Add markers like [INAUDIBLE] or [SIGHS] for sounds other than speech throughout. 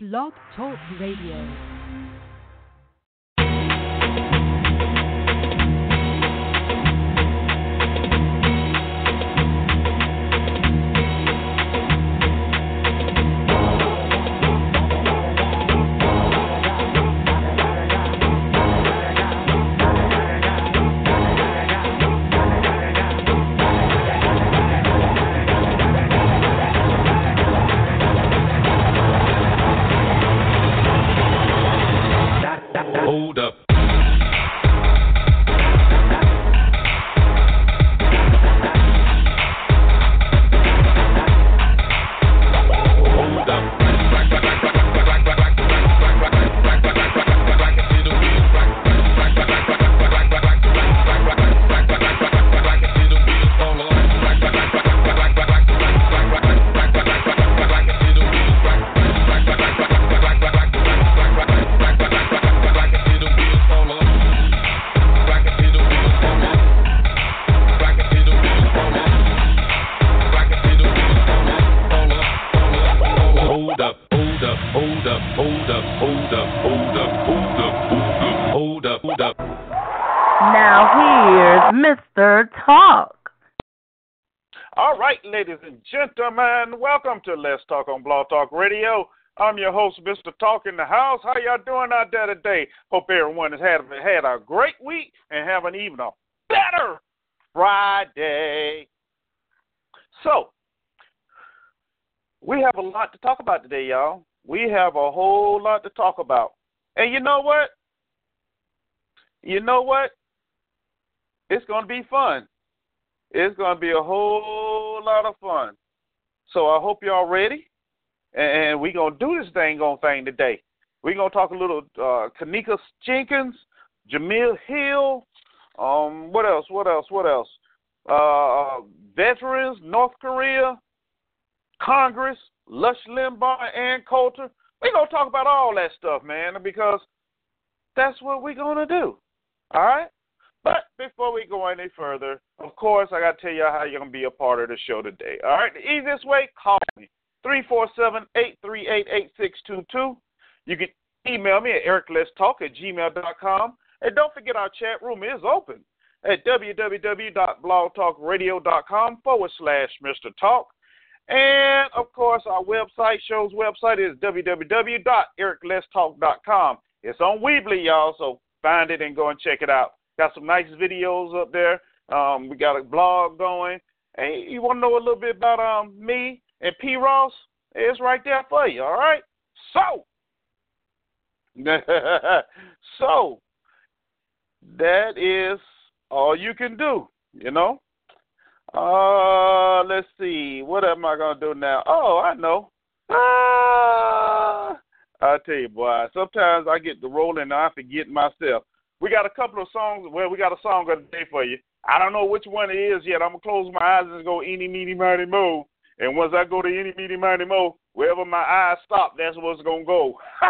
Blog Talk Radio. Gentlemen, welcome to Let's Talk on Blog Talk Radio. I'm your host, Mr. Talk in the house. How y'all doing out there today? Hope everyone has had had a great week and having an even a better Friday. So, we have a lot to talk about today, y'all. We have a whole lot to talk about. And you know what? You know what? It's going to be fun. It's going to be a whole lot of fun. So I hope y'all ready. And we're going to do this thing on thing today. We're going to talk a little uh, Kenneka Jenkins, Jemele Hill. Um, what else? What else? What else? Uh, veterans, North Korea, Congress, Rush Limbaugh, and Coulter. We're going to talk about all that stuff, man, because that's what we're going to do. All right? But before we go any further, of course, I got to tell y'all how you're going to be a part of the show today. All right? The easiest way, call me. 347-838-8622. You can email me at ericletstalk at gmail.com. And don't forget our chat room is open at www.blogtalkradio.com forward slash Mr. Talk. And of course, our website, show's website is www.ericletstalk.com. It's on Weebly, y'all, so find it and go and check it out. Got some nice videos up there. Um, we got a blog going. And you want to know a little bit about um, me and P. Ross? It's right there for you, all right? So, [LAUGHS] so that is all you can do, you know? Uh, let's see. What am I gonna do now? Oh, I know. Ah, I tell you, boy. Sometimes I get the rolling and I forget myself. We got a couple of songs. Well, we got a song of the day for you. I don't know which one it is yet. I'm gonna close my eyes and go eeny, meeny, miny, mo. And once I go to eeny, meeny, miny, mo, wherever my eyes stop, that's what's gonna go. [LAUGHS]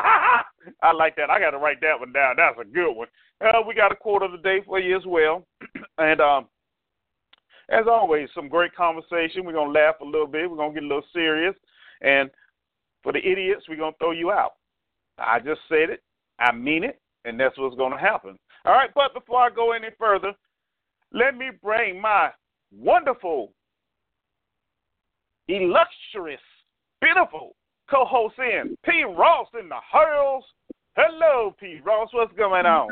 I like that. I got to write that one down. That's a good one. Uh, we got a quote of the day for you as well, [CLEARS THROAT] and um. As always, some great conversation. We're to laugh a little bit. We're to get a little serious. And for the idiots, we're to throw you out. I just said it. I mean it. And that's what's going to happen. All right. But before I go any further, let me bring my wonderful, illustrious, beautiful co host in, P. Ross in the Hurls. Hello, P. Ross. What's going on?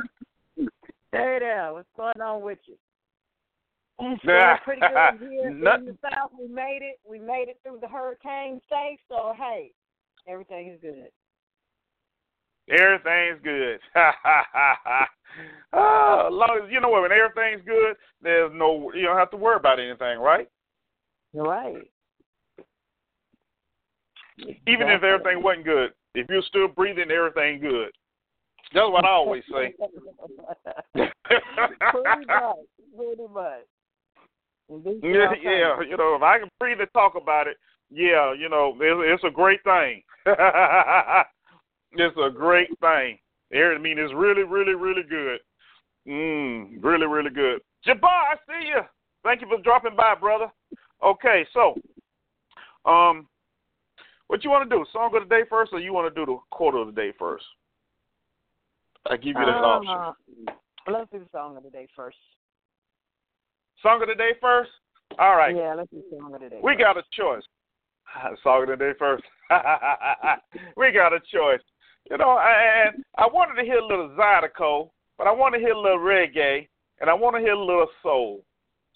Hey there, what's going on with you? Yeah, [LAUGHS] pretty good here in the south. We made it. We made it through the hurricane safe. So hey, everything is good. Everything's good. oh, [LAUGHS] as long as you know what, when everything's good, there's no you don't have to worry about anything, right? Right. Even if everything wasn't good, if you're still breathing, everything good. That's what I always say. [LAUGHS] [LAUGHS] pretty much. Pretty much. Yeah, yeah, you know, if I can breathe and talk about it, yeah, you know, it's, it's a great thing. It's a great thing. I mean, it's really, really, really good. Mm, really, really good. Jabbar, I see you. Thank you for dropping by, brother. Okay, so, um, What you want to do? Song of the day first, or you want to do the quarter of the day first? I give you that uh, option. Let's do the song of the day first. Song of the day first. All right. Yeah, let's do song of the day. We first. got a choice. [LAUGHS] Song of the day first. [LAUGHS] we got a choice. You know, and I wanted to hear a little Zydeco, but I want to hear a little reggae, and I want to hear a little soul.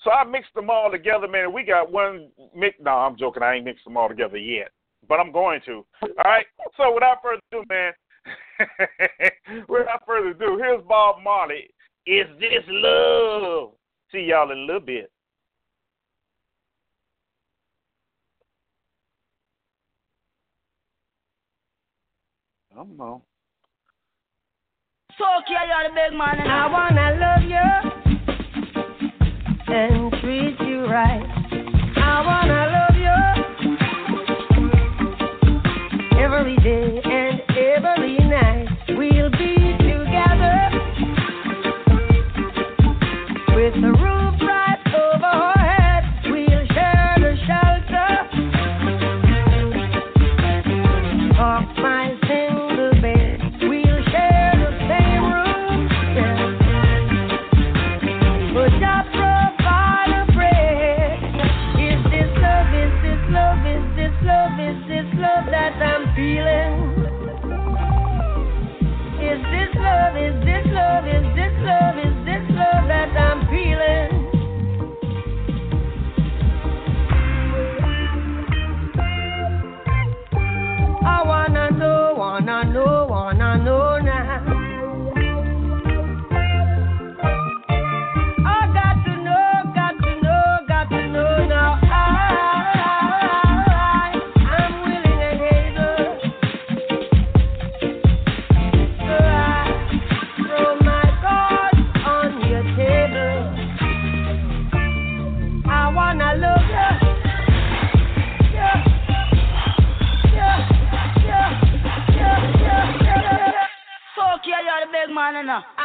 So I mixed them all together, man. We got one mix. No, I'm joking. I ain't mixed them all together yet, but I'm going to. All right. So without further ado, man. [LAUGHS] without further ado, here's Bob Marley. Is this love? See y'all in a little bit. Come on. So, yeah, you're the big man. And I wanna love you and treat you right. I wanna love you every day the big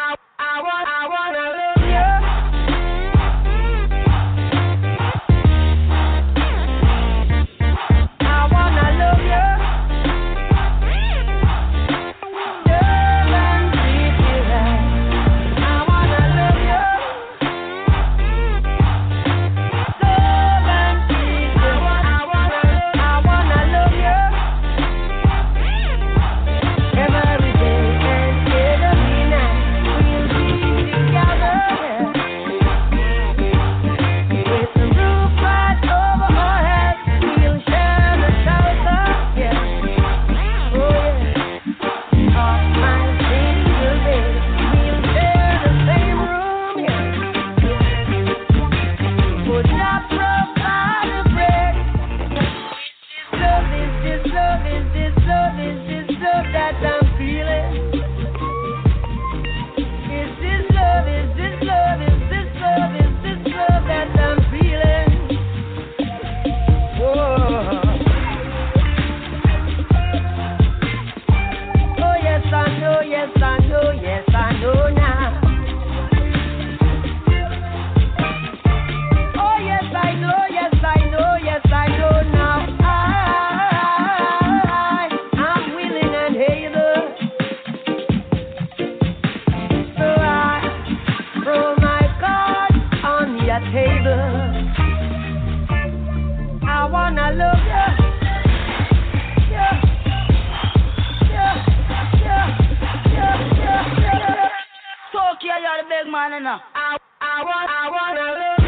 I, I want, I wanna love you.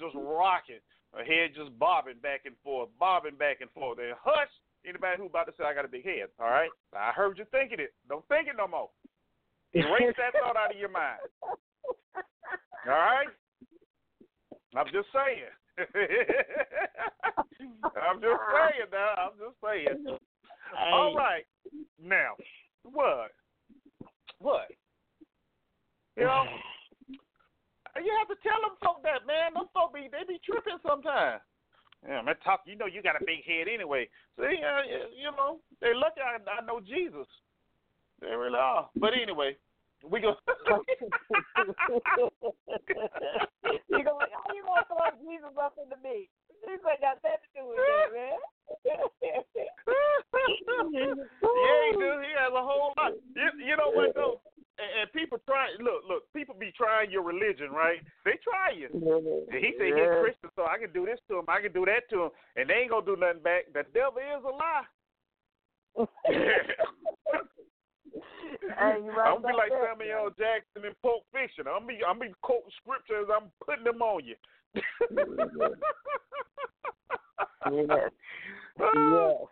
I was over here just rocking, my head just bobbing back and forth, bobbing back and forth. And hush, anybody who about to say I got a big head, all right? I heard you thinking it. Don't think it no more. Erase that thought out of your mind. All right? I'm just saying. [LAUGHS] I'm just saying now. I'm just saying. All right. Now, what? What? You know, you have to tell them folk that, man. Them folk be they be tripping sometimes. Yeah, man, talk. You know, you got a big head anyway. See, uh, you know, they lucky I, I know Jesus. They really are. But anyway, we go. [LAUGHS] [LAUGHS] you go, how you gonna throw Jesus up in the mix? Ain't got that to do with it, man. [LAUGHS] yeah, he do. He has a whole lot. You, you know what though? And, and people try. Look, look. People be trying your religion, right? They try you. And he said he's Christian, so I can do this to him. I can do that to him, and they ain't gonna do nothing back. The devil is a lie. Hey, right I'm gonna be like that, Samuel. Jackson in Pulp Fiction. I'm be I'm be quoting scriptures. I'm putting them on you. Yes. [LAUGHS] Yes.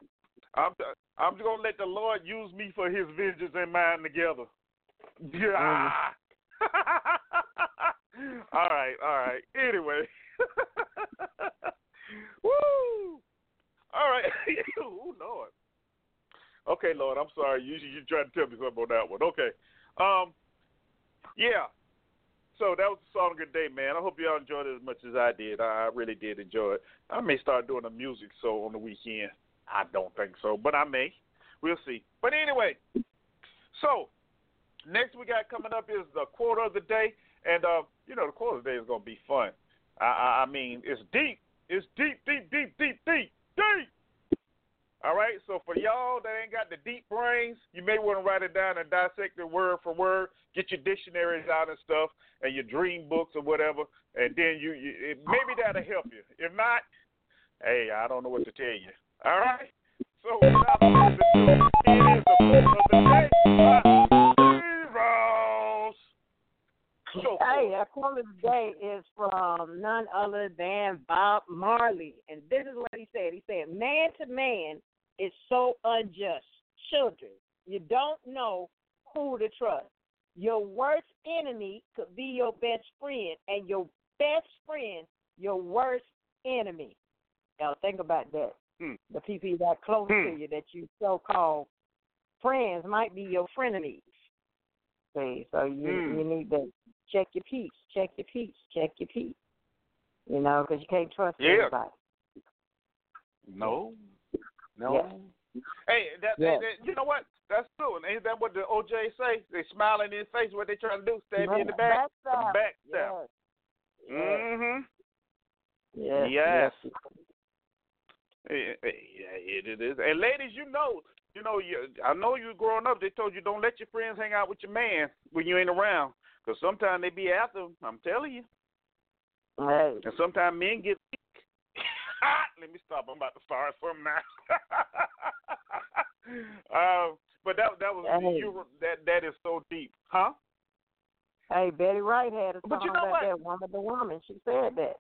I'm I'm just gonna let the Lord use me for His vengeance and mine together. Yeah. [LAUGHS] all right, all right. Anyway. [LAUGHS] Woo. All right. oh Lord. Okay, Lord, I'm sorry. You you trying to tell me something on that one. Okay. Um. Yeah. So that was a song good day, man. I hope y'all enjoyed it as much as I did. I really did enjoy it. I may start doing a music show on the weekend. I don't think so, but I may. We'll see. But anyway, so next we got coming up is the quarter of the day, and uh, you know the quarter of the day is gonna be fun. I I, I mean it's deep. It's deep, deep, deep, deep, deep, deep. All right, so for y'all that ain't got the deep brains, you may want to write it down and dissect it word for word. Get your dictionaries out and stuff, and your dream books or whatever, and then you, you it, maybe that'll help you. If not, hey, I don't know what to tell you. All right, so without further ado, it is the quote of the day by So Hey, our quote of the day is from none other than Bob Marley. And this is what he said. He said, Man to man is so unjust. Children, you don't know who to trust. Your worst enemy could be your best friend, and your best friend, your worst enemy. Now, think about that. Hmm. The people that close Hmm. to you that you so called friends might be your frenemies. See, so you Hmm. you need to check your peace, check your peace, check your peace. You know, because you can't trust Yeah. everybody. No. No. Yeah. Hey, that, Yeah. that- you know what? That's true. And ain't that what the O'Jays? They smile in his face. What they trying to do? Stab you in the back. Backstab. Backstab. Yes. Yes. Mm-hmm. Yes. Yes. yes. Yeah, it is. And ladies, you know, you know, you, I know you growing up. They told you don't let your friends hang out with your man when you ain't around, because sometimes they be after. 'em, I'm telling you. Hey. And sometimes men get weak. Let me stop. I'm about to start something now. uh, [LAUGHS] but that that was Hey. you. That that is so deep, huh? Hey, Betty Wright had a song But you know about what? that woman to woman. She said that.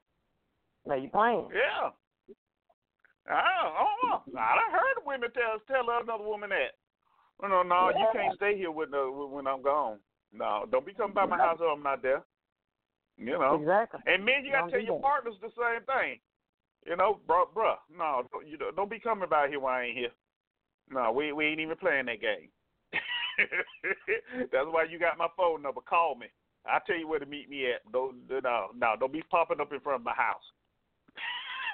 Now you playing. Yeah. I don't know. I done heard women tell tell another woman that. No, no, no, you can't stay here with the, when I'm gone. No, don't be coming by my house or I'm not there. You know. Exactly. And men, you got to tell your that. partners the same thing. You know, bruh, bruh. No, don't- you don't, don't be coming by here while I ain't here. No, we we ain't even playing that game. [LAUGHS] That's why you got my phone number. Call me. I'll tell you where to meet me at. Don't no no. Don't be popping up in front of my house.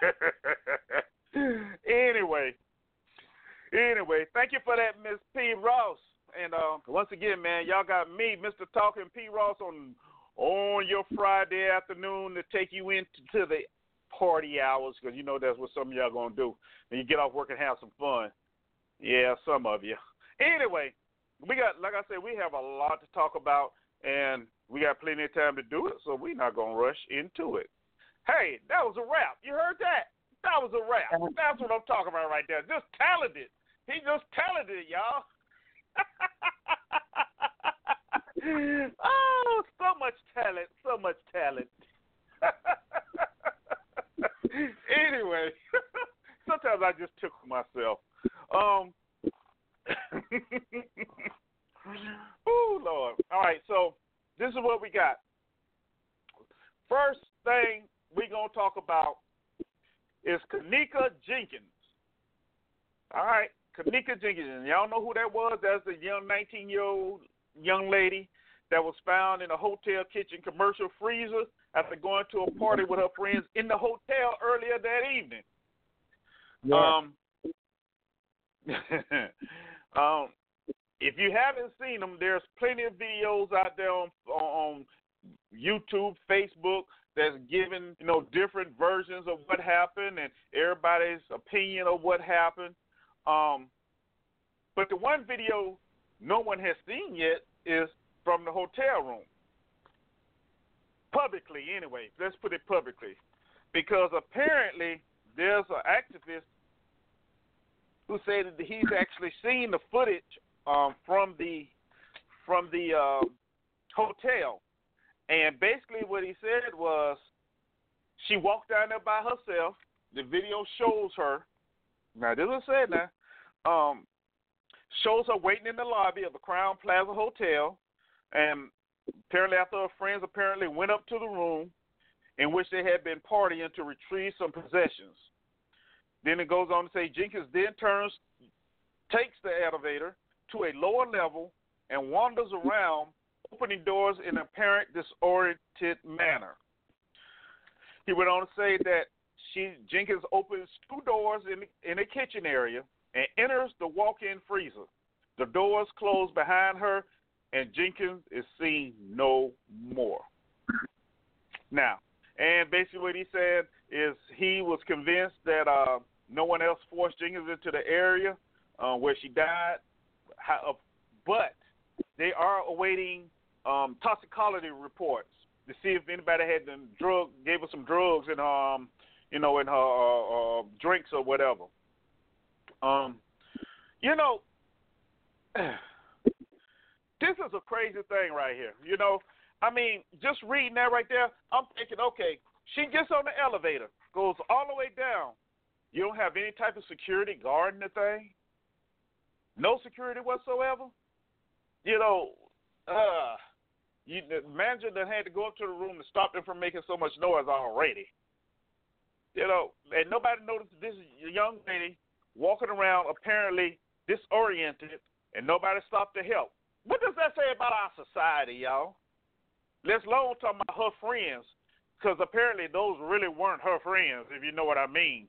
[LAUGHS] anyway, anyway, thank you for that, Miss P. Ross. And uh, once again, man, y'all got me, Mr. Talking P. Ross, on on your Friday afternoon to take you into the party hours because you know that's what some of y'all gonna do. And you get off work and have some fun. Yeah, some of you. Anyway, we got like I said, we have a lot to talk about, and we got plenty of time to do it, so we're not gonna rush into it. Hey, that was a wrap. You heard that? That was a wrap. That's what I'm talking about right there. Just talented. He just talented, y'all. [LAUGHS] oh, so much talent, so much talent. [LAUGHS] [LAUGHS] anyway, [LAUGHS] sometimes I just tickle myself. Um, [LAUGHS] oh Lord! All right, so this is what we got. First thing we're gonna talk about is Kenneka Jenkins. All right, Kenneka Jenkins. And y'all know who that was? That's the young 19 year old young lady that was found in a hotel kitchen commercial freezer after going to a party with her friends in the hotel earlier that evening. Yeah. Um, [LAUGHS] um, if you haven't seen them, there's plenty of videos out there on, on YouTube, Facebook that's giving you know different versions of what happened and everybody's opinion of what happened. Um, but the one video no one has seen yet is from the hotel room. Publicly, anyway. Let's put it publicly. Because apparently there's an activist who said that he's actually seen the footage um, from the from the uh, hotel, and basically what he said was she walked down there by herself. The video shows her. Now this is said now. Um, shows her waiting in the lobby of the Crowne Plaza Hotel, and apparently after her friends apparently went up to the room in which they had been partying to retrieve some possessions. Then it goes on to say Jenkins then turns, takes the elevator to a lower level and wanders around, opening doors in apparent disoriented manner. He went on to say that she Jenkins opens two doors in in a kitchen area and enters the walk-in freezer. The doors close behind her, and Jenkins is seen no more. Now, and basically what he said is he was convinced that uh, no one else forced Jenkins into the area uh, where she died, uh, but they are awaiting um, toxicology reports to see if anybody had them drug gave her some drugs and um you know in her uh, uh, drinks or whatever. Um, you know, this is a crazy thing right here. You know, I mean, just reading that right there, I'm thinking, okay, she gets on the elevator, goes all the way down. You don't have any type of security guarding the thing. No security whatsoever. You know, uh, you, the manager that had to go up to the room to stop them from making so much noise already. You know, and nobody noticed this young lady walking around apparently disoriented, and nobody stopped to help. What does that say about our society, y'all? Let's alone talk about her friends, because apparently those really weren't her friends, if you know what I mean.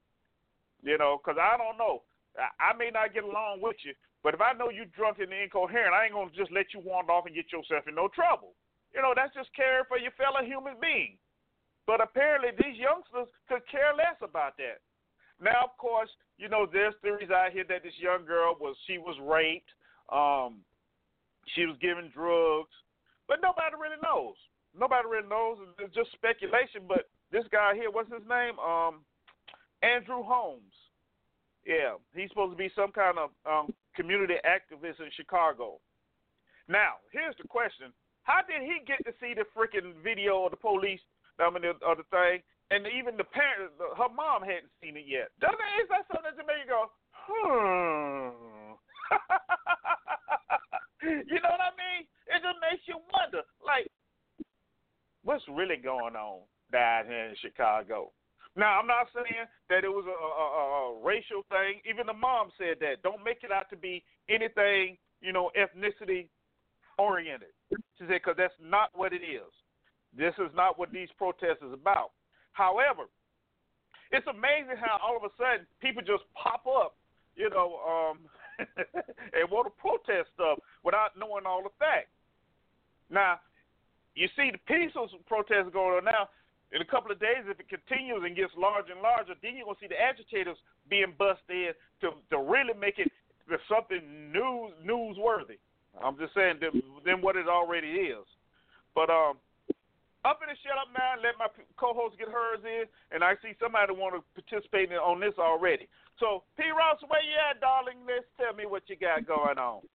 You know, because I don't know. I, may not get along with you, but if I know you're drunk and incoherent, I ain't gonna just let you wander off and get yourself in no trouble. You know, that's just caring for your fellow human being. But apparently these youngsters could care less about that. Now, of course, you know there's theories out here that this young girl was she was raped, um, she was given drugs, but nobody really knows. Nobody really knows. It's just speculation. But this guy here, what's his name? Um, Andrew Holmes. Yeah, he's supposed to be some kind of um, community activist in Chicago. Now, here's the question: How did he get to see the freaking video of the police? I mean, of the thing, and even the parent, her mom hadn't seen it yet. Doesn't is that something that make you go, hmm? [LAUGHS] you know what I mean? It just makes you wonder, like, what's really going on down here in Chicago? Now, I'm not saying that it was a, a, a, racial thing. Even the mom said that. Don't make it out to be anything, you know, ethnicity oriented. She said, because that's not what it is. This is not what these protests is about. However, it's amazing how all of a sudden people just pop up, you know, um, [LAUGHS] and want to protest stuff without knowing all the facts. Now, you see the peaceful protests going on now. In a couple of days, if it continues and gets larger and larger, then you're gonna see the agitators being busted to to really make it something news newsworthy. I'm just saying than what it already is. But um, I'm gonna shut up now let my co-host get hers in, and I see somebody want to participate in, on this already. So, P. Ross, where you at, darling? Let's tell me what you got going on.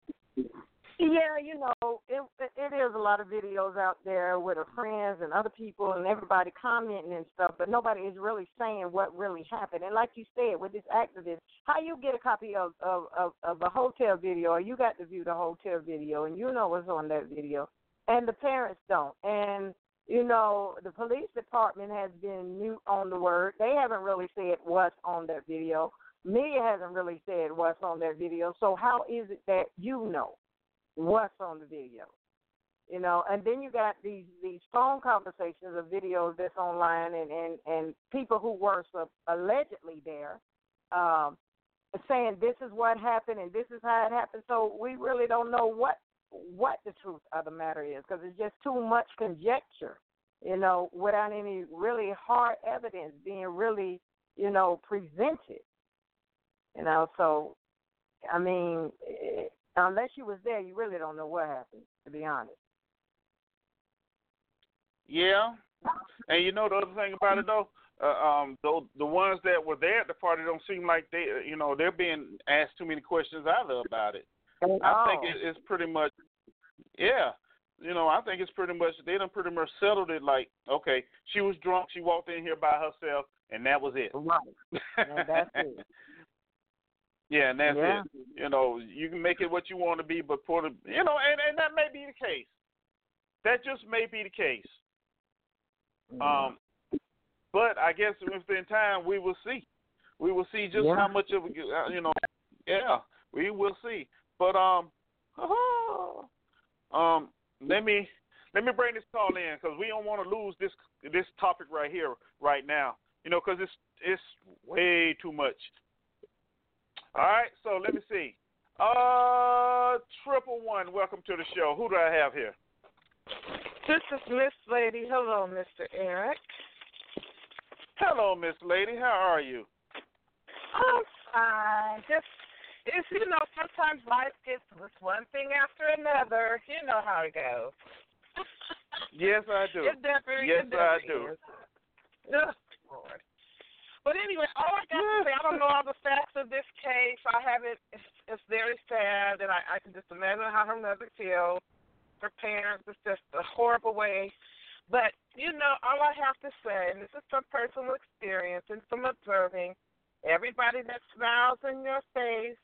Yeah, you know, it it is a lot of videos out there with her friends and other people and everybody commenting and stuff, but nobody is really saying what really happened. And like you said, with this activist, how you get a copy of of of, of a hotel video, or you got to view the hotel video, and you know what's on that video, and the parents don't. And you know, the police department has been mute on the word. They haven't really said what's on that video. Media hasn't really said what's on that video. So how is it that you know what's on the video? You know, and then you got these these phone conversations of videos that's online and and and people who were allegedly there um, saying this is what happened and this is how it happened. So we really don't know what what the truth of the matter is because it's just too much conjecture, you know, without any really hard evidence being really, you know, presented. You know, so I mean, eh, unless you was there, you really don't know what happened. To be honest. Yeah, and you know the other thing about it though, uh, um, the the ones that were there at the party don't seem like they, you know, they're being asked too many questions either about it. I think it, it's pretty much, yeah. You know, I think it's pretty much they done pretty much settled it. Like, okay, she was drunk, she walked in here by herself, and that was it. Right. [LAUGHS] And that's it. yeah, and that's yeah. it. You know, you can make it what you want to be, but put it, you know, and and that may be the case. That just may be the case. Mm-hmm. Um, but I guess within time we will see. We will see just Yeah. how much of a, you know, yeah, we will see. But um, [LAUGHS] um, let me let me bring this call in because we don't want to lose this this topic right here right now. You know, because it's it's way too much. All right, so let me see. Uh, triple one, welcome to the show. Who do I have here? This is Miss Lady. Hello, Mr. Eric. Hello, Miss Lady. How are you? I'm fine. Just it's you know sometimes life gets with one thing after another. You know how it goes. Yes, I do. It definitely, Yes, it I do. is. Oh, Lord. But anyway, all I got to say, I don't know all the facts of this case. I haven't. It's, it's very sad, and I, I can just imagine how her mother feels. Her parents. It's just a horrible way. But you know, all I have to say, and this is from personal experience and from observing, everybody that smiles in your face,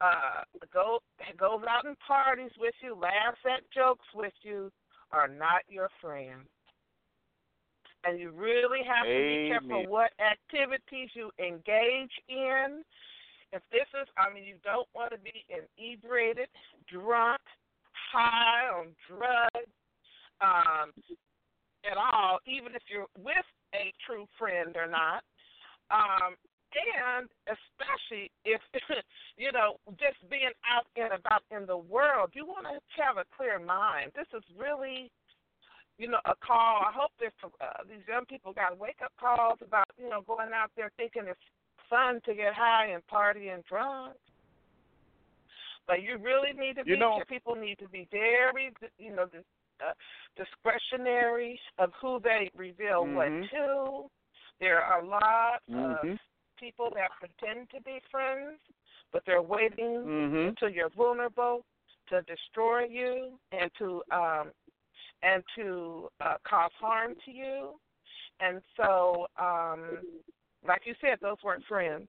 uh, go goes out and parties with you, laughs at jokes with you, are not your friends. And you really have to be careful what activities you engage in. If this is, I mean, you don't want to be inebriated, drunk, high on drugs, um, at all, even if you're with a true friend or not. Um, and especially if [LAUGHS] you know just being out and about in the world, you want to have a clear mind. This is really, you know, a call. I hope this uh, these young people got wake up calls about you know going out there thinking it's fun to get high and party and drunk. But you really need to You be. know- people need to be very, you know, dis- uh, discretionary of who they reveal Mhm. what to. There are a lot of Mhm. People that pretend to be friends, but they're waiting Mhm. until you're vulnerable to destroy you and to um and to uh, cause harm to you. And so, um like you said, those weren't friends.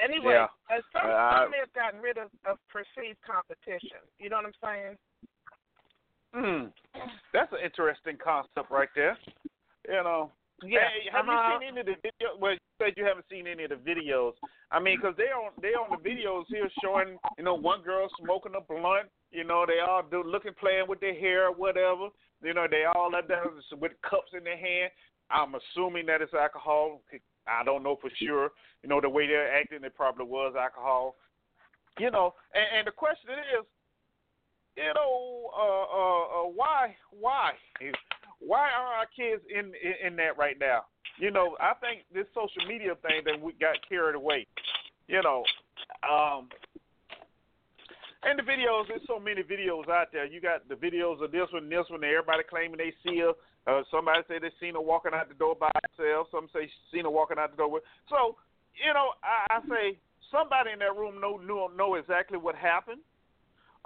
Anyway, Yeah. uh, some, I- some may have gotten rid of, of perceived competition. You know what I'm saying? Hmm. That's an interesting concept right there. You know. Yeah. Hey, have uh-huh. you seen any of the video? Well, you said you haven't seen any of the videos. I mean, because they on they on the videos here showing, you know, one girl smoking a blunt. You know, they all do looking playing with their hair, or whatever. You know, they all are there with cups in their hand. I'm assuming that it's alcohol. I don't know for sure. You know, the way they're acting, it probably was alcohol. You know, and, and the question is, you know, uh, uh, uh, why, why, why are our kids in, in in that right now? You know, I think this social media thing that we got carried away. You know, um, And the videos, there's so many videos out there. You got the videos of this one, this one. Everybody claiming they see her. Uh, somebody say they seen her walking out the door by herself. Some say she seen her walking out the door with. So, you know, I, I say somebody in that room know know, know exactly what happened.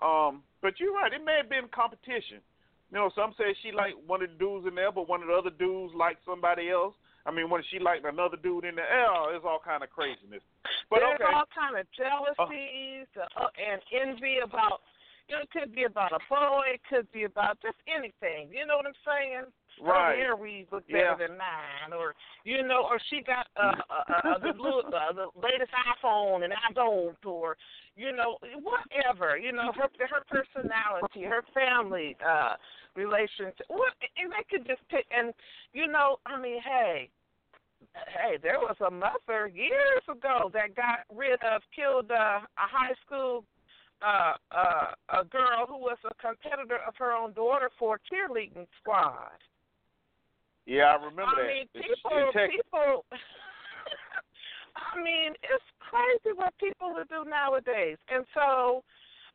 Um, but you're right. It may have been competition. You know, some say she liked one of the dudes in there, but one of the other dudes liked somebody else. I mean, when she liked another dude in there, oh, it's all kind of craziness. But There's okay. all kind of jealousies uh, and envy about. You know, it could be about a boy. It could be about just anything. You know what I'm saying? Right. Her hair weave look better Yeah. than mine, or you know, or she got uh, uh, uh, the blue, uh, the latest iPhone and I don't, or you know, whatever. You know, her her personality, her family uh relationship. What and they could just pick. And you know, I mean, hey, hey, there was a mother years ago that got rid of, killed uh, a high school uh, uh, a girl who was a competitor of her own daughter for a cheerleading squad. Yeah, I remember I that. mean, It's- people, people. [LAUGHS] I mean, it's crazy what people will do nowadays, and so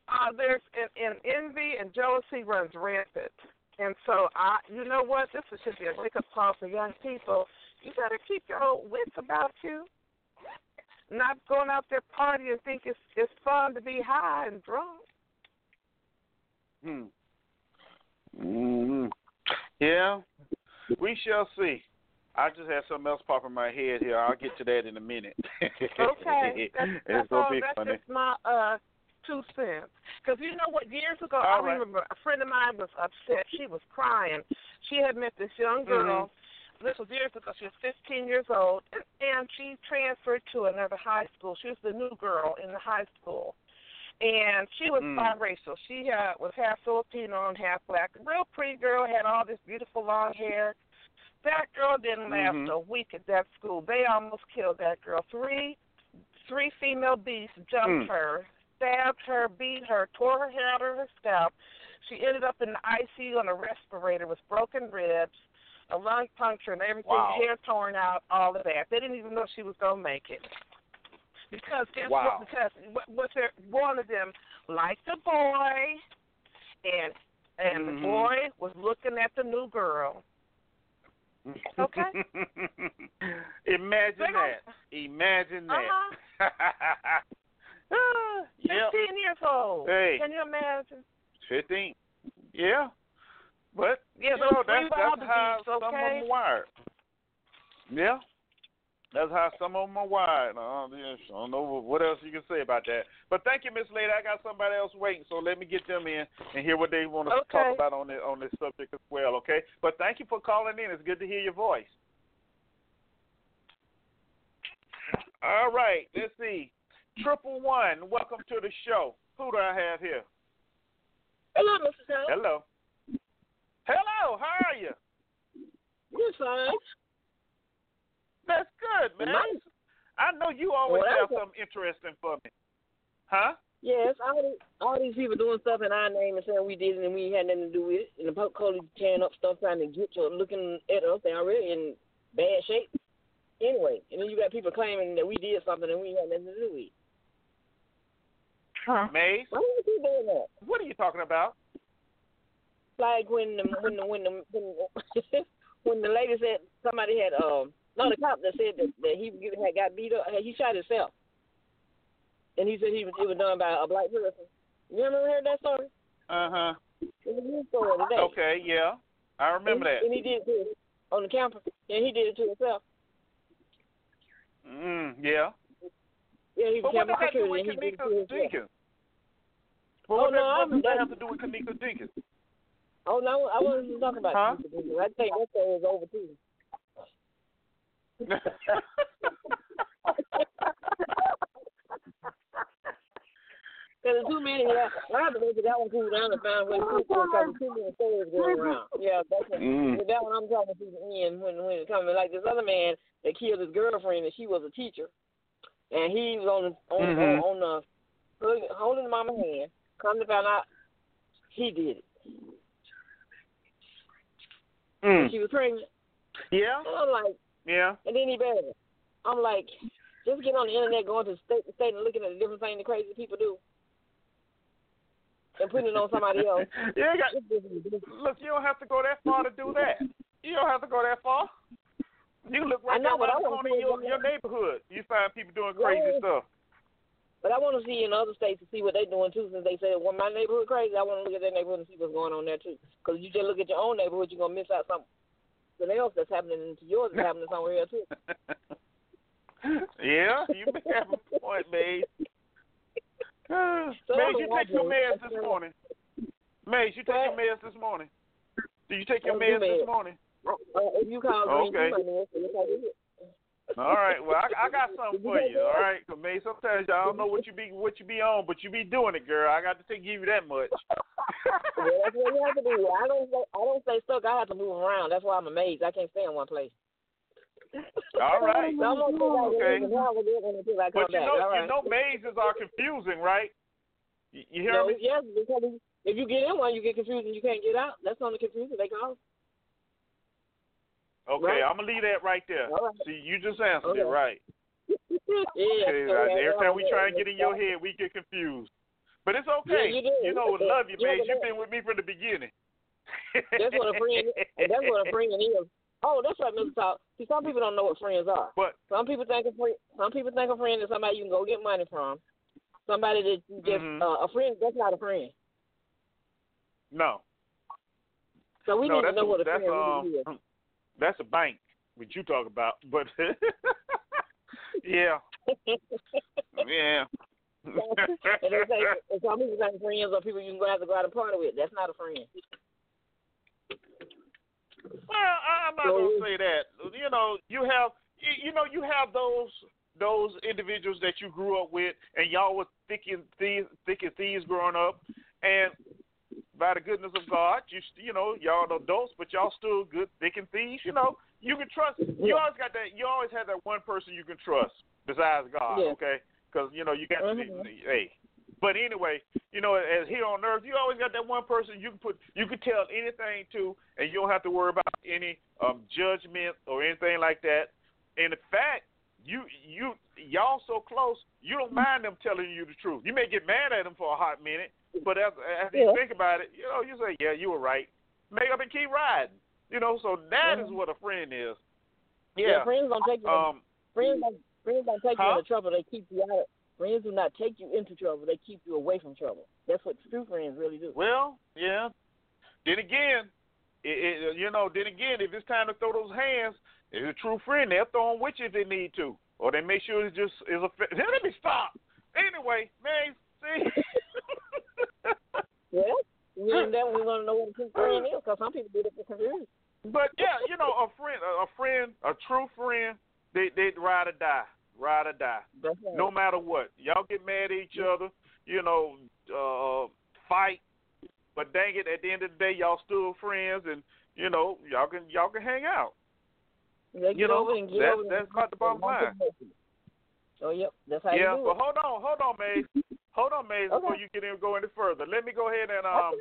uh, there's and, and envy and jealousy runs rampant. And so I, you know what? This should be a wake up call for young people. You better keep your old wits about you. Not going out there partying and think it's it's fun to be high and drunk. Hmm. hmm Yeah, we shall see. I just had something else pop in my head here. I'll get to that in a minute. Okay, [LAUGHS] that's, it's that's all. be That's funny. just my uh two cents. Because you know what? Years ago, All I right. remember a friend of mine was upset. She was crying. She had met this young girl. Mm-hmm. This was years ago. She was 15 years old, and, and she transferred to another high school. She was the new girl in the high school, and she was Mm. biracial. She uh, was half Filipino and half black. Real pretty girl, had all this beautiful long hair. That girl didn't last Mhm. a week at that school. They almost killed that girl. Three three female beasts jumped Mm. her, stabbed her, beat her, tore her hair out of her scalp. She ended up in the ICU on a respirator with broken ribs, a lung puncture, and everything, Wow. hair torn out, all of that. They didn't even know she was gonna make it. Because guess Wow. what? Because what, what's their, one of them liked the boy, and and the Mhm. boy was looking at the new girl. Okay. [LAUGHS] Imagine that. Imagine that. Uh-huh. [LAUGHS] Ah, yep. Fifteen years old. Hey. Can you imagine? Fifteen. Yeah. But Yeah, you know, that's that's how some of them wired. Yeah. That's how some of them are wired. Uh, yes, I don't know what else you can say about that. But thank you, Miss Lady. I got somebody else waiting, so let me get them in and hear what they want to Okay. talk about on this on this subject as well. Okay. But thank you for calling in. It's good to hear your voice. All right. Let's see. Triple one. Welcome to the show. Who do I have here? Hello, Mr. Taylor. Hello. Hello. How are you? You're fine. That's good, man. Nice. I know you always Well, have that's a- something interesting for me. Huh? Yes, all these, all these people doing stuff in our name and saying we did it and we had nothing to do with it. And the police tearing up stuff trying to get you looking at us. They already in bad shape. Anyway, and then you got people claiming that we did something and we had nothing to do with it. Maze? Why would you doing that? What are you talking about? Like when the when the when the when, [LAUGHS] when the lady said somebody had um no the cop that said that, that he had got beat up he shot himself. And he said he was it was done by a black person. You ever heard that story? Uh huh. It was a news story today. Okay, yeah. I remember and, that. And he did it to, on the campus. And he did it to himself. Mm, yeah. Yeah, he was But what does that do with and he did it to Kenneka himself. Jenkins? Oh, what, no, what I'm- that have to do with Kenneka Jenkins? Oh no, I wasn't talking about Huh? huh? I think that story is over too. Because there's too many. Yeah, I have to make that one cool down and find a way to because too many stories going around. Yeah, that's what, Mm. that one I'm talking to the end when when it comes like this other man that killed his girlfriend and she was a teacher, and he was on on Mhm. on, on the holding- holding mama's hand. Come to find out, he did it. Mm. She was pregnant. Yeah, And I'm like, yeah. and then he her. I'm like, just get on the internet, going to state to state and looking at the different things the crazy people do. and putting it on somebody [LAUGHS] else. you ain't got, look, you don't have to go that far to do that. You don't have to go that far. You look right I know, there but I around the wanna corner see in your, your neighborhood. You find people doing crazy Yeah. stuff. But I want to see in other states to see what they're doing too. Since they say, "Well, my neighborhood crazy," I want to look at their neighborhood and see what's going on there too. Because you just look at your own neighborhood, you're gonna miss out something else that's happening to yours is [LAUGHS] happening somewhere else too. yeah, you may have a point, Maze. So Maze, you take your meds this morning. Maze, you take your meds this morning. Did you take your meds this morning? Uh, if you call Green Okay. All right. Well, I, I got something for you. All right, 'Cause, Maze, sometimes y'all don't know what you be what you be on, but you be doing it, girl. I got to give you that much. Well, that's what you have to do. I don't I don't stay stuck. I have to move around. That's why I'm amazed. I can't stay in one place. All right. So I'm gonna see how Okay. it is and how it is until I come But you know, right. you know, mazes are confusing, right? You, you hear No, me? yes, because if you get in one, you get confused and you can't get out. That's on the confusion they call. Okay, Right. I'm gonna leave that right there. Right. See, you just answered it right. [LAUGHS] yeah. Okay, right. Every time we try and get in your head, we get confused. But it's okay. Yeah, you do. know, love you, man. You've been with me from the beginning. That's what a friend. [LAUGHS] That's what a friend is. Oh, that's right, Mr. Talk. See, some people don't know what friends are. But Some people think a friend. Some people think a friend is somebody you can go get money from. Somebody that you just Mhm. uh, a friend. That's not a friend. no, So we no, need to know a, what a friend really is. That's a bank. What you talk about? But [LAUGHS] yeah, [LAUGHS] yeah. and say, and some people think friends or people you can go have to go out and party with. That's not a friend. Well, I- I'm not So- gonna say that. You know, you have you know you have those those individuals that you grew up with, and y'all was thick and thieves, thick and thieves growing up, and by the goodness of God, you you know y'all adults, but y'all still good thick and thieves. You know, you can trust. You always got that. You always have that one person you can trust besides God. Yeah. Okay, because you know you got to be. Mhm. Hey, but anyway, you know, as here on earth, you always got that one person you can put, you can tell anything to, and you don't have to worry about any um, judgment or anything like that. And in fact, you you y'all so close, you don't mind them telling you the truth. You may get mad at them for a hot minute, but as as you think about it, you know, you say, yeah, you were right. Make up and keep riding. You know, so that is Mhm. what a friend is. Yeah, Yeah. friends don't take you. Um. friends don't friends don't take you into trouble. They keep you out. of Friends do not take you into trouble. They keep you away from trouble. That's what true friends really do. Well, yeah. Then again, it, it, you know, then again, if it's time to throw those hands, if it's a true friend, they'll throw them with you if they need to, or they make sure it's just is a. [LAUGHS] Let me stop. Anyway, man, see. [LAUGHS] [LAUGHS] Well, [LAUGHS] then that we want to know what a true friend is, because some people do it for confused. but yeah, you know, a friend, a, friend, a true friend, they they ride or die, ride or die, right. no matter what. Y'all get mad at each other, you know, uh, fight, but dang it, at the end of the day, y'all still friends, and you know, y'all can y'all can hang out. They you get know, over and get that's- that's about the bottom line. Oh, yep, that's how yeah, you do it. but hold on, hold on, Maze. [LAUGHS] Hold on, Maze, before you get in go any further. Let me go ahead and um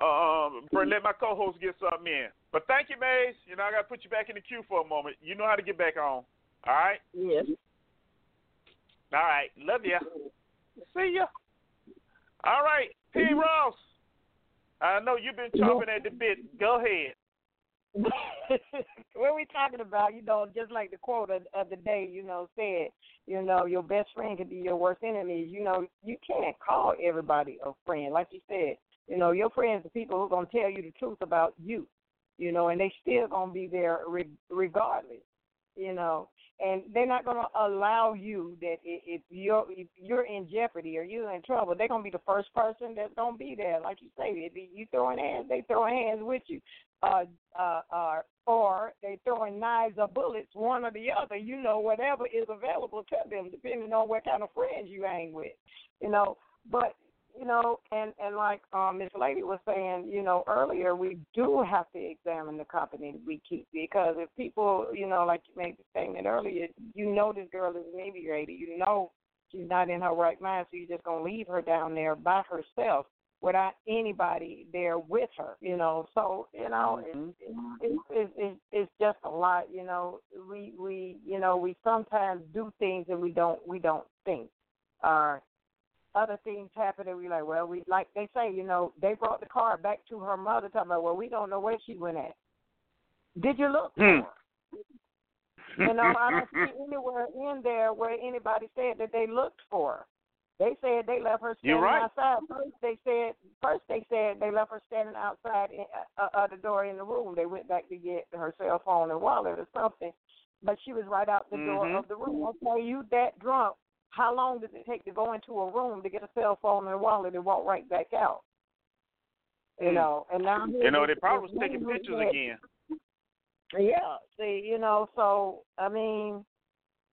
um let my co-host get something in. But thank you, Maze. You know I got to put you back in the queue for a moment. You know how to get back on. All right. Yes. All right. Love ya. See ya. All right, P. Ross. I know you've been chomping at the bit. Go ahead. [LAUGHS] what we talking about, you know, just like the quote of, of the day, you know, said, you know, your best friend could be your worst enemy. You know, you can't call everybody a friend. Like you said, you know, your friends are people who are going to tell you the truth about you, you know, and they still going to be there re- regardless, you know, and they're not going to allow you that if you're if you're in jeopardy or you're in trouble, they're going to be the first person that's to be there. Like you say, if you throwing hands, they throwing hands with you uh, uh, uh, or they throwing knives or bullets, one or the other. You know, whatever is available to them, depending on what kind of friends you hang with. You know, but you know, and and like um, Miss Lady was saying, you know, earlier, we do have to examine the company we keep because if people, you know, like you made the statement earlier, you know this girl is inebriated, you know she's not in her right mind, so you're just gonna leave her down there by herself without anybody there with her, you know. So you know, Mhm. it's it's it's it's it's just a lot, you know. We we you know we sometimes do things and we don't we don't think. Uh, other things happen and we like, well, we like they say, you know, they brought the car back to her mother, talking about, well, we don't know where she went at. Did you look for her? You know, I don't see [LAUGHS] anywhere in there where anybody said that they looked for her. They said they left her You're standing right. outside. First they said, first they said they left her standing outside in, uh, uh, the door in the room. They went back to get her cell phone and wallet or something, but she was right out the door Mhm. of the room. Okay, you that drunk? How long does it take to go into a room to get a cell phone and wallet and walk right back out? You Hmm. know, and now You know, they probably was taking pictures again. yeah. See, you know, so I mean,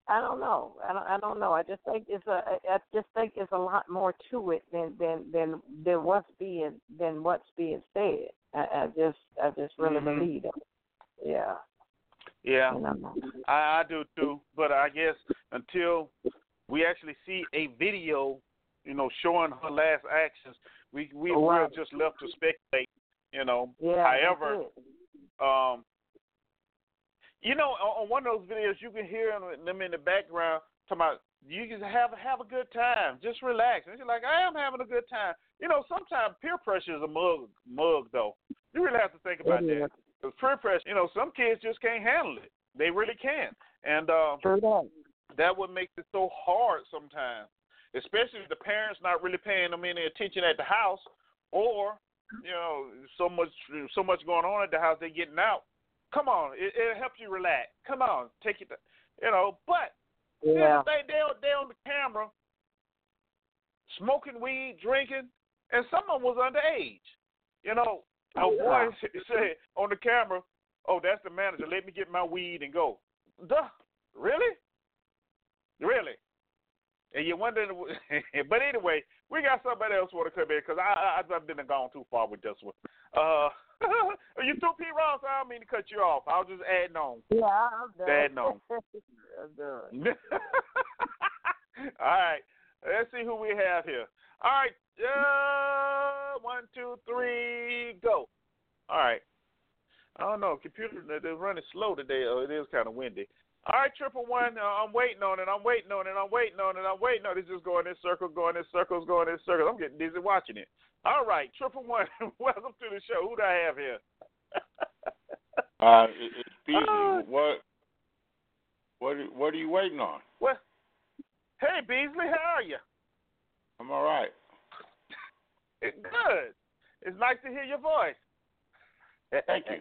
I don't know. I don't. I don't know. I just think it's a. I just think it's a lot more to it than than than than what's being than what's being said. I, I just I just really Mhm. believe it. Yeah. Yeah. I, I do too. But I guess until we actually see a video, you know, showing her last actions, we we we're just left to speculate. You know. Yeah. However, um, you know, on, on one of those videos, you can hear them- in the background talking about you can have have a good time, just relax. And you're like, I am having a good time. You know, sometimes peer pressure is a mug mug though. You really have to think about that. Because peer pressure, you know, some kids just can't handle it. They really can't, and um, that. that what makes it so hard sometimes, especially if the parents not really paying them any attention at the house, or you know, so much so much going on at the house, they're getting out. Come on, it, it helps you relax. Come on, take it, to, you know. But Yeah. they they on- they on the camera, smoking weed, drinking, and some of them was underage. You know, a boy [LAUGHS] said on the camera, "Oh, that's the manager. Let me get my weed and go." Duh, really, really. And you wonder, [LAUGHS] but anyway, we got somebody else want to come in because I, I I've been gone too far with this one. Uh, [LAUGHS] you threw P. Ross. I don't mean to cut you off. I was just adding on. Yeah, I'm done. Dad, no. [LAUGHS] I'm done. [LAUGHS] All right. Let's see who we have here. All right. Uh, one, two, three, go. All right. I don't know. Computer, they're running slow today. Oh, it is kind of windy. All right, triple one. Uh, I'm waiting on it. I'm waiting on it. I'm waiting on it. I'm waiting on it. It's just going in circles, going in circles, going in circles. I'm getting dizzy watching it. All right, triple one. [LAUGHS] Welcome to the show. Who do I have here? [LAUGHS] Uh, it, it's Beasley. Uh, what? What? are- What are you waiting on? What? Hey, Beasley, how are you? I'm all right. [LAUGHS] Good. It's nice to hear your voice. Thank you.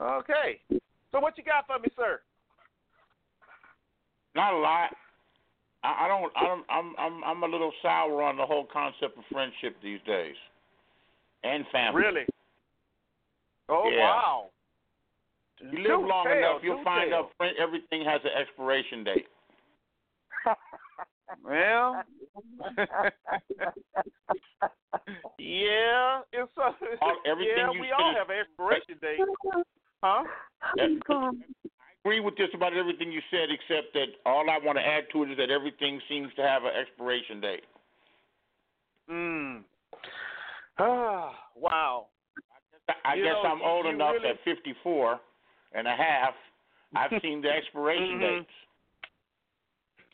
okay. So what you got for me, sir? Not a lot. I, I don't. I don't. I'm. I'm. I'm a little sour on the whole concept of friendship these days, and family. Really? Oh Yeah. wow. You live long tell, enough, you'll find tell. out friend, everything has an expiration date. [LAUGHS] Well, [LAUGHS] yeah, it's a, All- everything yeah, you we all have an expiration date, huh? I agree with just about everything you said, except that all I want to add to it is that everything seems to have an expiration date. Mm. Ah, wow. I You guess know, I'm old enough really- at 54 and a half. I've [LAUGHS] seen the expiration Mhm. dates.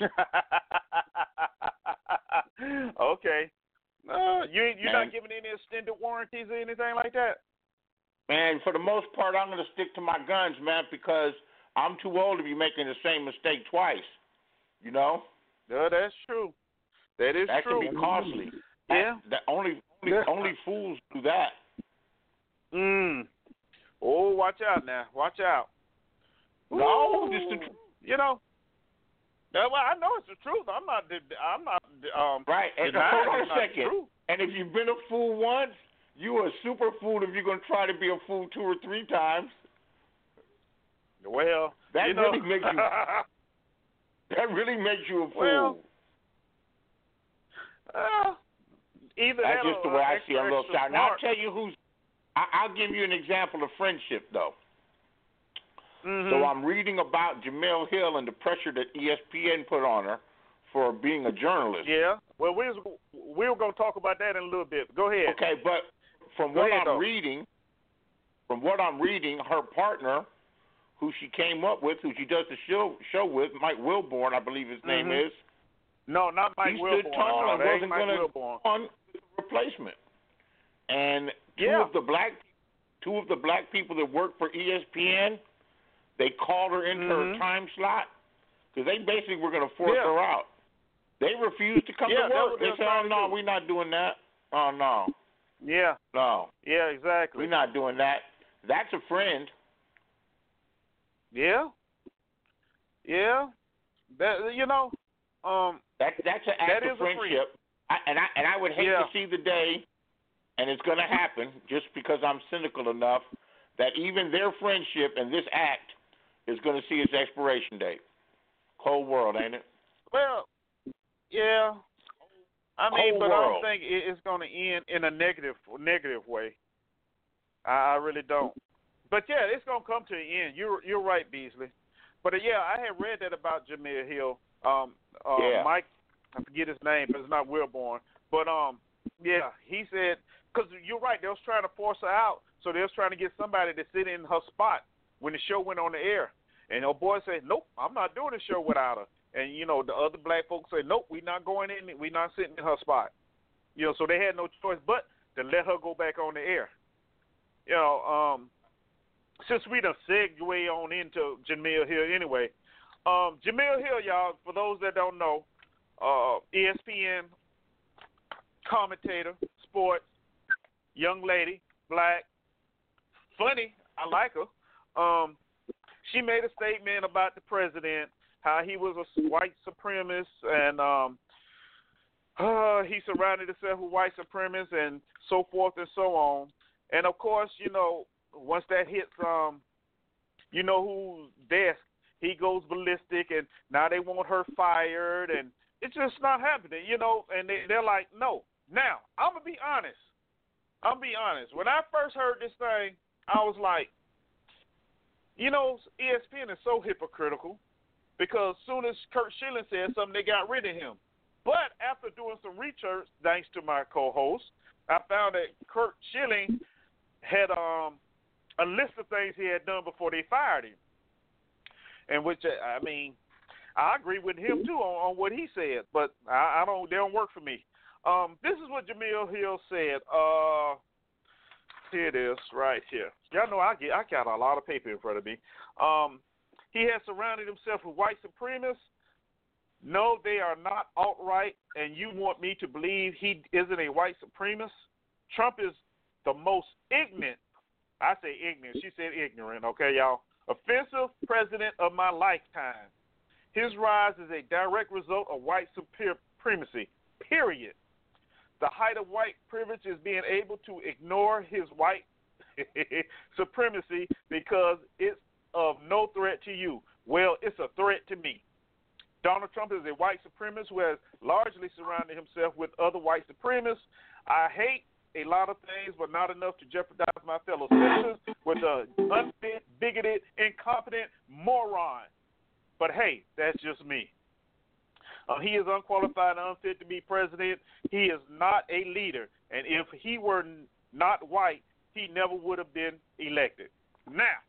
[LAUGHS] okay. Uh, you you're Man. not giving any extended warranties or anything like that. Man, for the most part, I'm going to stick to my guns, man, because I'm too old to be making the same mistake twice. You know, No, that's true. That is that true. can be costly. Yeah. That, that only only, Yeah. only fools do that. Mm. Oh, watch out now. Watch out. No, Ooh. this the truth. You know. Well, I know it's the truth. I'm not. I'm not. Um. Right. And hold on a second. And if you've been a fool once, you are a super fool if you're going to try to be a fool two or three times. Well, That you know, really makes you- [LAUGHS] That really makes you a fool. Well, uh, either That's just the way I see. I'm a little sour. Now I'll tell you who's. I, I'll give you an example of friendship, though. Mhm. So I'm reading about Jemele Hill and the pressure that ESPN put on her for being a journalist. Yeah. Well, we're we were going to talk about that in a little bit. Go ahead. Okay, but from what I'm though. reading, from what I'm reading, her partner, who she came up with, who she does the show show with, Mike Wilbon, I believe his name Mhm. is. No, not Mike he Wilbon. stood tall no, and wasn't going to on replacement. And two Yeah. of the black two of the black people that work for ESPN, they called her into Mhm. her time slot because they basically were going to force Yeah. her out. They refused to come Yeah, to work. they They said, "Oh no, we're not doing that. Oh no, Yeah, no, yeah, exactly. we're not doing that. That's a friend." Yeah, yeah. That you know, um, That that's an That act is of friendship. I, and I and I would hate Yeah. to see the day, and it's going to happen just because I'm cynical enough that even their friendship and this act is going to see its expiration date. Cold world, ain't it? well, yeah. I mean, but I don't think it's going to end in a negative negative way. I, I really don't. But yeah, it's going to come to the end. You're you're right, Beasley. But uh, yeah, I had read that about Jemele Hill. Um, uh, Yeah. Mike, I forget his name, but it's not Wilbon. But um, yeah, he said because you're right. They was trying to force her out, so they was trying to get somebody to sit in her spot when the show went on the air. And old boy said, "Nope, I'm not doing the show without her." And you know, the other black folks said, "Nope, we're not going in. We're not sitting in her spot." You know, so they had no choice but to let her go back on the air. You know, um, since we done segue on into Jemele Hill anyway, um, Jemele Hill, y'all, for those that don't know, uh, ESPN commentator, sports, young lady, black, funny. I like her. Um, she made a statement about the president, how he was a white supremacist, and um, uh, he surrounded himself with white supremacists, and so forth and so on. And of course, you know, once that hits, um, you know who's desk, he goes ballistic, and now they want her fired, and it's just not happening, you know. And they, they're like, no. Now, I'm gonna be honest. I'm gonna be honest. When I first heard this thing, I was like, you know, ESPN is so hypocritical because soon as Curt Schilling said something, they got rid of him. But after doing some research, thanks to my co-host, I found that Curt Schilling had um a list of things he had done before they fired him, and which uh, I mean, I agree with him too on, on what he said, but I, I don't. They don't work for me. Um, this is what Jemele Hill said. Uh, here it is, right here. Y'all know I get I got a lot of paper in front of me. Um, he has surrounded himself with white supremacists. No, they are not alt-right, and you want me to believe he isn't a white supremacist? Trump is the most ignorant. I say ignorant. She said ignorant. Okay, y'all. Offensive president of my lifetime. His rise is a direct result of white supremacy. Period. The height of white privilege is being able to ignore his white [LAUGHS] supremacy because it's of no threat to you. Well, it's a threat to me. Donald Trump is a white supremacist who has largely surrounded himself with other white supremacists. I hate a lot of things, but not enough to jeopardize my fellow citizens with a unfit, bigoted, incompetent moron. But hey, that's just me. Uh, he is unqualified and unfit to be president. He is not a leader. And if he were not white, he never would have been elected. Now,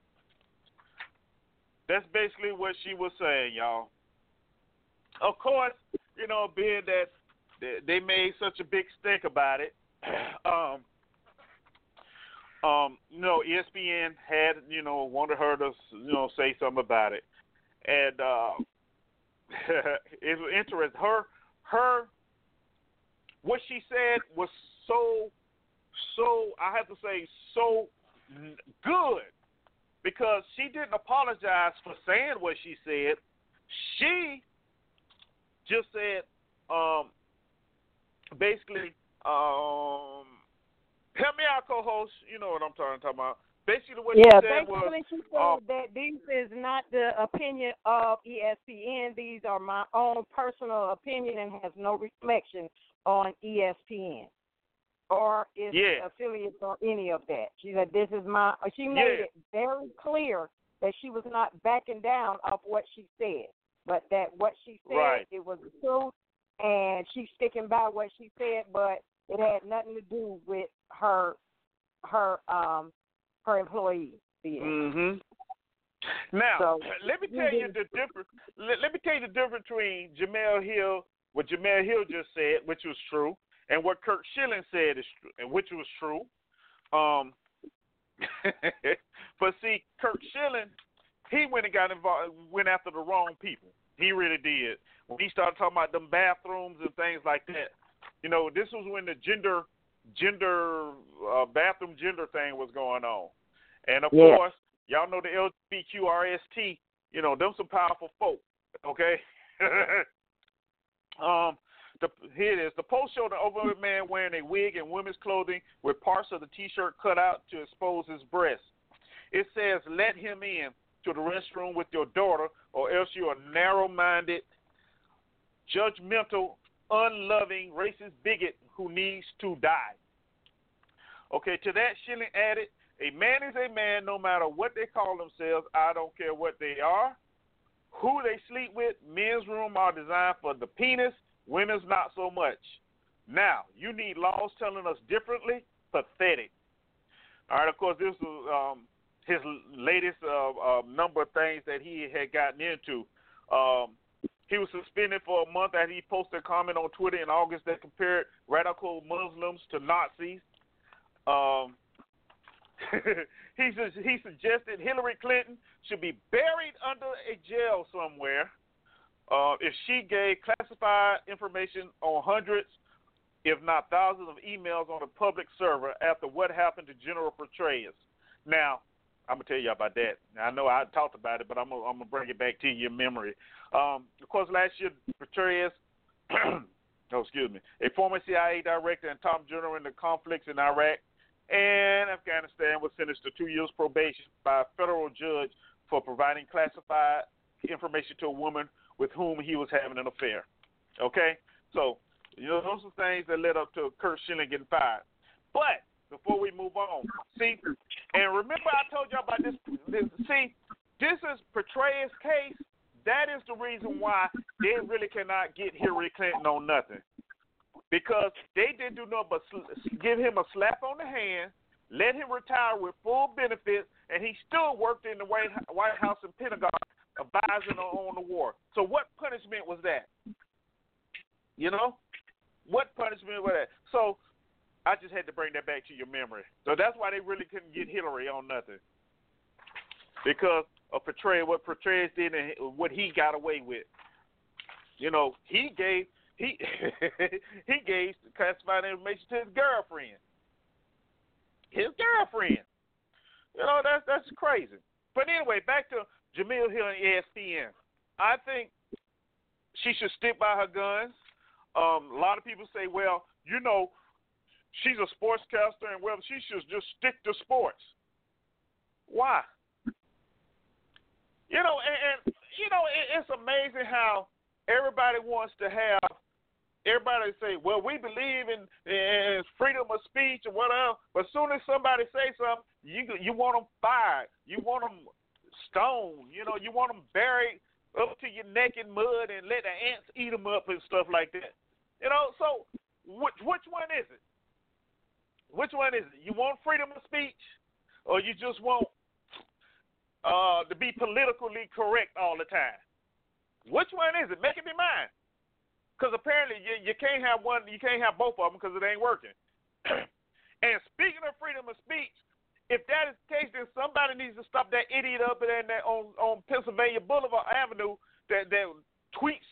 that's basically what she was saying, y'all. Of course, you know, being that they- made such a big stink about it, [CLEARS THROAT] um, um, you know, ESPN had, you know, wanted her to, you know, say something about it, and uh, [LAUGHS] it was interesting. Her, her, what she said was so, so I have to say, so good because she didn't apologize for saying what she said. She just said, um, basically, um, help me out, co-host. You know what I'm talking, talking about. Basically, what yeah, she said was, she said um, that this is not the opinion of ESPN. These are my own personal opinion and has no reflection on ESPN or is Yeah. affiliates or any of that. She said this is my. She made Yeah. it very clear that she was not backing down of what she said, but that what she said Right. it was the truth, and she's sticking by what she said, but it had nothing to do with her her um her employee. being. hmm Now, So, let me tell you the difference. Let, let me tell you the difference between Jemele Hill what Jemele Hill just said, which was true, and what Curt Schilling said is true, which was true. Um, [LAUGHS] but see, Curt Schilling, he went and got involved, went after the wrong people. He really did. When he started talking about them bathrooms and things like that, you know, this was when the gender, gender, uh, bathroom gender thing was going on, and of Yeah. course, y'all know the LGBTQRST. You know, them some powerful folk. Okay. [LAUGHS] um, the, here it is. The post showed an overweight man wearing a wig and women's clothing with parts of the T-shirt cut out to expose his breast. It says, "Let him in to the restroom with your daughter, or else you are narrow-minded, judgmental, unloving, racist bigot who needs to die." Okay. To that, Schilling added, "A man is a man, no matter what they call themselves. I don't care what they are." Who they sleep with, men's room are designed for the penis, women's not so much. Now, you need laws telling us differently. Pathetic. All right, of course, this was um, his latest uh, uh, number of things that he had gotten into. Um, he was suspended for a month after he posted a comment on Twitter in August that compared radical Muslims to Nazis. Um, [LAUGHS] he he suggested Hillary Clinton should be buried under a jail somewhere uh, if she gave classified information on hundreds, if not thousands, of emails on a public server after what happened to General Petraeus. Now, I'm gonna tell you about that. I know I talked about it, but I'm gonna, I'm gonna bring it back to your memory. Um, of course, last year Petraeus, [CLEARS THROAT] oh excuse me, a former CIA director and top general in the conflicts in Iraq and Afghanistan was sentenced to two years probation by a federal judge for providing classified information to a woman with whom he was having an affair. Okay? So, you know, those are things that led up to Curt Schilling getting fired. But before we move on, see, and remember I told you about this, this see, this is Petraeus' case. That is the reason why they really cannot get Hillary Clinton on nothing because they didn't do nothing but sl- give him a slap on the hand, let him retire with full benefits, and he still worked in the White White House and Pentagon advising on, the war. So what punishment was that? You know, what punishment was that? So I just had to bring that back to your memory. So that's why they really couldn't get Hillary on nothing because of Petraeus, what Petraeus did and what he got away with. You know, he gave he [LAUGHS] he gave classified information to his girlfriend. His girlfriend. You know, that's that's crazy. But anyway, back to Jemele Hill and ESPN. I think she should stick by her guns. Um, a lot of people say, well, you know, she's a sportscaster and well, she should just stick to sports. Why? You know, and, and you know, it, it's amazing how everybody wants to have everybody say, well, we believe in, in freedom of speech or whatever. But as soon as somebody say something, you you want them fired. You want them stoned. You know, you want them buried up to your neck in mud and let the ants eat them up and stuff like that. You know, so which which one is it? Which one is it? You want freedom of speech, or you just want uh, to be politically correct all the time? Which one is it? Make up your mind. Because apparently you, you can't have one, you can't have both of them because it ain't working. [CLEARS THROAT] and speaking of freedom of speech, if that is the case, then somebody needs to stop that idiot up there that on on Pennsylvania Boulevard Avenue that that tweets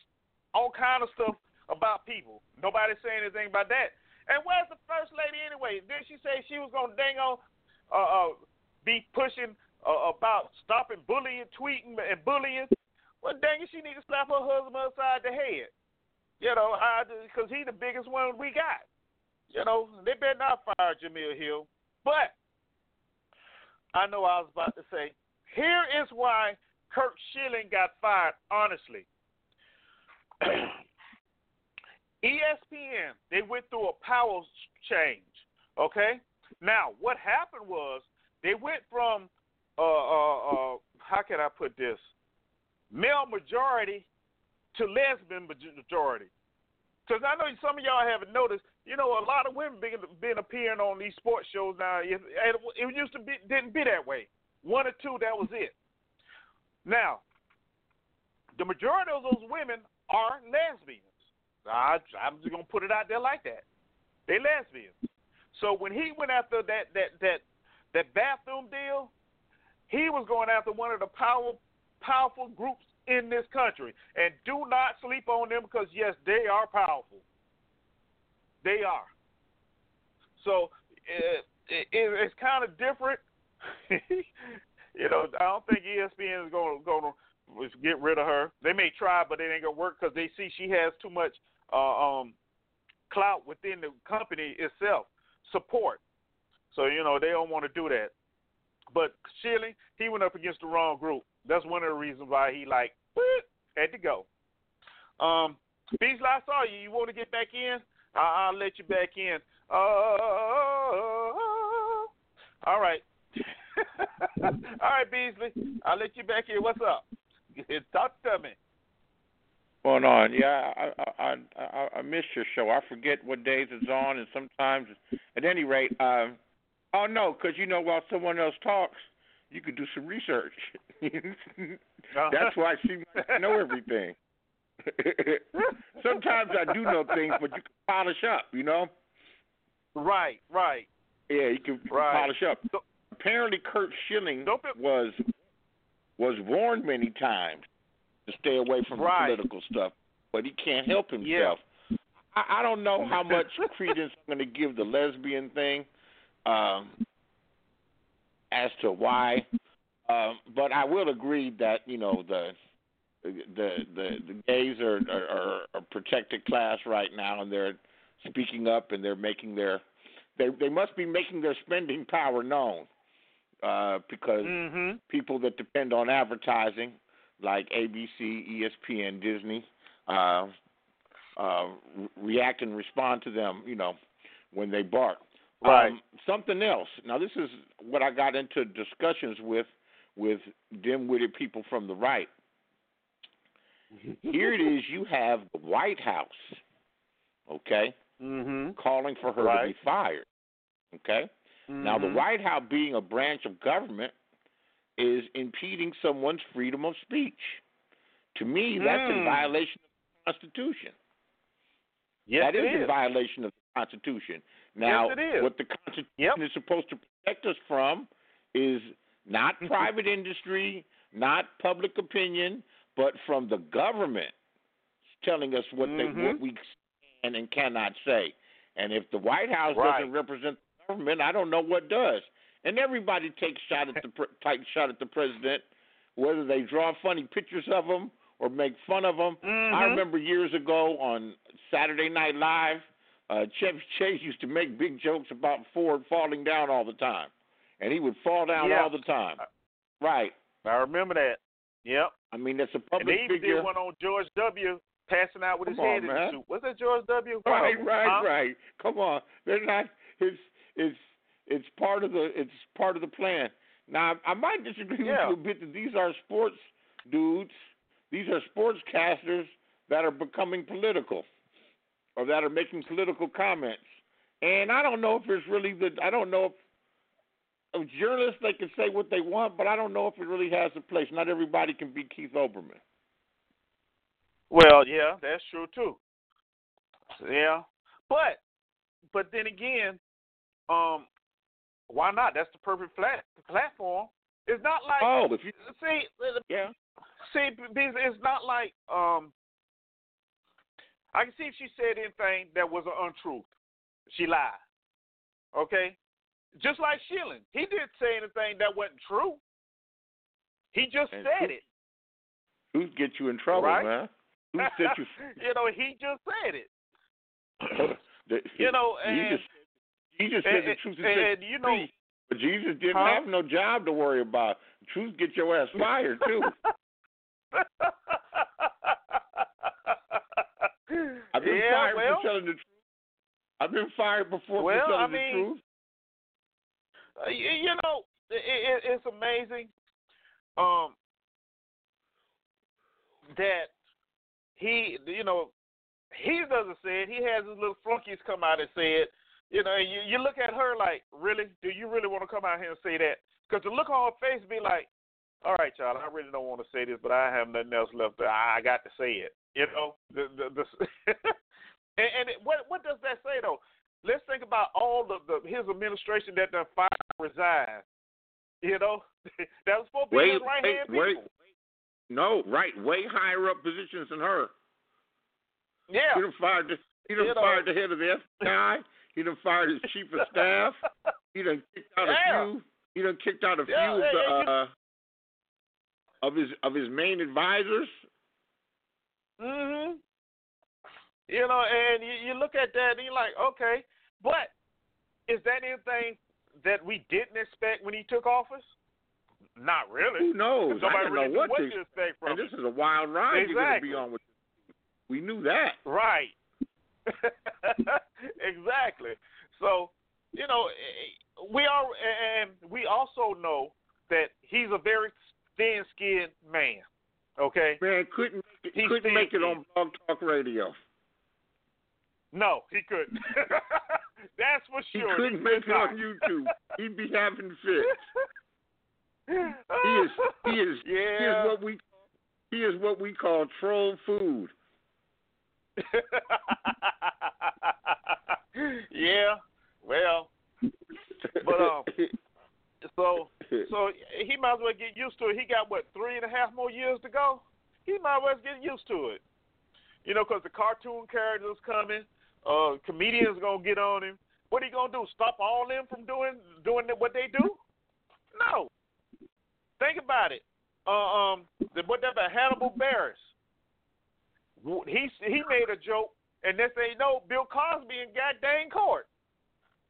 all kind of stuff about people. Nobody's saying anything about that. And where's the first lady anyway? Did she say she was gonna dang on uh, uh be pushing uh, about stopping bullying, tweeting, and bullying? Well, dang it, she need to slap her husband upside the head. You know, because he's the biggest one we got. You know, they better not fire Jemele Hill. But I know I was about to say, here is why Curt Schilling got fired, honestly. [CLEARS THROAT] ESPN, they went through a power change. Okay? Now, what happened was they went from, uh, uh, uh, how can I put this? Male majority to lesbian majority. Because I know some of y'all haven't noticed, you know, a lot of women been, been appearing on these sports shows now. It, it used to be didn't be that way. One or two, that was it. Now, the majority of those women are lesbians. I, I'm just gonna put it out there like that. They lesbians. So when he went after that that that that bathroom deal, he was going after one of the power powerful groups in this country. And do not sleep on them because yes, they are powerful. They are. So it, it, it's kind of different. [LAUGHS] you know, I don't think ESPN is going to going to get rid of her. They may try, but it ain't gonna work because they see she has too much uh, um, clout within the company itself, support. So you know they don't want to do that. But Schilling, he went up against the wrong group. That's one of the reasons why he like [LAUGHS] had to go. Um, Beasley, I saw you. You want to get back in? I- I'll let you back in. Uh, all right. all right, Beasley. I'll let you back in. What's up? Talk to me. Going on? Yeah, I I I, I miss your show. I forget what days it's on, and sometimes, at any rate, um, oh no, because you know while someone else talks, you could do some research. That's why she might know everything. [LAUGHS] Sometimes I do know things, but you can polish up, you know. Right, right. Yeah, you can, you can Right. polish up. So- Apparently, Curt Schilling was was warned many times to stay away from Right. the political stuff, but he can't help himself. I, I don't know how [LAUGHS] much credence I'm going to give the lesbian thing, um, as to why, um, but I will agree that you know the the the, the gays are, are are a protected class right now, and they're speaking up and they're making their they they must be making their spending power known uh, because Mm-hmm. people that depend on advertising like ABC, ESPN, Disney, uh, uh, react and respond to them, you know, when they bark. Right. Um, something else. Now, this is what I got into discussions with with dim-witted people from the right. Here it is. You have the White House, okay, Mm-hmm. calling for her to be fired. Okay. Now, the Mhm. White House, being a branch of government, is impeding someone's freedom of speech. To me, that's in Hmm. violation of the Constitution. Yes, that it is, in violation of the Constitution. Now, it is. what the Constitution Yep. is supposed to protect us from is not [LAUGHS] private industry, not public opinion, but from the government telling us what they Mhm. what we can and cannot say. And if the White House Right. doesn't represent the government, I don't know what does. And everybody takes shot at the takes [LAUGHS] shot at the president, whether they draw funny pictures of him or make fun of him. I Mhm. remember years ago on Saturday Night Live, uh, Chevy Chase used to make big jokes about Ford falling down all the time, and he would fall down Yeah. all the time. Right. I remember that. Yep. I mean, that's a public And they even figure. did one on George W. passing out with his Come on, head in man. the suit. Was that George W? Right, of right, huh? right. Come on, they're not. It's it's it's part of the it's part of the plan. Now, I might disagree Yeah. with you a bit that these are sports dudes. These are sportscasters that are becoming political, or that are making political comments. And I don't know if it's really the. I don't know if. Journalists, they can say what they want, but I don't know if it really has a place. Not everybody can be Keith Olbermann. Well, yeah, that's true too. Yeah, but but then again, um, why not? That's the perfect flat platform. It's not like Oh, if you see, yeah, see, it's not like um. I can see if she said anything that was an untruth. She lied. Okay, just like Schilling, he didn't say anything that wasn't true. He just And said who- it. who get you in trouble, Right. man? Who set you? [LAUGHS] you know, he just said it. [COUGHS] The- You know, and Jesus, Jesus said and, the truth is and, and, you know, but Jesus didn't Huh? have no job to worry about. Truth get your ass fired too. [LAUGHS] I've been yeah, fired well, for telling the truth. I've been fired before Well, for telling I mean, the truth. Uh, you know, it, it, it's amazing um, that he, you know, he doesn't say it. He has his little flunkies come out and say it. You know, and you, you look at her like, really? Do you really want to come out here and say that? Because the look on her face be like, all right, child, I really don't want to say this, but I have nothing else left. I, I got to say it. You know, the the, the [LAUGHS] And, and it, what what does that say though? Let's think about all the, the his administration that done fired resigned. You know, [LAUGHS] that was supposed to be Way, his right hand way, people. no, right, way higher up positions than her. Yeah. He done fired the he done You know. fired the head of the FBI. He done fired his chief of staff. He done kicked out [LAUGHS] Yeah. a few. He done kicked out a few Yeah, of yeah, the uh, of his of his main advisors. Mhm. You know, and you, you look at that and you're like, okay, but is that anything that we didn't expect when he took office? Not really. Who knows? Nobody really know what, what to to expect from And this is a wild ride you're going to be on with. We knew that. Right. [LAUGHS] exactly. So, you know, eh, we are, and we also know that he's a very thin-skinned man. Okay. Man couldn't He's couldn't make it on Blog Talk Radio. No, he couldn't. [LAUGHS] That's for sure. He couldn't He make could it on not. YouTube. He'd be having [LAUGHS] fits. He is he is he is what we he is what we call troll food. [LAUGHS] yeah. Well, but um, so so he might as well get used to it. He got what three and a half more years to go. He might as well get used to it. You know, because the cartoon characters coming, uh, comedians gonna get on him. What are you gonna do? Stop all them from doing doing what they do? No. Think about it. Uh, um, the, whatever Hannibal Buress. He he made a joke, and they say no, Bill Cosby in goddamn court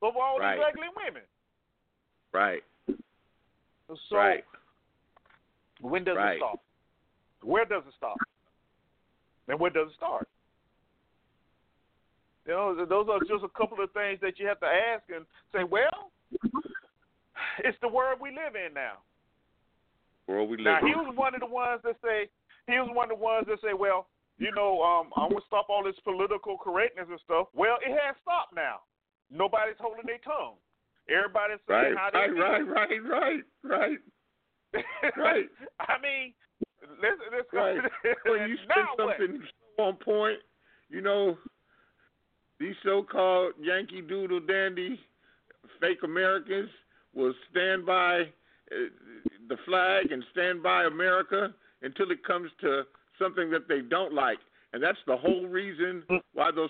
over all Right. these ugly women. Right. So right. when does Right. it stop? Where does it stop? And where does it start? You know, those are just a couple of things that you have to ask and say, well, it's the world we live in now. World we live Now live he was one of the ones that say he was one of the ones that say, well, you know, um, I'm gonna stop all this political correctness and stuff. Well, it has stopped now. Nobody's holding their tongue. Everybody's saying Right, how they right, feel. right, right, right, right. [LAUGHS] Right. I mean, let's let's go. Right. When you [LAUGHS] say what? something so on point, you know, these so-called Yankee Doodle Dandy fake Americans will stand by uh, the flag and stand by America until it comes to something that they don't like, and that's the whole reason why those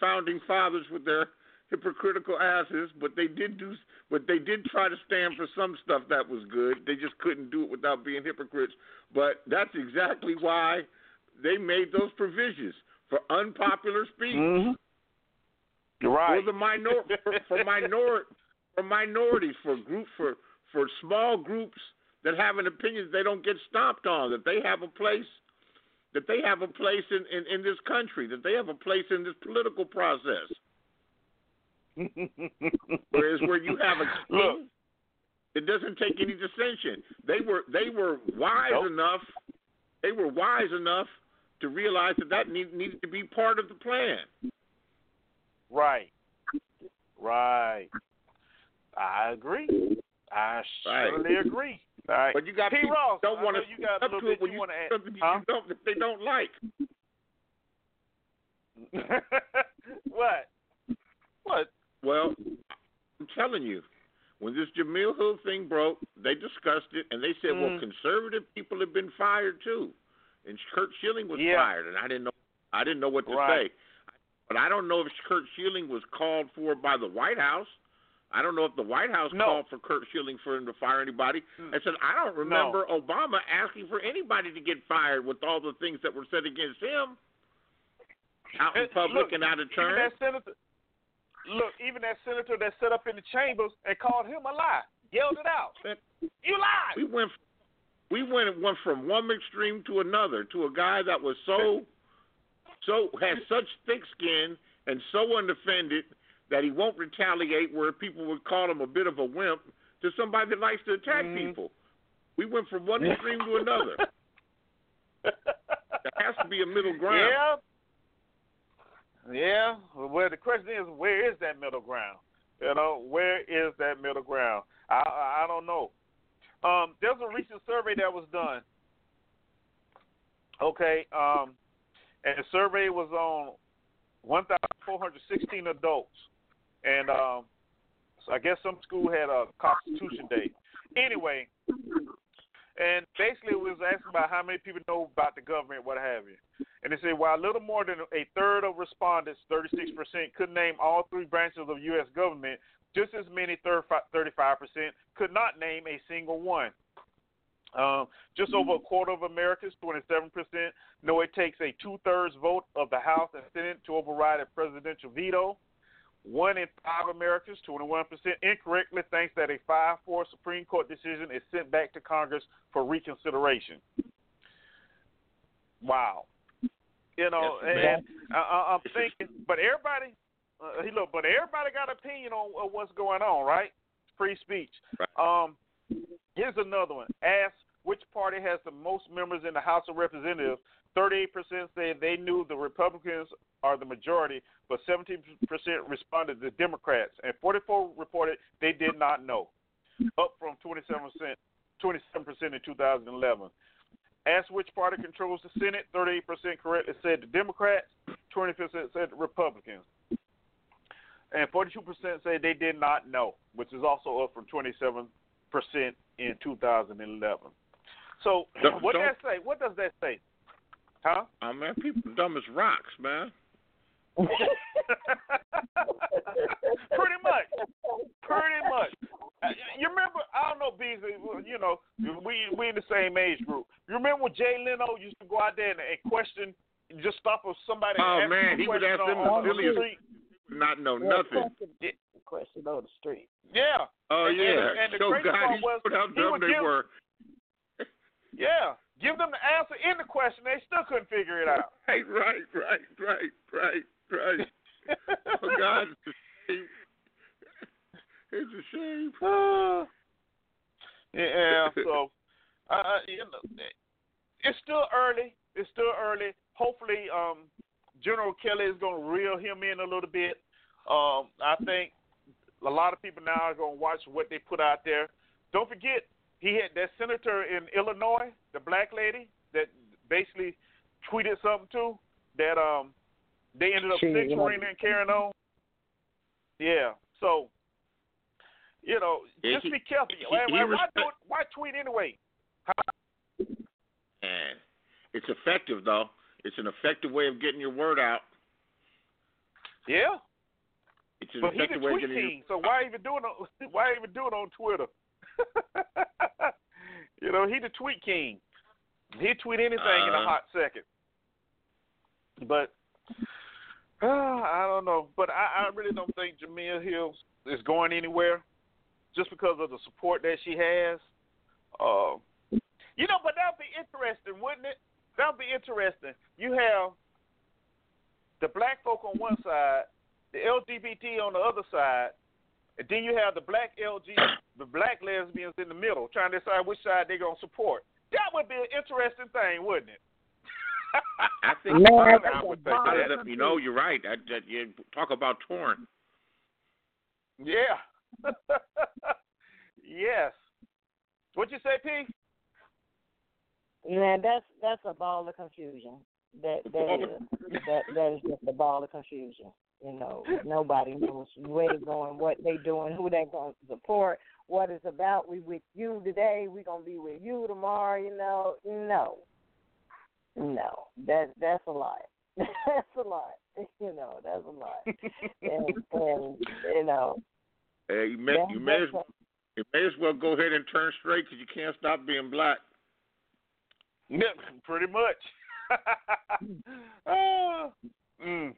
founding fathers with their hypocritical asses, but they did do, but they did try to stand for some stuff that was good. They just couldn't do it without being hypocrites. But that's exactly why they made those provisions for unpopular speech Right. for the minor for, for minor for minorities for group for for small groups that have an opinion they don't get stomped on that they have a place that they have a place in, in, in this country that they have a place in this political process whereas where you have a [LAUGHS] Look. it doesn't take any dissension they were they were wise Nope. enough they were wise enough to realize that that need, needed to be part of the plan Right. Right. I agree. I Right. certainly agree. All right. But you got P. people Ross, don't want to you got a up little to it bit when you you want to add. something Huh? you don't that they don't like. [LAUGHS] what? What? Well, I'm telling you, when this Jemele Hill thing broke, they discussed it and they said, "Well, Mhm. conservative people have been fired too," and Curt Schilling was Yeah. fired, and I didn't know I didn't know what to Right. say. But I don't know if Curt Schilling was called for by the White House. I don't know if the White House No. called for Curt Schilling for him to fire anybody. Mm. I said I don't remember Obama asking for anybody to get fired with all the things that were said against him out in public look, and out of Even turn. that senator. Look, even that senator that sat up in the chambers and called him a lie, yelled it out. You lied. We went we went went from one extreme to another to a guy that was so so has such thick skin and so undefended that he won't retaliate where people would call him a bit of a wimp to somebody that likes to attack Mhm. people. We went from one extreme to another. There has to be a middle ground. Yeah. Yeah. Well, the question is, where is that middle ground? You know, where is that middle ground? I I I don't know. Um, there's a recent survey that was done. Okay. Um, and the survey was on 1,416 adults, and um, so I guess some school had a Constitution Day. Anyway, and basically it was asking about how many people know about the government, what have you. And they said while a little more than a third of respondents, 36%, could name all three branches of U.S. government, just as many, 35%, could not name a single one. Um, just over a quarter of Americans, 27%, know it takes a two thirds vote of the House and Senate to override a presidential veto. One in five Americans, 21%, incorrectly thinks that a 5 4 Supreme Court decision is sent back to Congress for reconsideration. Wow. You know, Yes, and I, I'm thinking, but everybody, uh, he look, but everybody got an opinion on, on what's going on, right? Free speech. Um, here's another one. Ask which party has the most members in the House of Representatives. 38% say they knew the Republicans are the majority, but 17% responded the Democrats, and 44 reported they did not know, up from 27%, 27% in 2011. Asked which party controls the Senate, 38% correctly said the Democrats, 20% said the Republicans. And 42% say they did not know, which is also up from 27% in 2011. So, Don't- what don't- that say? What does that say? Huh? Oh man, people dumb as rocks, man. [LAUGHS] Pretty much. Pretty much. Uh, You remember? I don't know, Beasley. You know, we we in the same age group. You remember when Jay Leno used to go out there and, and question, just stop with somebody. Oh, man, he would question ask them on, the on the street. Not know Yeah, nothing. Question, question on the street. Yeah. Oh And- and- yeah. and the so crazy God, part he was showed how he dumb would they give- were. Yeah. Give them the answer in the question. They still couldn't figure it out. [LAUGHS] Right, right, right, right, right, right. [LAUGHS] Oh God, it's a shame. It's [SIGHS] a shame. Uh, yeah, so uh, you know, it's still early. It's still early. Hopefully, um, General Kelly is going to reel him in a little bit. Um, I think a lot of people now are going to watch what they put out there. Don't forget, he had that senator in Illinois, the black lady that basically tweeted something too that um they ended up She- censoring and carrying on. Yeah, so you know, Yeah, just he- be careful. he- why, he why, why, do it, why tweet anyway? And it's effective though. It's an effective way of getting your word out. Yeah, It's an but he's a effective way of tweet getting king, so why even do it? On, [LAUGHS] why even do it on Twitter? [LAUGHS] you know, he the tweet king. He'd tweet anything in a Uh-huh. hot second. But uh, [SIGHS] I don't know. But I, I really don't think Jemele Hills is going anywhere, just because of the support that she has. Uh, you know, but that'd be interesting, wouldn't it? That'd be interesting. You have the black folk on one side, the LGBT on the other side, and then you have the black LG, the black lesbians in the middle, trying to decide which side they're gonna support. That would be an interesting thing, wouldn't it? I [LAUGHS] think Man, I, that's would think bomb. that, you know, you're right. That, that you talk about torn. Yeah. [LAUGHS] yes. What'd you say, P? Man, that's that's a ball of confusion. That that oh. is that that is just a ball of confusion. You know, nobody knows where they're going, what they're doing, who they're going to support, what it's about. We with you today, we gonna be with you tomorrow. You know, no, no, that that's a lie. [LAUGHS] that's a lie. [LAUGHS] You know, that's a lie. and [LAUGHS] and you know, Hey, you may you may as that's a- you may as well go ahead and turn straight because you can't stop being black. Yeah, pretty much. Ah, mm.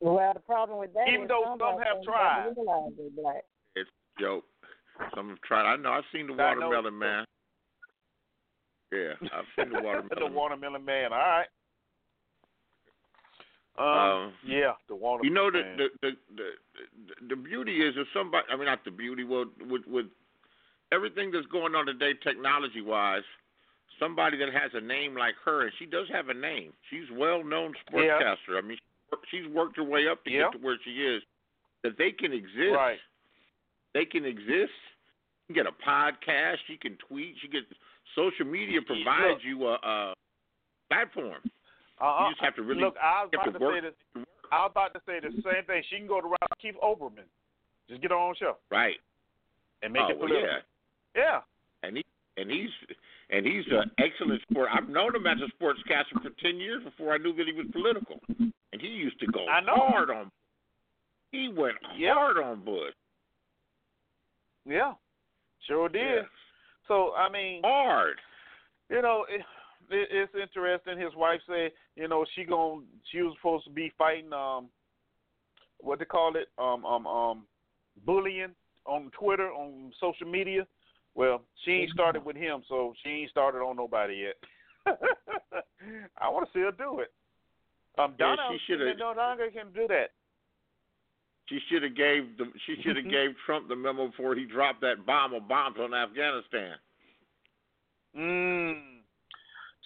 well, the problem with that Even is though some some black have tried. don't realize they're black. It's a joke. Some have tried. I know. I've seen the I know. watermelon man. Yeah, I've seen the watermelon. [LAUGHS] the watermelon. watermelon man. All right. Um, Um, yeah, the watermelon You know the the, the the the beauty is if somebody I mean not the beauty well with with everything that's going on today technology wise, somebody that has a name like her and she does have a name. She's well known sportscaster. I mean she's worked her way up to Yeah. get to where she is. That they can exist. right. They can exist. You can get a podcast. You can tweet. You get social media provides you a, a platform. Uh-uh. You uh, just have to really look. I was about to to say this. I was about to say the same thing. She can go to route Keith Olbermann. Just get her own show Right. and make oh, it well, political. yeah. Yeah. and he and he's and he's an excellent sport. I've known him as a sportscaster for ten years before I knew that he was political, and he used to go I know. hard on. He went Yeah. hard on Bush. Yeah. Sure did. Yeah. So I mean, Hard. you know, it, it, it's interesting. His wife said, you know, she gon' she was supposed to be fighting um, what they call it, um, um, um, bullying on Twitter on social media. Well, she ain't started with him, so she ain't started on nobody yet. [LAUGHS] I want to see her do it. Um, Yeah, Donna, she shoulda- no, Donna can do that. She should have gave the she should have gave Trump the memo before he dropped that bomb of bombs on Afghanistan. Mm.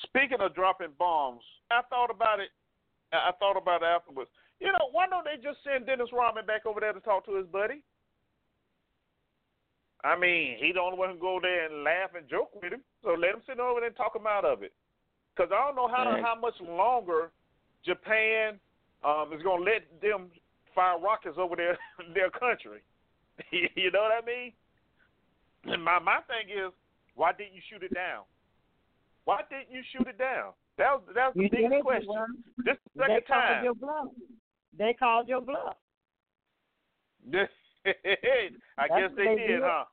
Speaking of dropping bombs, I thought about it. I I thought about it afterwards. You know, why don't they just send Dennis Rodman back over there to talk to his buddy? I mean, he the only one who go there and laugh and joke with him. So let him sit over there and talk him out of it. Because I don't know how Right. how much longer Japan um, is going to let them fire rockets over their [LAUGHS] their country. [LAUGHS] you know what I mean? And my my thing is, why didn't you shoot it down? Why didn't you shoot it down? That was that was the biggest question. Ron. This is the They second called time. your bluff. They called your bluff. [LAUGHS] I That's guess they they did, did. huh?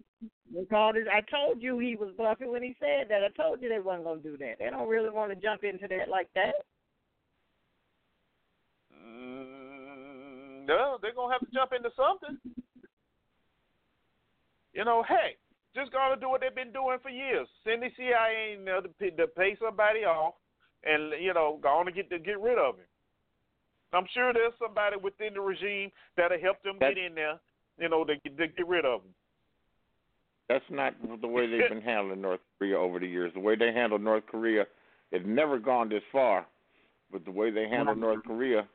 They called it. I told you he was bluffing when he said that. I told you they wasn't gonna do that. They don't really want to jump into that like that. Mm, no, they're gonna have to jump into something. You know, hey, just gonna do what they've been doing for years. Send the CIA in there to, to pay somebody off, and you know, go on to get to get rid of him. I'm sure there's somebody within the regime that'll help them That- get in there. You know, to, to get rid of him. That's not the way they've been handling North Korea over the years. The way they handle North Korea, it's never gone this far. But the way they handle North Korea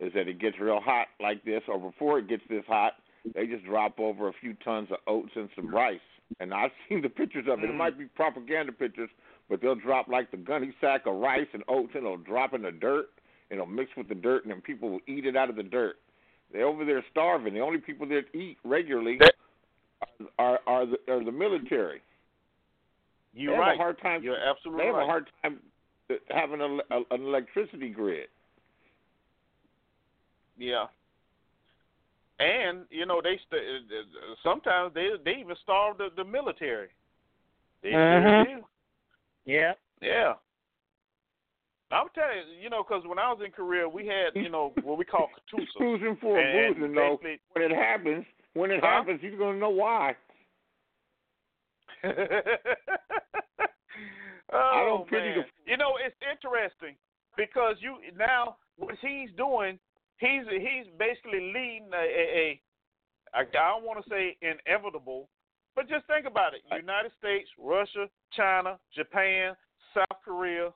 is that it gets real hot like this, or before it gets this hot, they just drop over a few tons of oats and some rice. And I've [LAUGHS] seen the pictures of it. It might be propaganda pictures, but they'll drop like the gunny sack of rice and oats, and it'll drop in the dirt, and it'll mix with the dirt, and then people will eat it out of the dirt. They're over there starving. The only people that eat regularly are are the, are the military. You're they have right. a hard time. You're absolutely they have right. a hard time uh, having a, a, an electricity grid. Yeah. And you know they st- sometimes they they even starve the, the military. They Mhm. Yeah. Yeah. I'm telling you, you know, because when I was in Korea, we had you know what we call [LAUGHS] katusa. cruising for a boozing though. When it happens, when it Huh? happens, he's gonna know why. [LAUGHS] oh, don't pity man. the- You know, it's interesting because you now what he's doing, he's he's basically leading a a, a I don't want to say inevitable, but just think about it: United States, Russia, China, Japan, South Korea.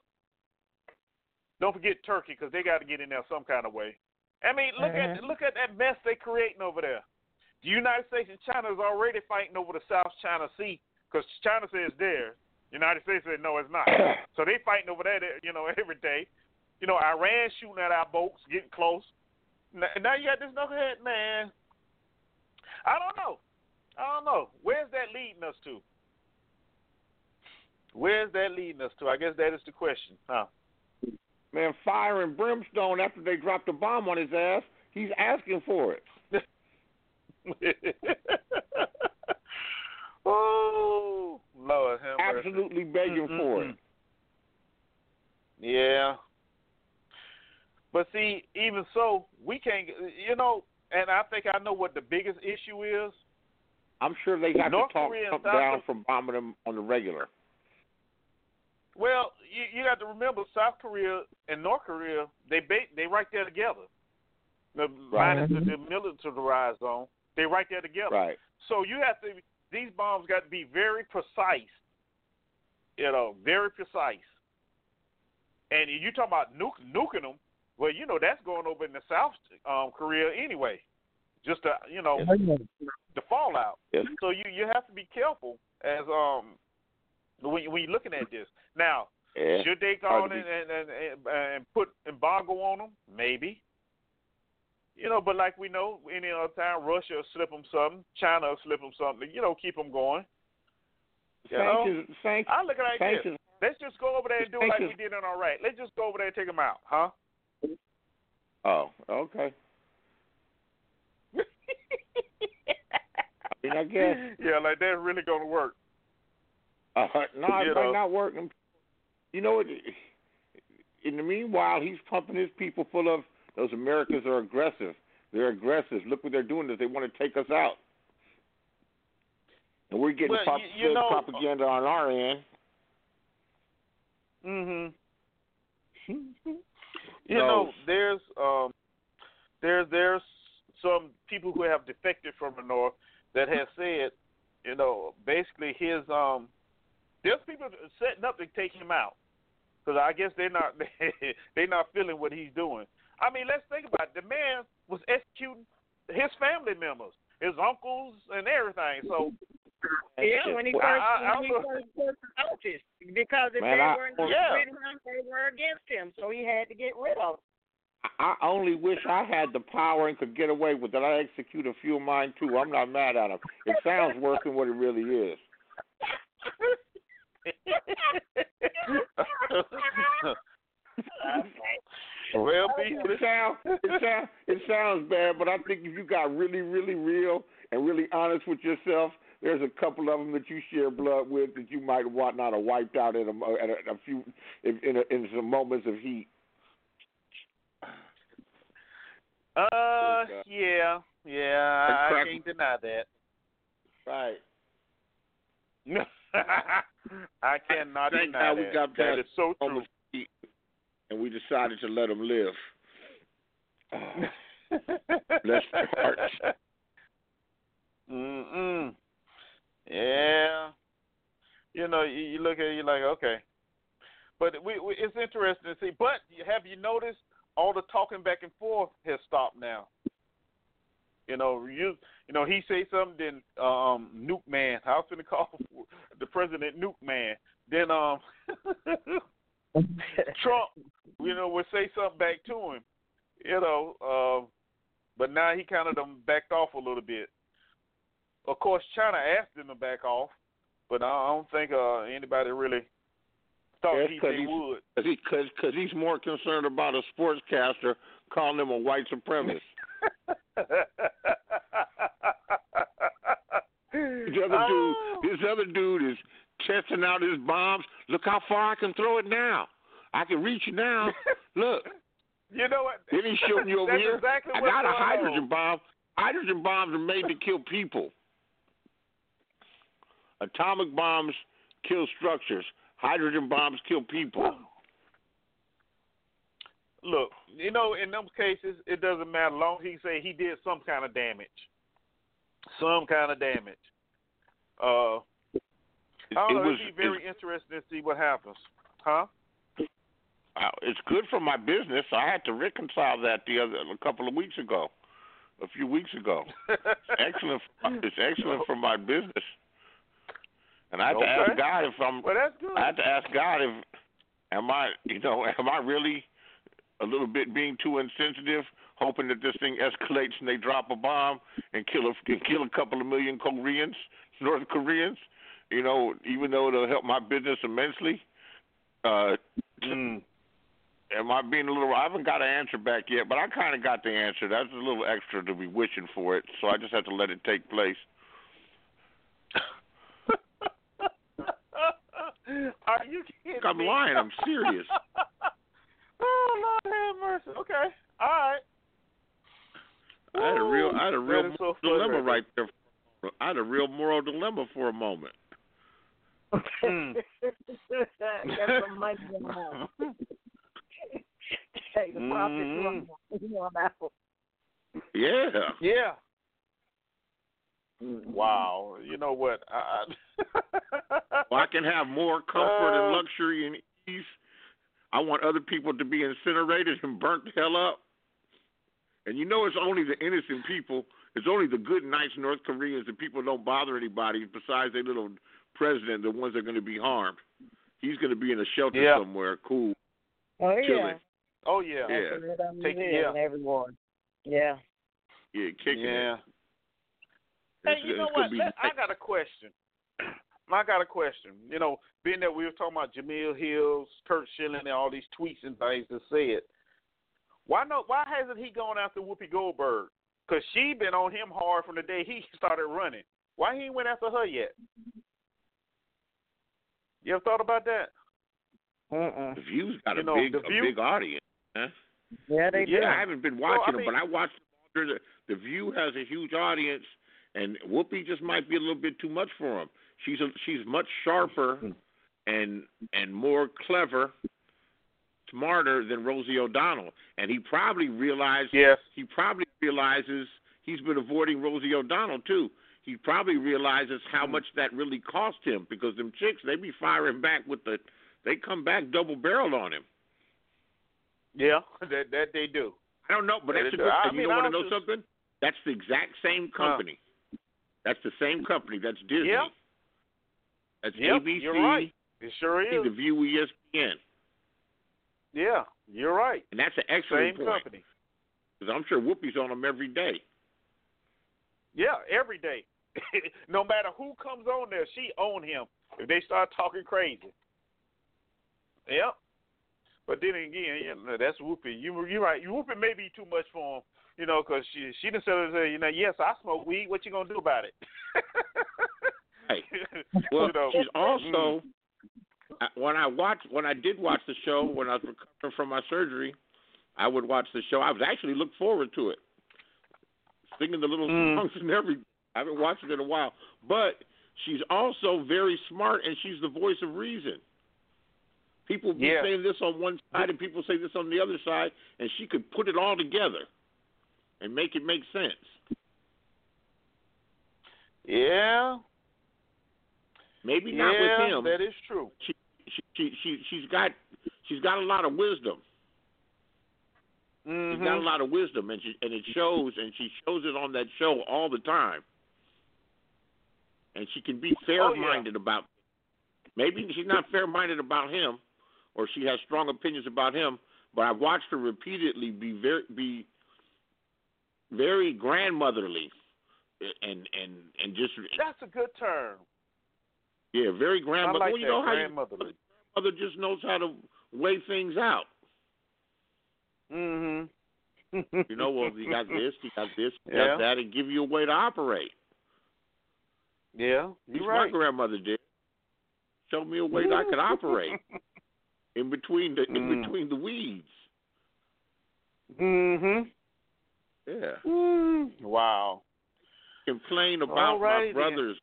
Don't forget Turkey because they got to get in there some kind of way. I mean, look at mm-hmm. look at that mess they're creating over there. The United States and China is already fighting over the South China Sea because China says theirs. United States said no, it's not. [COUGHS] so they fighting over that, you know, every day. You know, Iran shooting at our boats, getting close. Now, you got this knucklehead man. I don't know. I don't know. Where's that leading us to? Where's that leading us to? I guess that is the question. Huh? Man, fire and brimstone after they dropped the bomb on his ass. He's asking for it. [LAUGHS] oh, Lord have mercy. Absolutely begging for it. Yeah. But see, even so, we can't. You know, and I think I know what the biggest issue is. I'm sure they have North to talk Korea down from bombing them on the regular. Well, you you got to remember South Korea and North Korea, they ba- they right there together. The, Right. Minus the demilitarized zone, they right there together. Right. So you have to. These bombs got to be very precise. You know, very precise. And you talking about nuke, nuking them? Well, you know that's going over in the South um, Korea anyway. Just to you know the fallout. Yes. So you you have to be careful as um when you- when you're looking at this. Now, Yeah. Should they go Hard on and, and, and, and, and put embargo on them? Maybe. You know, but like we know, any other time, Russia will slip them something, China will slip them something. You know, keep them going. You know? Sanctions, sanctions, I look at it like this. Let's just go over there and do it like we did in Iraq. Let's just go over there and take them out, huh? Oh, okay. I mean, I guess. yeah, like that's really gonna work. Uh, no, it might not work. You know what? In the meanwhile, he's pumping his people full of those Americans are aggressive. They're aggressive. Look what they're doing. Is they want to take us out, and we're getting Well, prop- you- know- propaganda on our end. Mm Mhm. [LAUGHS] You No. know, there's um, there's there's some people who have defected from the north that have said, you know, basically his um, there's people setting up to take him out because I guess they're not [LAUGHS] they're not feeling what he's doing. I mean, let's think about it. The man was executing his family members, his uncles, and everything. So Yeah, when he first, I- I when he don't- first took office, because if Man, they weren't Well- with him, they were against him, so he had to get rid of. them. I I only wish I had the power and could get away with it. I execute a few of mine too. I'm not mad at him. It sounds worse than what it really is. [LAUGHS] well, be It sounds it sounds it sounds bad, but I think if you got really really real and really honest with yourself, there's a couple of them that you share blood with that you might want not have wiped out in a, at a, a few in in, a, in some moments of heat. Uh, yeah, yeah, I, I can't deny that. Right. No, [LAUGHS] I cannot Thank deny God we that. got that is so true. and we decided to let them live. [LAUGHS] Bless their hearts. Mm-mm. Yeah. You know, you, you look at it, you're like, okay. But we, we, it's interesting to see. But have you noticed all the talking back and forth has stopped now? You know, you you know, he say something, then um, Nuke Man. I was gonna call [LAUGHS] the president Nuke Man. Then um, [LAUGHS] Trump, you know, would say something back to him. You know, uh, but now he kind of backed off a little bit. Of course, China asked him to back off, but I don't think uh, anybody really thought Yes, he, 'cause they would. Cause he, cause, cause he's more concerned about a sportscaster calling him a white supremacist. [LAUGHS] This other Oh. dude, this other dude is testing out his bombs. Look how far I can throw it now. I can reach it now. [LAUGHS] Look. You know what? Then he's showing you over here. exactly I got a going on. hydrogen bomb. Hydrogen bombs are made to kill people. Atomic bombs kill structures. Hydrogen bombs kill people. Look, you know, in those cases, it doesn't matter. Long he say he did some kind of damage, some kind of damage. Uh, I don't It know. was- It'd be very interesting to see what happens, huh? Uh, it's good for my business. I had to reconcile that the other a couple of weeks ago, a few weeks ago. [LAUGHS] excellent. It's excellent for my business. And I had to ask God if I'm. Well, that's good. I had to ask God if am I, you know, am I really a little bit being too insensitive, hoping that this thing escalates and they drop a bomb and kill a and kill a couple of million Koreans, North Koreans, you know, even though it'll help my business immensely. Uh, Mm. Am I being a little? I haven't got an answer back yet, but I kind of got the answer. That's a little extra to be wishing for it, so I just have to let it take place. Are you kidding I'm me? lying. I'm serious. [LAUGHS] oh Lord have mercy. Okay, all right. I had a real, I had a real is so dilemma frustrating. right there. I had a real moral dilemma for a moment. Mm. Got some money in the house. Hey, the Mm. run out. Yeah. Yeah. Wow. You know what? I, I [LAUGHS] Well, I can have more comfort and Uh, luxury and ease. I want other people to be incinerated and burnt the hell up. And you know, it's only the innocent people. It's only the good, nice North Koreans. The people don't bother anybody besides their little president. The ones that are going to be harmed. he's going to be in a shelter Yeah. somewhere, cool, Oh yeah. chilling. Oh yeah. Yeah. Open Take- yeah. everyone. Yeah. Yeah, kicking Yeah. it. Hey, you know what? be Let- I got a question. [CLEARS THROAT] I got a question. You know, being that we were talking about Jemele Hills, Curt Schilling, and all these tweets and things that said, why no? Why hasn't he gone after Whoopi Goldberg? Because she been on him hard from the day he [LAUGHS] started running. Why he ain't went after her yet? You ever thought about that? Mm-mm. The View's got You a know, big a View- big audience. Huh? Yeah, they yeah, do. I haven't been Well, I watching mean- them, but I watched them. The, the View has a huge audience, and Whoopi just might be a little bit too much for him. She's a, she's much sharper [LAUGHS] and and more clever, smarter than Rosie O'Donnell, and he probably realized. Yes. He probably realizes he's been avoiding Rosie O'Donnell too. He probably realizes how much that really cost him because them chicks they be firing back with the they come back double barreled on him. Yeah, [LAUGHS] that that they do. I don't know, but They that's a good. I you mean, don't want to know something? That's the exact same company. That's the same company. That's Disney. Yeah. That's Yep, ABC. you're right. It sure is. The. View, ESPN, Yeah, you're right. and that's an excellent Same point. company. Because I'm sure Whoopi's on them every day. Yeah, every day. [LAUGHS] no matter who comes on there, she own him. If they start talking crazy. Yep. But then again, know, that's Whoopi. You you're right. Whoopi may be too much for him, you know, because she she said, uh, you know, yes, I smoke weed. What you gonna do about it? [LAUGHS] Hey, Well, You know, she's also mm. When I watched when I did watch the show when I was recovering from my surgery, I would watch the show. I was actually look forward to it, singing the little Mm. songs and everything. I haven't watched it in a while, but she's also very smart and she's the voice of reason. People be Yeah. saying this on one side and people say this on the other side, and she could put it all together and make it make sense. yeah, Maybe not yeah, with him. that is true. she she she she's got she's got a lot of wisdom. Mm-hmm. She's got a lot of wisdom, and she and it shows, and she shows it on that show all the time. And she can be fair-minded about. Maybe she's not fair-minded about him, or she has strong opinions about him. But I've watched her repeatedly be very be very grandmotherly, and and and just That's a good term. yeah, very grandmother. like well, you know how you, grandmotherly. mother just knows how to weigh things out. Mhm. You know, well, you got this, you got this, you Yeah. got that, and give you a way to operate. Yeah, you're right. my grandmother did. Showed me a way that I could operate [LAUGHS] in between the in Mm. between the weeds. Mhm. Yeah. Mm. Wow. Complain about my Alrighty then. brother's.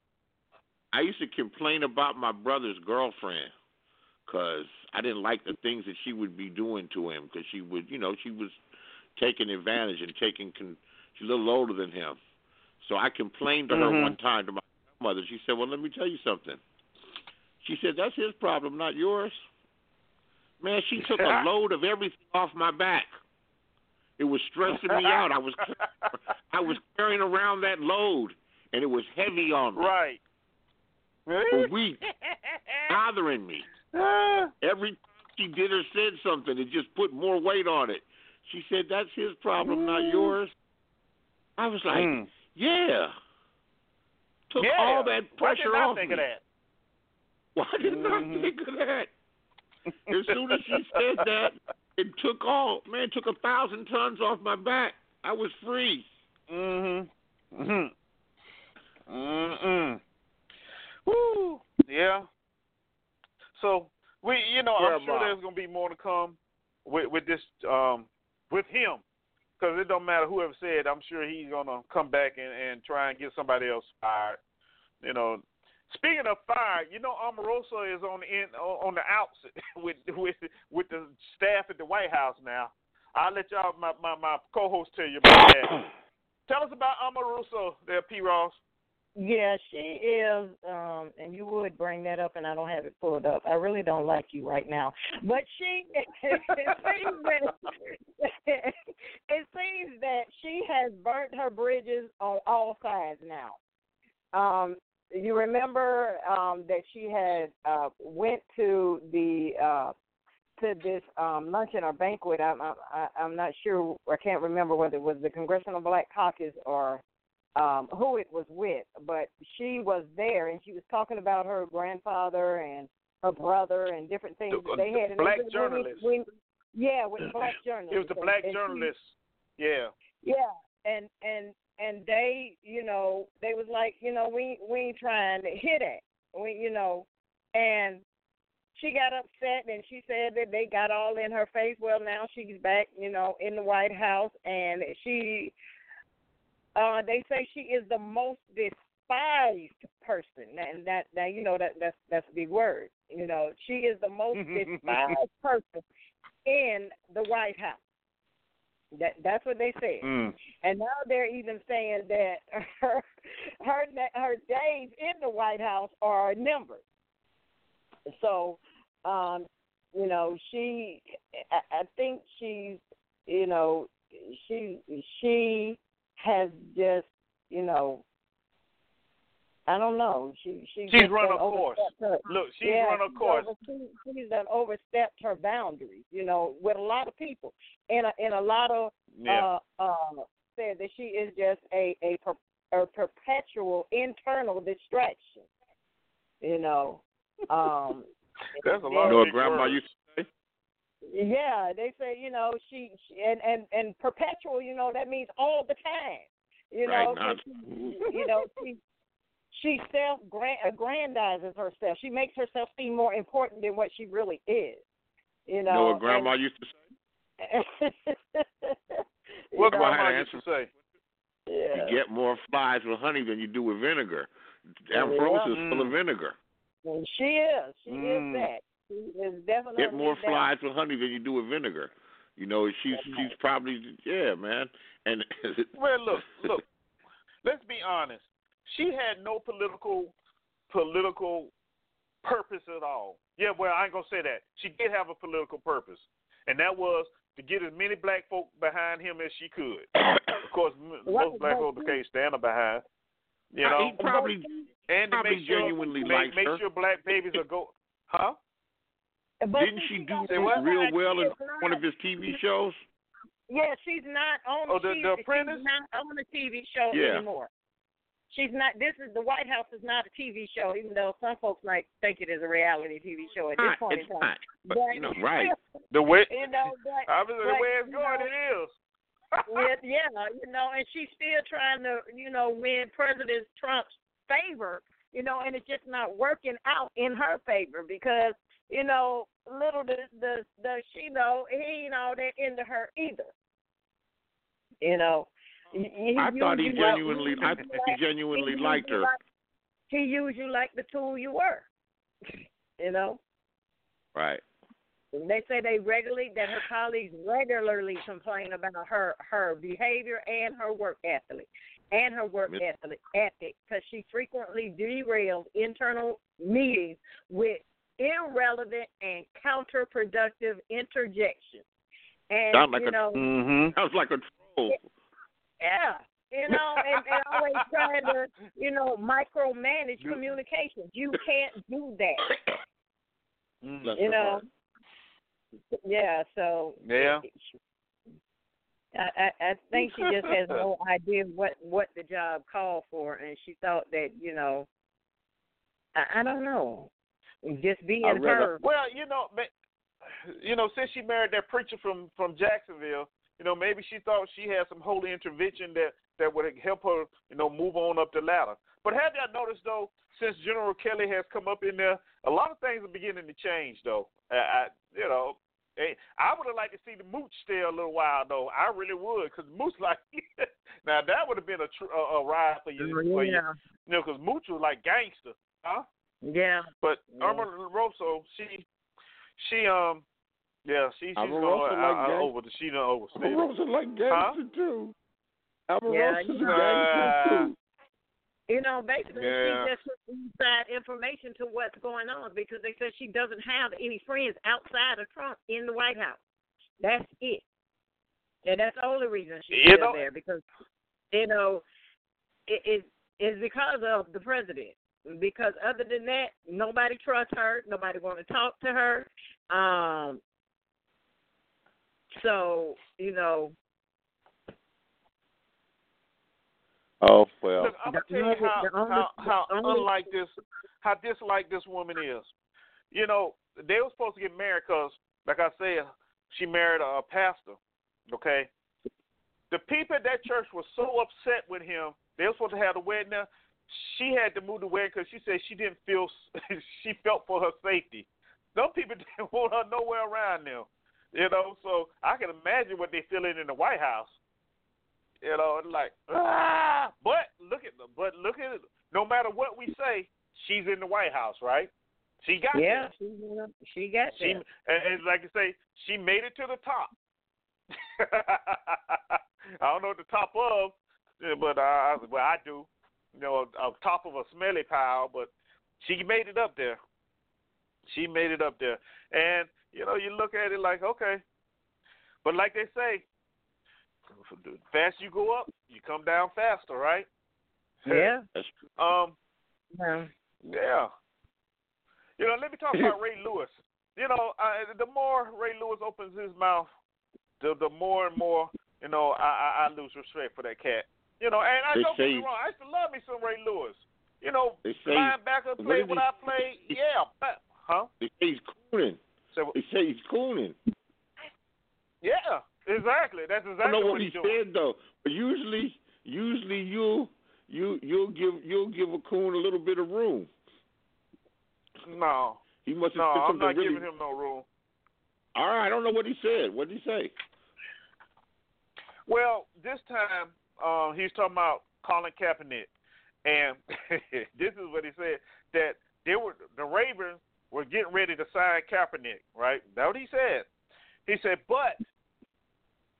I used to complain about my brother's girlfriend because I didn't like the things that she would be doing to him because she would, you know, she was taking advantage and taking. Con- she's a little older than him, so I complained to her Mhm. one time to my mother. She said, "Well, let me tell you something." She said, "That's his problem, not yours." Man, she took a [LAUGHS] load of everything off my back. It was stressing me out. I was [LAUGHS] I was carrying around that load, and it was heavy on me Right. for weeks, bothering me. [LAUGHS] Every time she did or said something, it just put more weight on it. She said, "That's his problem, not yours." I was like, Mm. "Yeah." Took yeah. all that Why pressure didn't I off think me. of that? Why didn't Mhm. I think of that? [LAUGHS] As soon as she said that, it took all man took a thousand tons off my back. I was free. Mhm. Mhm. Mhm. Woo. Yeah. So we, you know, I'm sure Bob. there's gonna be more to come with with this um with him because it don't matter whoever said. I'm sure he's gonna come back and and try and get somebody else fired. You know. Speaking of fired, you know Omarosa is on the in, on the outs [LAUGHS] with with with the staff at the White House now. I'll let y'all my my, my co-host tell you about that. [COUGHS] Tell us about Omarosa there, P. Ross. Yeah, she is, um, and you would bring that up, and I don't have it pulled up. I really don't like you right now, but she [LAUGHS] it seems that [LAUGHS] it seems that she has burnt her bridges on all sides now. Um, you remember um, that she had uh, went to the uh, to this um, luncheon or banquet. I'm I'm, I'm not sure. I can't remember whether it was the Congressional Black Caucus or um, who it was with, but she was there and she was talking about her grandfather and her brother and different things The- that they the had. And black it was- journalist. when- yeah, with the black journalists. It was the And- black and she- Yeah. yeah, and and and they, you know, they was like, you know, we we ain't trying to hit it, we, you know, and she got upset and she said that they got all in her face. Well, now she's back, you know, in the White House, and she, uh, they say she is the most despised person, and that now you know that that's that's a big word. You know, she is the most [LAUGHS] despised person in the White House. That that's what they said. Mm. And now they're even saying that [LAUGHS] her her her days in the White House are numbered. So, um, you know, she I, I think she's you know she she has just you know I don't know she she She's run done a course. her- Look, she's yeah, run a she's course. over- she- she's done overstepped her boundaries, you know, with a lot of people, and a, and a lot of Yeah. uh, uh, said that she is just a a, per, a perpetual internal distraction, you know. [LAUGHS] Um, That's a You lot know of what Grandma words. used to say? yeah, they say you know she, she and and and perpetual, you know, that means all the time, you know. Right, she, you know, she she self aggrandizes herself. She makes herself seem more important than what she really is. You You know, know what Grandma used to say? [LAUGHS] and, What you had grandma used to say? yeah. You get more flies with honey than you do with vinegar. Yeah. Ambrosia is full of Mm. vinegar. And she is. She Mm. is that. She is definitely Get more that. flies with honey than you do with vinegar. You know, she's she's probably yeah, man. And [LAUGHS] Well, look, look. Let's be honest. She had no political political purpose at all. Yeah, well, I ain't gonna say that. She did have a political purpose, and that was to get as many black folk behind him as she could. Of course, What- most black folk can't stand her behind. You know, he know, probably and to probably make sure genuinely make, liked make her. sure black babies are go, huh? But didn't see, she do got- Say what? real well in not- one of his TV shows? Yeah, she's not on. Oh, the- she's, the Apprentice? She's not on the TV show Yeah. anymore. She's not. This is the White House is not a TV show, even though some folks might think it is a reality TV show at this Not, point it's in time. not. But you know, right. [LAUGHS] The way, you know, but obviously, the way it's going, know, it is. [LAUGHS] with, yeah, you know, and she's still trying to, you know, win President Trump's favor, you know, and it's just not working out in her favor because, you know, little does the the she know he ain't all that into her either. You know, he, I thought he genuinely, like- I think he genuinely used liked her. like- he used you like the tool you were. [LAUGHS] You know. Right. And They say they regularly that her colleagues regularly complain about her her behavior and her work ethic and her work Miss- ethic ethic because she frequently derailed internal meetings with irrelevant and counterproductive interjections. And Sound like you a- know, Mm-hmm. Sounds like a troll. Yeah, you know, and, and always trying to you know micromanage communications. You can't do that. Mm. You know. heart. Yeah, so Yeah. I, I I think she just has no [LAUGHS] idea what what the job called for, and she thought that you know, I, I don't know, just being her. Well, you know, ma- you know, since she married that preacher from from Jacksonville, you know, maybe she thought she had some holy intervention that that would help her, you know, move on up the ladder. But have y'all noticed though, since General Kelly has come up in there, a lot of things are beginning to change though. I, I you know. eh, I would have liked to see the Mooch stay a little while though. I really would, because Mooch [LAUGHS] like now that would have been a, tr- a, a ride for you, for you, yeah, you know, because Mooch was like gangster, huh? yeah, But Yeah. Irma Rosso, she, she, um, yeah, she, she's Omarosa going like uh, gang- over. She done overstayed. Omarosa like gangster too. Omarosa's you a know. gangster too. you know, basically Yeah. she just inside information to what's going on because they said she doesn't have any friends outside of Trump in the White House. That's it, and that's the only reason she's You still know- there because you know it is is because of the president. because other than that, nobody trusts her. Nobody want to talk to her. Um. So you know. Oh well. Look, I'm gonna tell you how how, how unlike this, how dislike this woman is. You know, they were supposed to get married because, like I said, she married a, a pastor. Okay. The people at that church were so upset with him. They were supposed to have the wedding there. She had to move the wedding because she said she didn't feel. [LAUGHS] she felt for her safety. Some people [LAUGHS] didn't want her nowhere around them. You know, so I can imagine what they're feeling in the White House. You know, it's like ah. But look at them. But look at it. No matter what we say, she's in the White House, right? She got yeah, there. she, she got She there. and, and like I say, she made it to the top. [LAUGHS] I don't know what the top of, but I well I do. You know, on top of a smelly pile, but she made it up there. She made it up there, and you know, you look at it like okay, but like they say, the faster you go up, you come down faster, right? Yeah. [LAUGHS] That's true. Um. Yeah. Yeah. You know, let me talk about Ray Lewis. You know, uh, the more Ray Lewis opens his mouth, the the more and more, you know, I I, I lose respect for that cat. You know, and I They don't get me wrong, I used to love me some Ray Lewis. You know, They say- linebacker what played is when I played. Yeah, but, huh? They say he's cooning. So, They say he's cooning. yeah, exactly. That's I exactly don't know what what he doing. said though, but usually, usually you you you'll give you'll give a coon a little bit of room. No, He must have no, said I'm not really. giving him no room. All right, I don't know what he said. What did he say? Well, this time uh, he's talking about Colin Kaepernick, and [LAUGHS] this is what he said that they were the Ravens were getting ready to sign Kaepernick, right? That's what he said. He said, but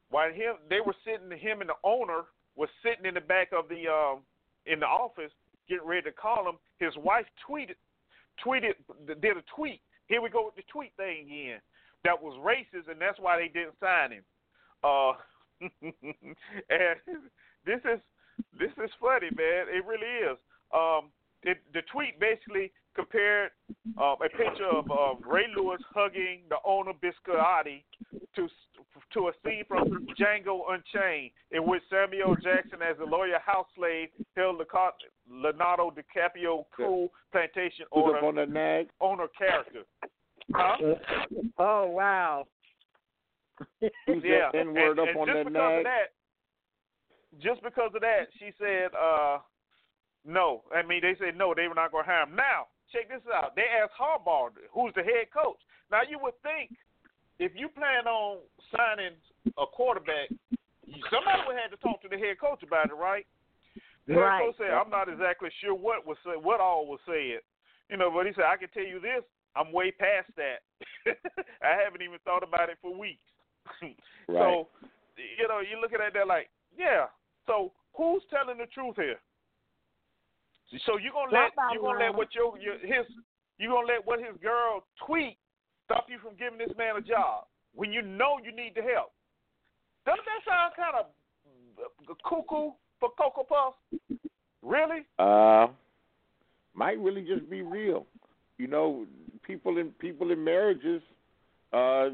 while him they were sitting, him and the owner was sitting in the back of the um, in the office getting ready to call him. His wife tweeted, tweeted, did a tweet. Here we go with the tweet thing again. That was racist, and that's why they didn't sign him. Uh, [LAUGHS] and this is this is funny, man. It really is. Um, it, the tweet basically compared uh, a picture of uh, Ray Lewis hugging the owner Bisciotti to to a scene from Django Unchained, in which Samuel Jackson, as a lawyer house slave, held the Car- Leonardo DiCaprio cool plantation owner on that nag? owner character. Huh? Oh wow. Who's yeah, that N word and, up and on just that because nag? of that, just because of that, she said, uh, no. I mean, they said no, they were not going to hire him. Now, check this out. They asked Harbaugh, who's the head coach. Now, you would think if you plan on signing a quarterback, somebody would have to talk to the head coach about it, right? The head Right. coach said, I'm not exactly sure what was said, what all was said. You know, but he said, I can tell you this, I'm way past that. [LAUGHS] I haven't even thought about it for weeks. [LAUGHS] right. So, you know, you're looking at that like, yeah. So who's telling the truth here? So you're gonna let Somebody you're gonna let what your, your his you're gonna let what his girl tweet stop you from giving this man a job when you know you need the help. Doesn't that sound kind of cuckoo for Cocoa Puffs? Really? Uh, might really just be real. You know, people in people in marriages, uh,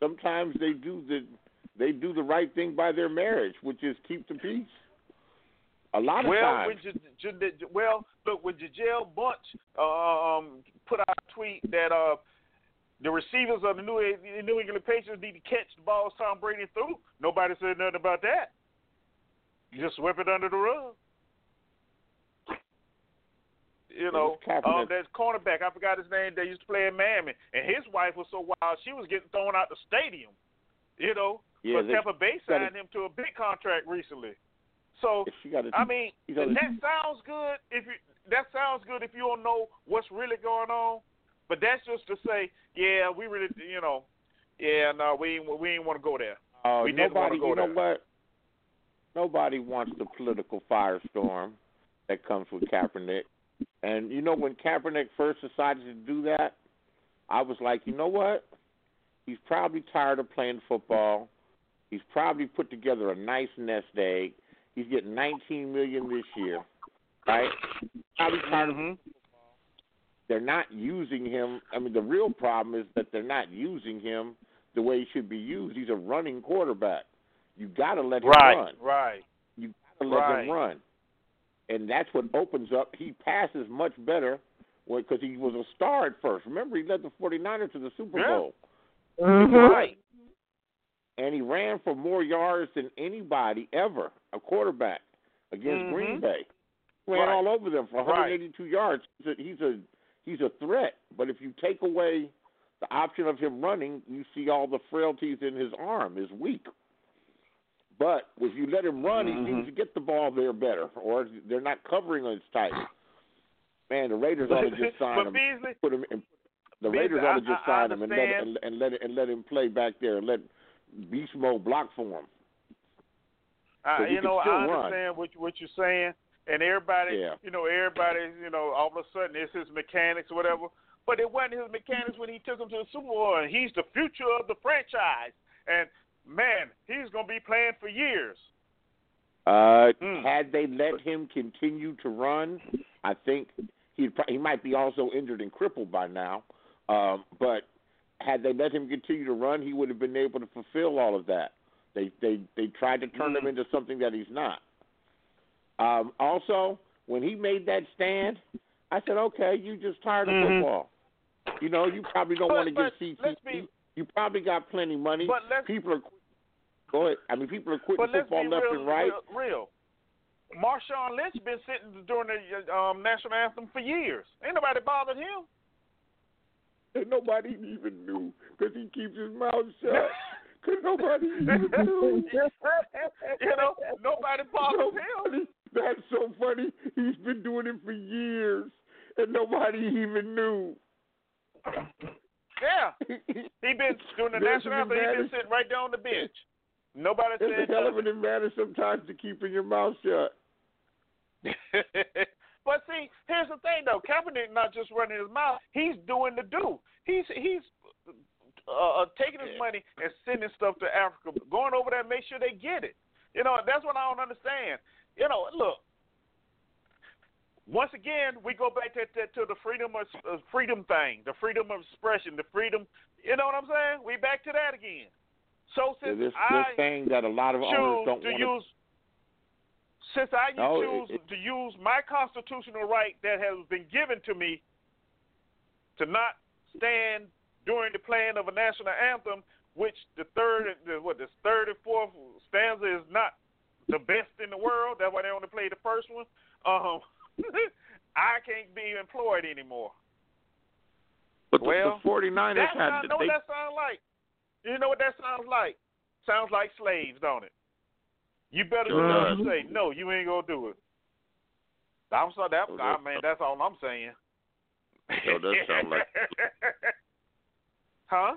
sometimes they do the they do the right thing by their marriage, which is keep the peace. A lot of well, times. when J- J- well, look, when Gisele Bündchen um, put out a tweet that uh, the receivers of the New, New England Patriots need to catch the balls Tom Brady threw, nobody said nothing about that. You just swept it under the rug. You know, um, that cornerback, I forgot his name, they used to play in Miami, and his wife was so wild, she was getting thrown out the stadium. You know, Yeah, but Tampa Bay signed him to a big contract recently. So she got I mean, gotta- that sounds good if you that sounds good if you don't know what's really going on. But that's just to say, yeah, we really, you know, yeah, no, we ain't, we ain't want to go there. Oh, we didn't want nobody. to go you know there. what? Nobody wants the political firestorm that comes with Kaepernick. And you know when Kaepernick first decided to do that, I was like, you know what? He's probably tired of playing football. He's probably put together a nice nest egg. He's getting 19 million this year, right? Probably part mm-hmm. of they're not using him. I mean, the real problem is that they're not using him the way he should be used. He's a running quarterback. You got to let him right, run. Right. You got to let right. him run, and that's what opens up. He passes much better because he was a star at first. Remember, he led the 49ers to the Super yeah. Bowl. Mm-hmm. Right. And he ran for more yards than anybody ever, a quarterback against mm-hmm. Green Bay. Ran right. all over them for 182 right. yards. He's a, he's a he's a threat. But if you take away the option of him running, you see all the frailties in his arm is weak. But if you let him run, mm-hmm. he seems to get the ball there better, or they're not covering as tight. Man, the Raiders ought to just [LAUGHS] sign him, Beasley, put him. In, the Beasley, Raiders ought to just I, I sign him and let and, and let it, and let him play back there and let Beast Mode block for him. Uh, you know, I run. understand what what you're saying, and everybody, yeah. you know, everybody, you know, all of a sudden it's his mechanics or whatever. But it wasn't his mechanics when he took him to the Super Bowl, and he's the future of the franchise. And man, he's gonna be playing for years. Uh, mm. Had they let him continue to run, I think he he might be also injured and crippled by now. Um, but had they let him continue to run, he would have been able to fulfill all of that. They they they tried to turn mm. him into something that he's not. Um, also, when he made that stand, I said, "Okay, you just tired of mm-hmm. football. You know, you probably don't want to get CTE. Be, you probably got plenty of money. But let's, people are go ahead. I mean, people are quitting football left real, and right. Real, real. Marshawn Lynch been sitting during the um, national anthem for years. Ain't nobody bothered him. And nobody even knew because he keeps his mouth shut. [LAUGHS] Because nobody [LAUGHS] even knew. you know, nobody nobody, him. That's so funny. He's been doing it for years, and nobody even knew. Yeah, [LAUGHS] he been doing the national anthem. He been sitting right down on the bench. Nobody it's said a hell of an advantage sometimes to keeping your mouth shut. But see, here's the thing though. Kaepernick not just running his mouth; he's doing the do. He's he's uh, taking his money and sending stuff to Africa, going over there and make sure they get it. You know, that's what I don't understand. You know, look. Once again, we go back to, to, to the freedom of uh, freedom thing, the freedom of expression, the freedom. You know what I'm saying? We back to that again. So since this, I this thing that a lot of owners don't to want use, since I No, choose it- to use my constitutional right that has been given to me to not stand during the playing of a national anthem, which the third, the, what the third and fourth stanza is not the best in the world. That's why they only play the first one. Um, [LAUGHS] I can't be employed anymore. But the, well, the 49ers that had sound, know they, what that sounds like? You know what that sounds like? Sounds like slaves, don't it? You better do what you say. No, you ain't gonna do it. I'm sorry, that, I that- mean, that's all I'm saying. So that sound like- [LAUGHS] huh?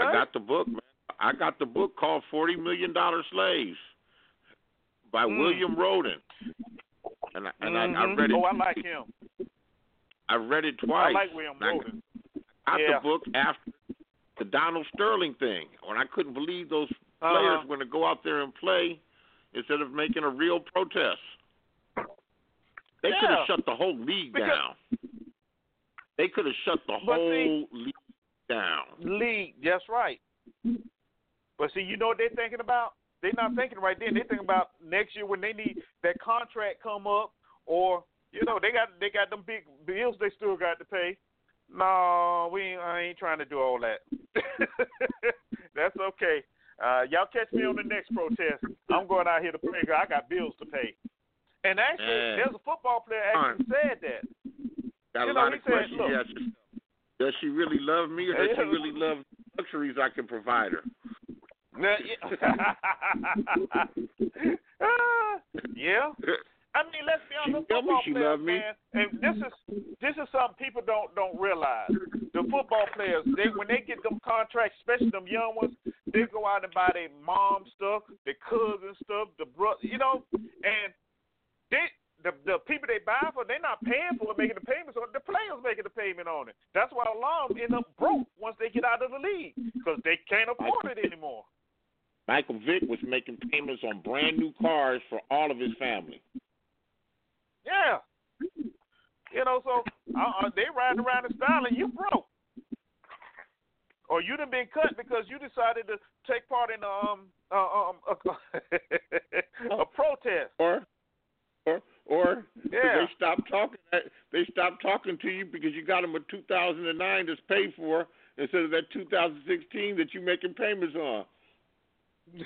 I got the book, man. I got the book called Forty Million Dollar Slaves by Mm. William Rhoden, and I, and I, I Mhm. read it. Oh, I like him. I read it twice. I like William Rhoden. I got Yeah. the book after the Donald Sterling thing, when I couldn't believe those Uh-huh. Players were going to go out there and play instead of making a real protest. They could have shut the whole league Because- down. They could have shut the But see- whole league down. League, that's right. But see, you know what they're thinking about? They're not thinking right then. They're thinking about next year when they need that contract come up, or you know they got they got them big bills they still got to pay. No, we ain't, I ain't trying to do all that. [LAUGHS] that's okay. Uh, y'all catch me on the next protest. I'm going out here to pray. 'cause I got bills to pay. And actually, Yeah. there's a football player actually said that. Got You a know, lot of said, questions. Does she really love me, or does she really love luxuries I can provide her? Now, yeah. Ah, [LAUGHS] yeah. I mean, let's be honest. She me football she players, me. man, and this is this is something people don't don't realize. The football players, they when they get them contracts, especially them young ones, they go out and buy their mom stuff, their cousin stuff, the bro, you know, and they the the people they buy for, they're not paying for it, making the payments on it. The players making the payment on it. That's why a lot of them end up broke once they get out of the league because they can't afford it anymore. Michael Vick was making payments on brand new cars for all of his family. Yeah. You know, so uh, they riding around in style and you broke. Or you done been cut because you decided to take part in um uh, um a, [LAUGHS] a protest. Or or or yeah. they stopped talking they stopped talking to you because you got them a 2009 that's paid for instead of that 2016 that you're making payments on. [LAUGHS]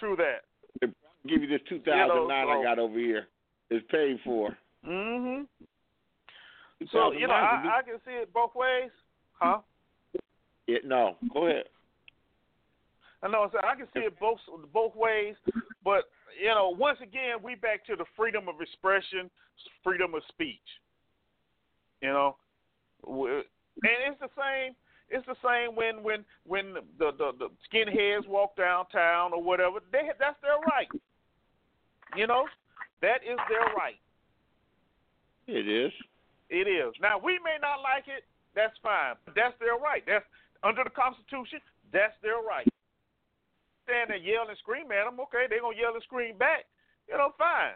True that. They give you this 2009 you know, so, I got over here. It's paid for. Mhm. So you know, I, I can see it both ways, huh? Yeah, no, go ahead. I know. So I can see it both both ways, but you know, once again, we back to the freedom of expression, freedom of speech. You know, and it's the same. It's the same when when when the the, the skinheads walk downtown or whatever. They that's their right. You know, that is their right. It is. It is. Now we may not like it. That's fine. But that's their right. That's under the Constitution. That's their right. Stand there, yell and scream at them. Okay, they're gonna yell and scream back. You know, fine.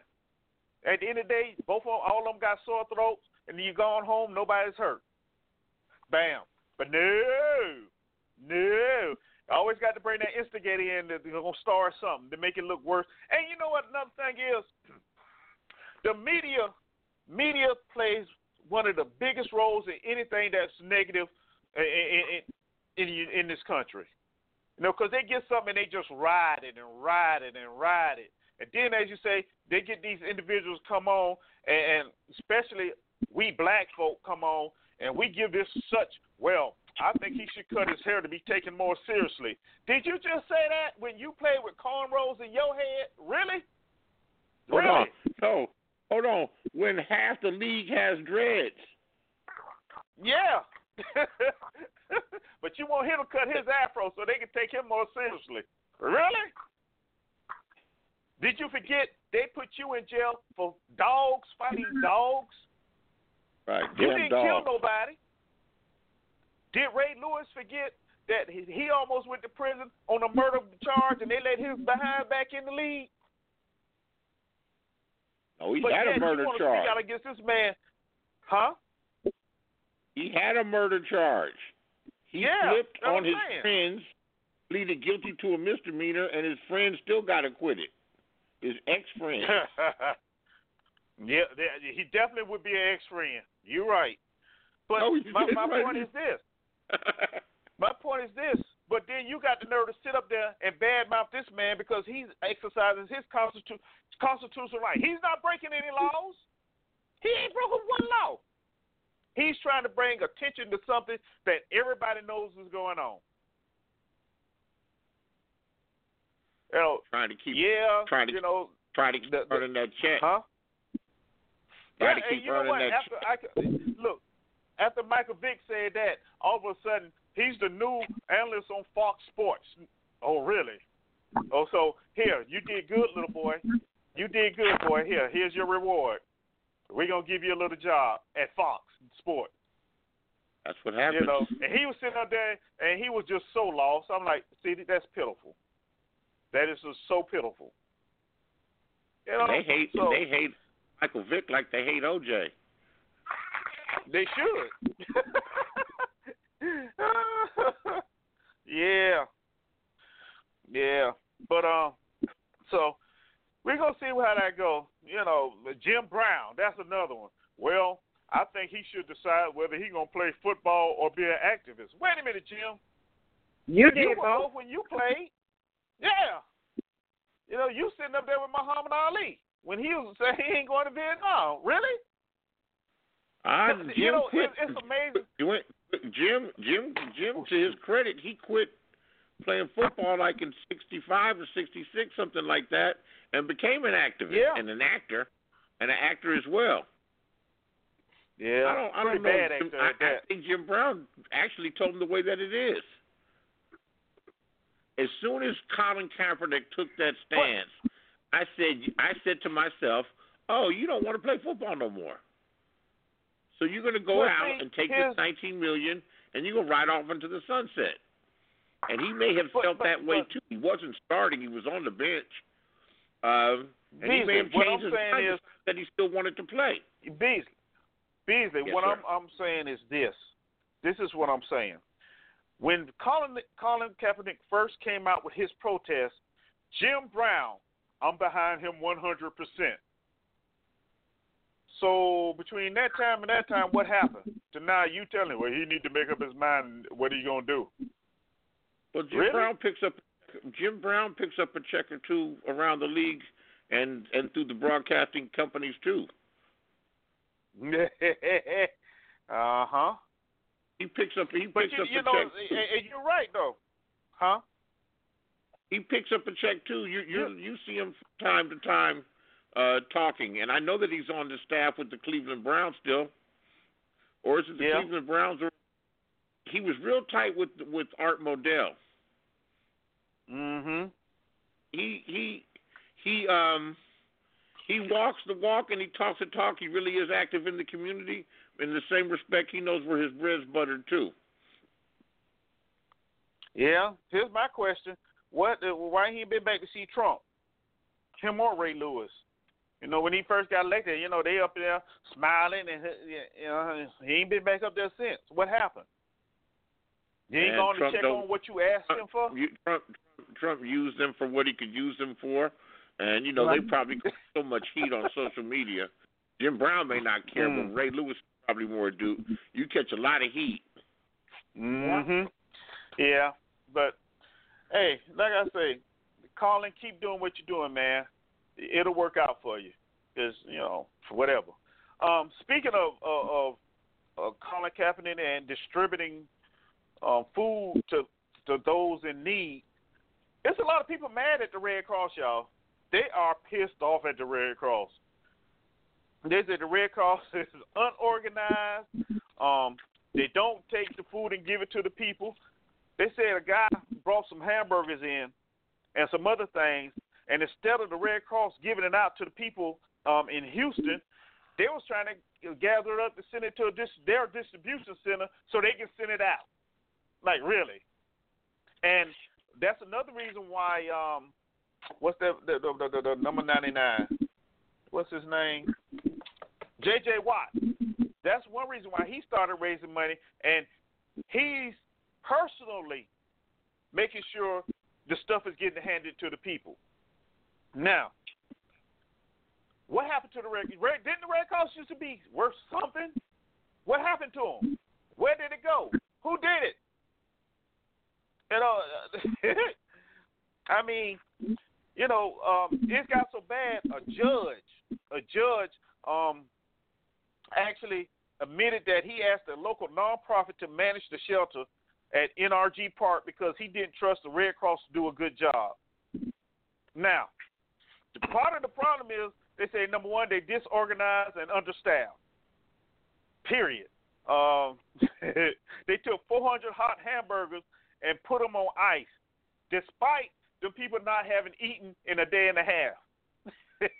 At the end of the day, both of them, all of them got sore throats, and you gone home. Nobody's hurt. Bam. But no, no. I always got to bring that instigator in to, to start something to make it look worse. And you know what? Another thing is, [CLEARS THROAT] the media media plays one of the biggest roles in anything that's negative in in, in, in this country. You know, because they get something and they just ride it and ride it and ride it. And then, as you say, they get these individuals come on, and, and especially we black folk come on, and we give this such, well, I think he should cut his hair to be taken more seriously. Did you just say that when you played with cornrows in your head? Really? Hold really? on. No, hold on. When half the league has dreads. Yeah. [LAUGHS] [LAUGHS] but you want him to cut his afro so they can take him more seriously. Really? Did you forget they put you in jail for dogs fighting mm-hmm. dogs? Right. You didn't dog. kill nobody. Did Ray Lewis forget that he, almost went to prison on a murder [LAUGHS] charge and they let his behind back in the league? No, he but had yet a murder you charge. out against this man, huh? He had a murder charge. He Yeah, flipped on his saying. friends, pleaded guilty to a misdemeanor, and his friend still got acquitted. His ex friend. [LAUGHS] yeah, he definitely would be an ex-friend. You're right. But No, my, my right. point is this. [LAUGHS] My point is this. But then you got the nerve to sit up there and badmouth this man because he's exercising his constitu- constitutional right. He's not breaking any laws. He ain't broken one law. He's trying to bring attention to something that everybody knows is going on. You know, trying to keep yeah, trying to you know, trying to keep the- the- earning that check. huh? Yeah, to and keep you know what? After I look, after Michael Vick said that, all of a sudden he's the new analyst on Fox Sports. Oh, really? Oh, so here you did good, little boy. You did good, boy. Here, here's your reward. We're gonna give you a little job at Fox Sports. That's what happens. You know, and he was sitting up there and he was just so lost. I'm like, see, that's pitiful. That is just so pitiful. You know, they hate so, they hate Michael Vick like they hate OJ. They should. [LAUGHS] yeah. Yeah. But um so we're gonna see how that goes. You know, Jim Brown, that's another one. Well, I think he should decide whether he gonna play football or be an activist. Wait a minute, Jim. You You did were both. both when you played. Yeah. You know, you sitting up there with Muhammad Ali when he was saying [LAUGHS] he ain't going to Vietnam. Really? You Jim know, quit. it- it's amazing. You went- Jim, Jim, Jim. To his credit, he quit playing football like in '65 or '66, something like that, and became an activist Yeah. and an actor, and an actor as well. Yeah. I don't, I don't know. bad Jim, actor I. I think Jim Brown actually told him the way that it is. As soon as Colin Kaepernick took that stance, I said, I said to myself, "Oh, you don't want to play football no more. So you're going to go Well, out and take this 19 million, and you're going to ride off into the sunset." And he may have But- felt but- that way too. He wasn't starting; he was on the bench, um, and he may Beasley, have what changed I'm his saying mind is- that he still wanted to play. Beasley, Beasley. Yes, what sir. I'm I'm saying is this. This is what I'm saying. When Colin Colin Kaepernick first came out with his protest, Jim Brown, I'm behind him 100 percent. So between that time and that time, what happened? [LAUGHS] To now you telling me, well, he need to make up his mind. What are you gonna do? Well, Jim Really? Brown picks up Jim Brown picks up a check or two around the league and and through the broadcasting companies too. [LAUGHS] uh huh. He picks up he But picks you, up you a know, check. and, and you're right though, huh? He picks up a check too. You you you see him from time to time uh talking, and I know that he's on the staff with the Cleveland Browns still, or is it the Yeah. Cleveland Browns? Or he was real tight with with Art Modell. Mm-hmm. He he he um he walks the walk and he talks the talk. He really is active in the community. In the same respect, he knows where his bread's buttered too. Yeah. Here's my question: What? Uh, why he been back to see Trump? Him or Ray Lewis? You know, when he first got elected, you know they up there smiling, and you know he ain't been back up there since. What happened? You ain't going to check on what you asked him for? You, Trump Trump used them for what he could use them for, and you know they probably got so much heat on social media. Jim Brown may not care, Mm. but Ray Lewis probably more do. You catch a lot of heat. Mhm. Yeah, but hey, like I say, Colin, keep doing what you're doing, man. It'll work out for you. Is you know for whatever. Um, speaking of of, of uh, Colin Kaepernick and distributing um, food to to those in need, there's a lot of people mad at the Red Cross, y'all. They are pissed off at the Red Cross. They say the Red Cross [LAUGHS] is unorganized. Um, they don't take the food and give it to the people. They said a guy brought some hamburgers in and some other things, and instead of the Red Cross giving it out to the people um, in Houston, they was trying to gather it up to send it to a dis- their distribution center so they can send it out. Like really, and that's another reason why. Um, what's that? The, the, the, the, number ninety nine. What's his name? J.J. Watt. That's one reason why he started raising money, and he's personally making sure the stuff is getting handed to the people. Now, what happened to the Red? Red didn't the Red Cross used to be worth something? What happened to them? Where did it go? Who did it? You [LAUGHS] know, I mean, you know, um, it got so bad. A judge, a judge, um, actually admitted that he asked a local nonprofit to manage the shelter at NRG Park because he didn't trust the Red Cross to do a good job. Now, the part of the problem is they say number one they disorganized and understaffed. Period. Um, [LAUGHS] they took 400 hot hamburgers and put them on ice, despite the people not having eaten in a day and a half. [LAUGHS]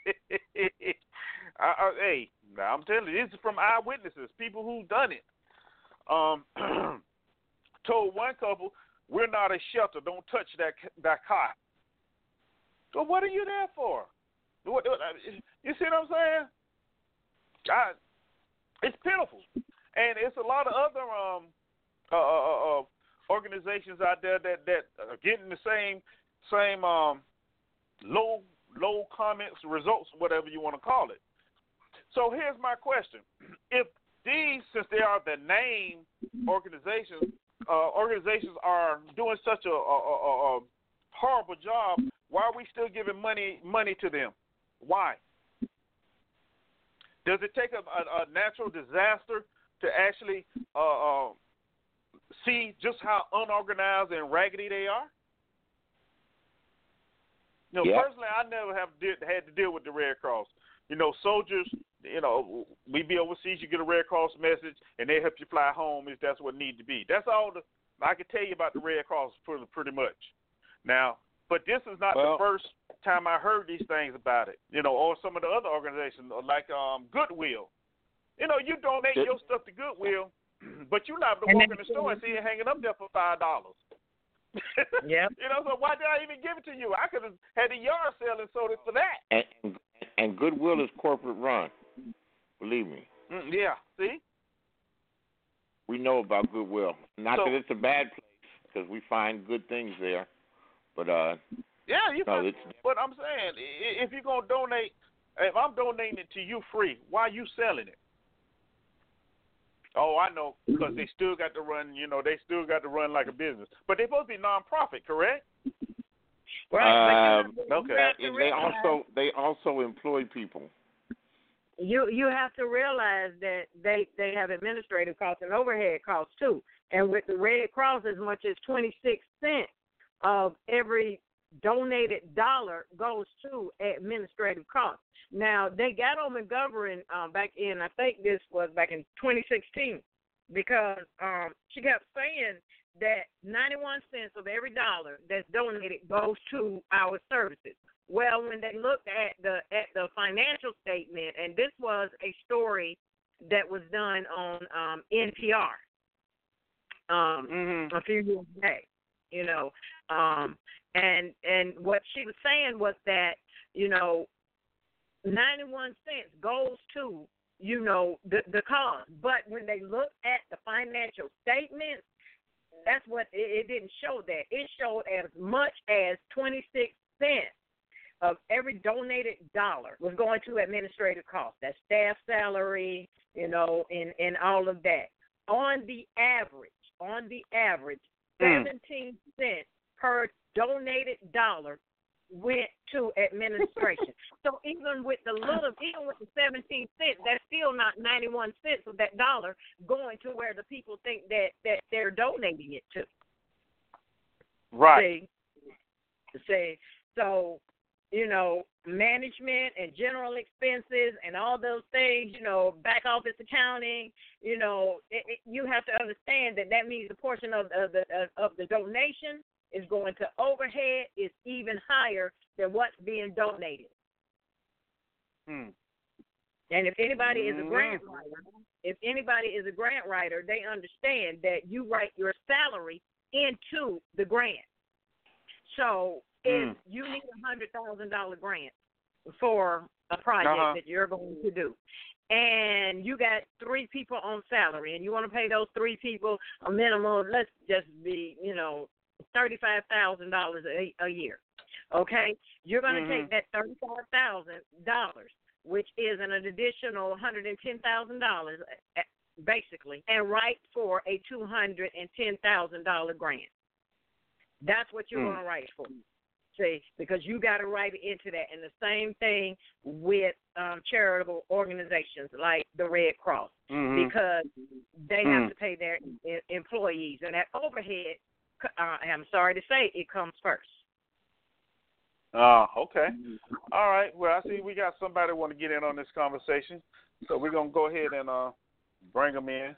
I, I, hey, I'm telling you, this is from eyewitnesses, people who done it. Um, [CLEARS THROAT] told one couple, "We're not a shelter. Don't touch that that cot." So what are you there for? What, what, you see what I'm saying? I, it's pitiful, and it's a lot of other um uh, uh, uh, organizations out there that that are getting the same same um low low comments, results, whatever you want to call it. So here's my question: [CLEARS THROAT] If these, since they are the name organizations, uh, organizations are doing such a, a, a, a horrible job, why are we still giving money money to them? Why? Does it take a, a, a natural disaster to actually uh, uh, see just how unorganized and raggedy they are? You know, Yeah. personally, I never have did, had to deal with the Red Cross. You know, soldiers. You know, we be overseas. You get a Red Cross message, and they help you fly home if that's what need to be. That's all the I can tell you about the Red Cross pretty, pretty much. Now, but this is not Well- the first time I heard these things about it. You know, or some of the other organizations like um Goodwill. You know, you donate your stuff to Goodwill, [CLEARS THROAT] but you liable to And walk in the store and see it hanging up there for five dollars. [LAUGHS] Yeah. you know, so why did I even give it to you? I could have had the yard sale and sold it for that. And and, and Goodwill is corporate run. Believe me. Mm, yeah. See. We know about Goodwill. Not So- that it's a bad place because we find good things there, but uh, Yeah, you. no, can- it's But I'm saying, if you're gonna donate, if I'm donating it to you free, why are you selling it? Oh, I know, because they still got to run. You know, they still got to run like a business, but they're supposed to be non-profit, correct? Right. Um, but okay. you have to they also they also employ people. you you have to realize that they they have administrative costs and overhead costs too. And with the Red Cross, as much as twenty six cents of every donated dollar goes to administrative costs. Now they got on McGovern um, back in I think this was back in 2016 because um, she kept saying that 91 cents of every dollar that's donated goes to our services. Well, when they looked at the at the financial statement, and this was a story that was done on um, NPR um, Mm-hmm. a few years back, you know, um, and and what she was saying was that you know, 91 cents goes to you know the the cause, but when they look at the financial statements, that's what it, it didn't show that. It showed as much as 26 cents of every donated dollar was going to administrative costs. that staff salary, you know, and and all of that. On the average, on the average, Mm. 17 cents per donated dollar went to administration. [LAUGHS] so even with the little, even with the 17 cents, that's still not 91 cents of that dollar going to where the people think that that they're donating it to. Right. See, see, so you know, management and general expenses and all those things, you know, back office accounting, you know, it, it, you have to understand that that means a portion of, of the of, of the donation is going to overhead is even higher than what's being donated. Hmm. And if anybody is a grant Mhm. writer, if anybody is a grant writer, they understand that you write your salary into the grant. So if Mm. you need a hundred thousand dollar grant for a project Uh-huh. that you're going to do, and you got three people on salary, and you want to pay those three people a minimum, let's just be, you know, thirty five thousand dollars a a year. Okay, you're going to Mhm. take that thirty five thousand dollars, which is an additional one hundred and ten thousand dollars, eh, basically, and write for a two hundred and ten thousand dollar grant. That's what you're Mm. going to write for. See, because you got to write it into that. And the same thing with um, charitable organizations like the Red Cross, Mhm. because they Mm. have to pay their employees, and that overhead. C- Uh, I'm sorry to say, it comes first. Oh, okay. All right. Well, I see we got somebody want to get in on this conversation, so we're gonna go ahead and uh bring them in.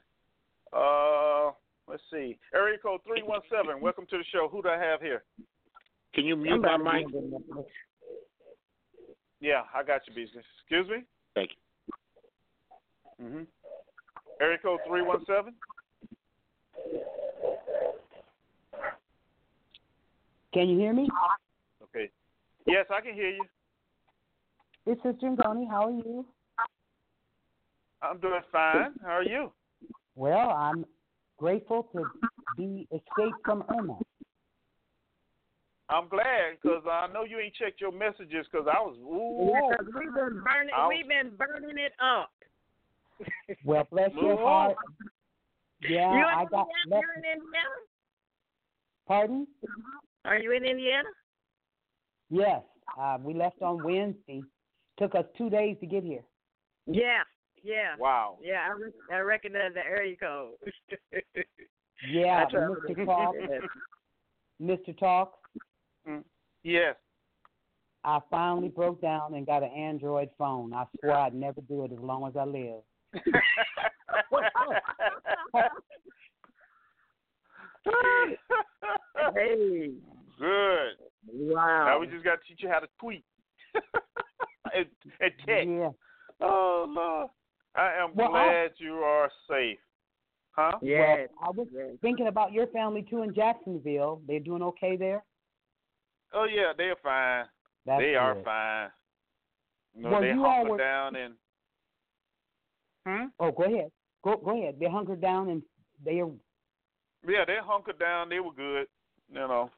Uh, let's see. Area code three one seven. Welcome to the show. Who do I have here? Can you mute my mic? Yeah, I got you, business. Excuse me. Thank you. Mhm. Area code three one seven. Can you hear me? Okay. Yes, I can hear you. It's Sister Ngoni. How are you? I'm doing fine. How are you? Well, I'm grateful to be escaped from Irma. I'm glad because I know you ain't checked your messages because I was. Ooh, Yeah, 'cause we've been burning. Was- We've been burning it up. Well, bless your heart. Yeah, you I got. Indiana? Left, You're in Indiana. pardon? Are you in Indiana? Yes, uh, we left on Wednesday. Took us two days to get here. Yeah, yeah. Wow. Yeah, I, re- I recognize the area code. [LAUGHS] Yeah, Mr. Talk. [LAUGHS] Mr. Talk. Yes. I finally broke down and got an Android phone. I swear I'd never do it as long as I live. [LAUGHS] [LAUGHS] hey. Good. Wow. Now we just got to teach you how to tweet [LAUGHS] and, and text. Yeah. Oh Lord, I am Well, I- glad you are safe. Huh? Yes. Well, I was thinking about your family too in Jacksonville. They're doing okay there. Oh yeah, they're fine. That's they are fine. You know, Well, they you hunker were- down and. Hmm. Oh, go ahead. Go go ahead. They're hunkered down and they are. Yeah, they hunkered down. They were good. You know,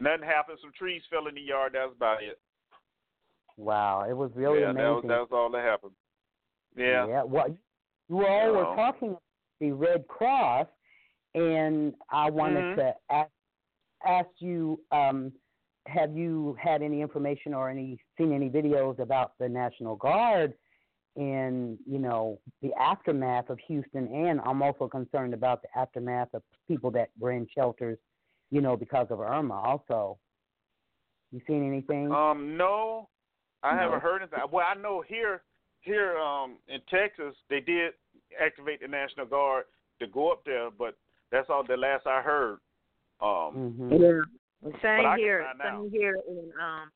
nothing happened. Some trees fell in the yard. That's about it. Wow, it was really yeah, amazing. that that was all that happened. Yeah. Yeah. Well, you all You were know. talking about the Red Cross, and I wanted Mhm. to ask ask you, um, have you had any information or any seen any videos about the National Guard in you know the aftermath of Houston? And I'm also concerned about the aftermath of people that were in shelters, you know, because of Irma. Also, you seen anything? Um, no, I No. haven't heard anything. Well, I know here, here, um, in Texas, they did activate the National Guard to go up there, but that's all the last I heard. Um, mm-hmm. Yeah. I Same here. find out. Same here in um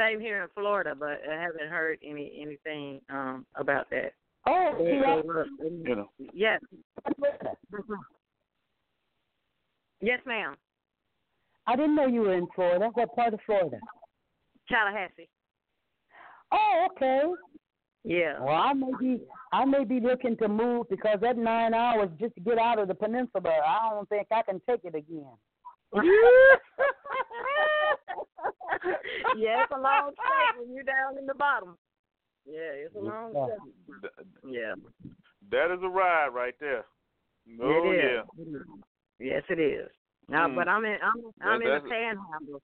same here in Florida, but I haven't heard any anything um about that. Oh, They- see, they I- were- you know. yes. Yes, ma'am. I didn't know you were in Florida. What part of Florida? Tallahassee. Oh, okay. Yeah. Well, I may be I may be looking to move because that nine hours just to get out of the peninsula, I don't think I can take it again. [LAUGHS] [LAUGHS] [LAUGHS] yeah, it's a long stay when you're down in the bottom. Yeah, it's a long Yeah. Yeah. That is a ride right there. Oh it yeah. Yes, it is. Now, Mm. but I'm in I'm I'm That- in the panhandle.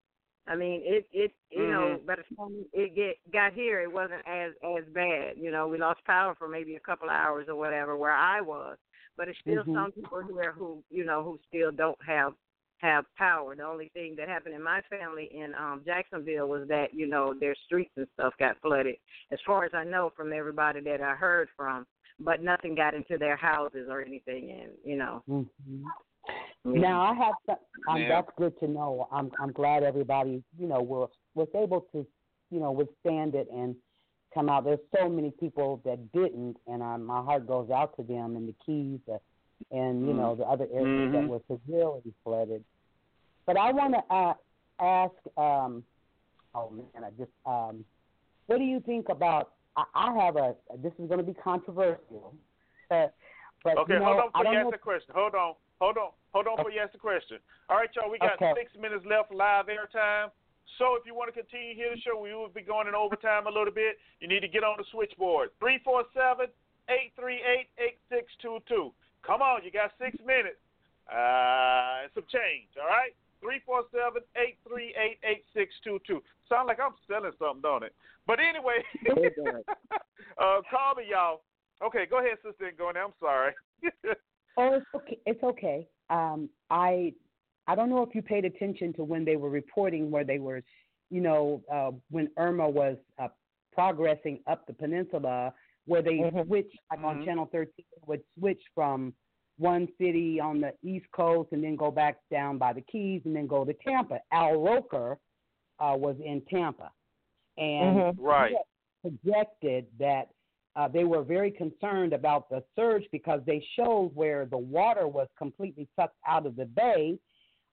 I mean, it it you know Mhm. by the time it get got here, it wasn't as as bad. You know, we lost power for maybe a couple of hours or whatever where I was, but it's still Mhm. some people here who you know who still don't have have power. The only thing that happened in my family in um Jacksonville was that you know their streets and stuff got flooded. As far as I know from everybody that I heard from, but nothing got into their houses or anything, and you know. Mm-hmm. Now I have some, um, Yeah. that's good to know. I'm I'm glad everybody you know was was able to you know withstand it and come out. There's so many people that didn't, and I, my heart goes out to them and the Keys uh, and you know the other areas that Mhm. were severely flooded. But I want to uh, ask. Um, oh man, I just um, what do you think about? I, I have a. This is going to be controversial, [LAUGHS] but Okay, you know, hold on you ask the question. Hold on, hold on, hold on before you ask the question. All right, y'all, we got Okay. six minutes left live airtime. So if you want to continue here the show, we will be going in overtime a little bit. You need to get on the switchboard. 347-838-8622. Come on, you got six minutes. Uh, and some change, all right? 347-838-8622. Sound like I'm selling something, don't it? But anyway, [LAUGHS] [LAUGHS] uh, call me, y'all. Okay, go ahead, sister, and go in. I'm sorry. [LAUGHS] Oh, it's okay. It's okay. Um, I I don't know if you paid attention to when they were reporting where they were, you know, uh, when Irma was uh, progressing up the peninsula, where they switched like on Mhm. Channel 13 would switch from one city on the East Coast and then go back down by the Keys and then go to Tampa. Al Roker uh, was in Tampa, and Mhm. Right. projected that uh, they were very concerned about the surge because they showed where the water was completely sucked out of the bay,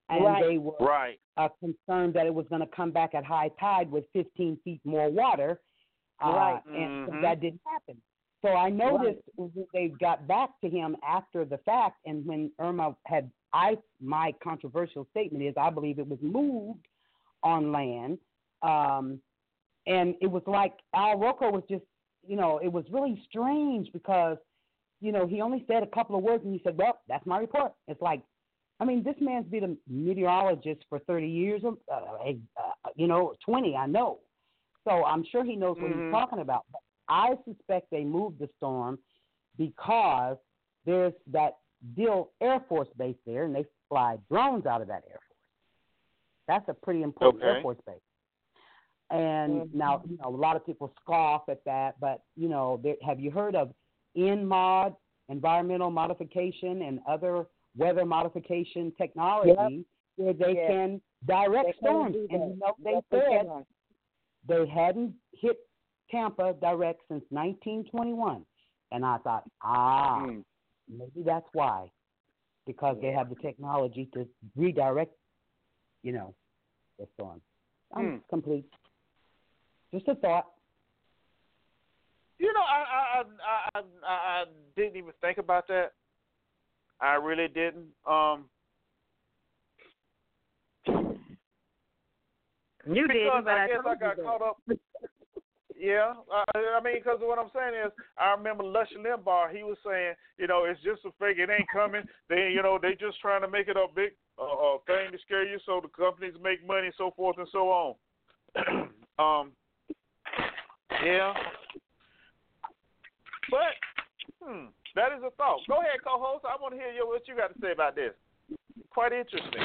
and Right. they were Right. uh, concerned that it was going to come back at high tide with 15 feet more water, uh, Right. and so Mhm. that didn't happen. So I noticed when they got back to him after the fact, and when Irma had, I my controversial statement is I believe it was moved on land, um, and it was like Al Roker was just, you know, it was really strange because, you know, he only said a couple of words and he said, "Well, that's my report." It's like, I mean, this man's been a meteorologist for 30 years, uh, uh, you know, 20, I know. So I'm sure he knows what Mhm. he's talking about. But I suspect they moved the storm because there's that Dill Air Force base there, and they fly drones out of that Air Force. That's a pretty important Air Force base. And Mhm. now, you know, a lot of people scoff at that, but you know, there, have you heard of ENMOD, environmental modification, and other weather modification technology, where they Yes. can direct They storms? do And that. you know, they Yes, they said can. They hadn't hit Tampa direct since 1921, and I thought, ah, Mm. maybe that's why. because they have the technology to redirect, you know, the storm. I'm Hmm. complete. Just a thought. You know, I I I I, I, I didn't even think about that. I really didn't. Um, You because didn't, but I I, guess I got caught up. [LAUGHS] Yeah, I, I mean, because what I'm saying is, I remember Rush Limbaugh. He was saying, you know, it's just a fake. It ain't coming. [LAUGHS] They, you know, they just trying to make it a big uh, thing to scare you, so the companies make money, so forth and so on. [CLEARS THROAT] um, yeah, but hmm, that is a thought. Go ahead, co-host. I want to hear you, what you got to say about this. Quite interesting.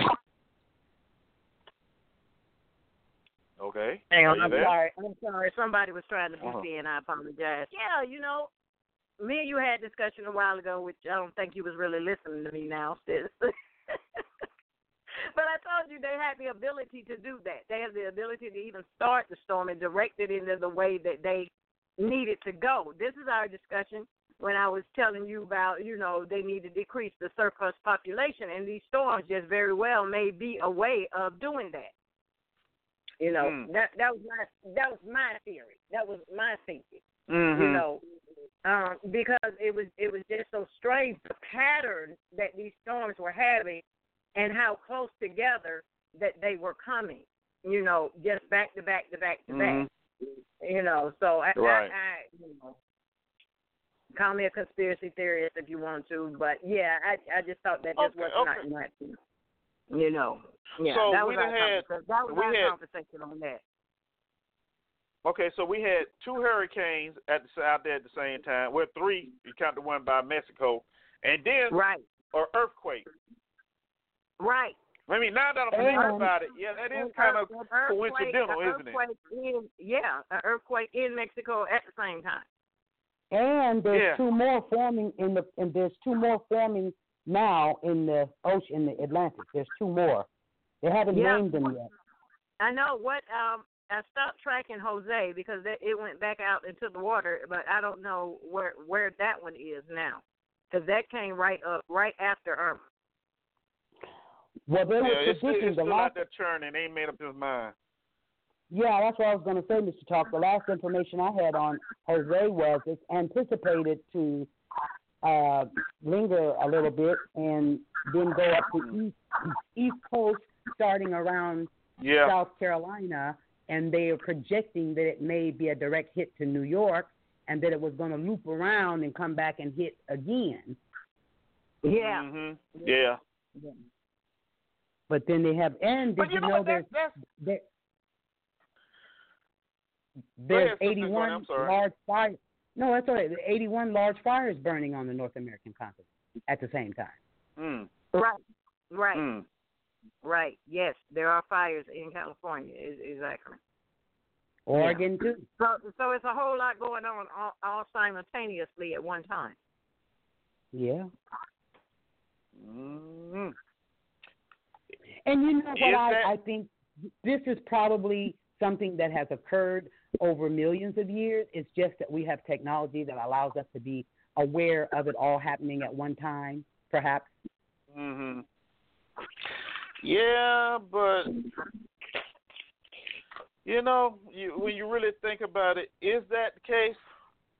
Okay. Hang on, I'm there? sorry. I'm sorry. Somebody was trying to be Uh-huh. in. I apologize. Yeah, you know, me and you had discussion a while ago, which I don't think you was really listening to me now, sis. [LAUGHS] but I told you they had the ability to do that. They have the ability to even start the storm and direct it into the way that they need it to go. This is our discussion when I was telling you about, you know, they need to decrease the surplus population, and these storms just very well may be a way of doing that. You know, Mm. that that was my that was my theory. That was my thinking. Mhm. You know, um, because it was it was just so strange the pattern that these storms were having, and how close together that they were coming. You know, just back to back to back to back. You know, so I, Right. I, I you know, call me a conspiracy theorist if you want to, but yeah, I I just thought that just Okay, was okay. not right. You know, yeah, So that we was our had- conversation. that was we our had- conversation on that. Okay, so we had two hurricanes at the, out there at the same time. Well, three. You count the one by Mexico, and then Right, or earthquake. right. I mean, now that I'm thinking And- about it, yeah, that is kind of earth- an coincidental, isn't it? In, yeah, an earthquake in Mexico at the same time. And there's Yeah. two more forming in the and there's two more forming now in the ocean in the Atlantic. There's two more. They haven't Yeah. named them yet. I know what um I stopped tracking Jose because it it went back out into the water, but I don't know where where that one is now because that came right up right after Irma. Well, they Yeah, were it's, predicting it's the still last. out there churning. They ain't made up his mind. Yeah, that's what I was going to say, Mr. Talk. The last information I had on Jose was it's anticipated to uh, linger a little bit and then go up to east east coast, starting around Yeah. South Carolina, and they are projecting that it may be a direct hit to New York, and that it was going to loop around and come back and hit again. Yeah. hmm Yeah. But then they have, and did But you you know know there's That's, that's there, Go there's ahead, 81 I'm sorry. large fires. No, that's all right. 81 large fires burning on the North American continent at the same time. mm, Right, right, mm. right. Yes, there are fires in California. Is exactly. Oregon too. So so it's a whole lot going on all, all simultaneously at one time. Yeah. Mm. And you know what I, that- I think this is probably something that has occurred over millions of years. It's just that we have technology that allows us to be aware of it all happening at one time, perhaps. hmm Yeah, but you know, you, when you really think about it, is that the case,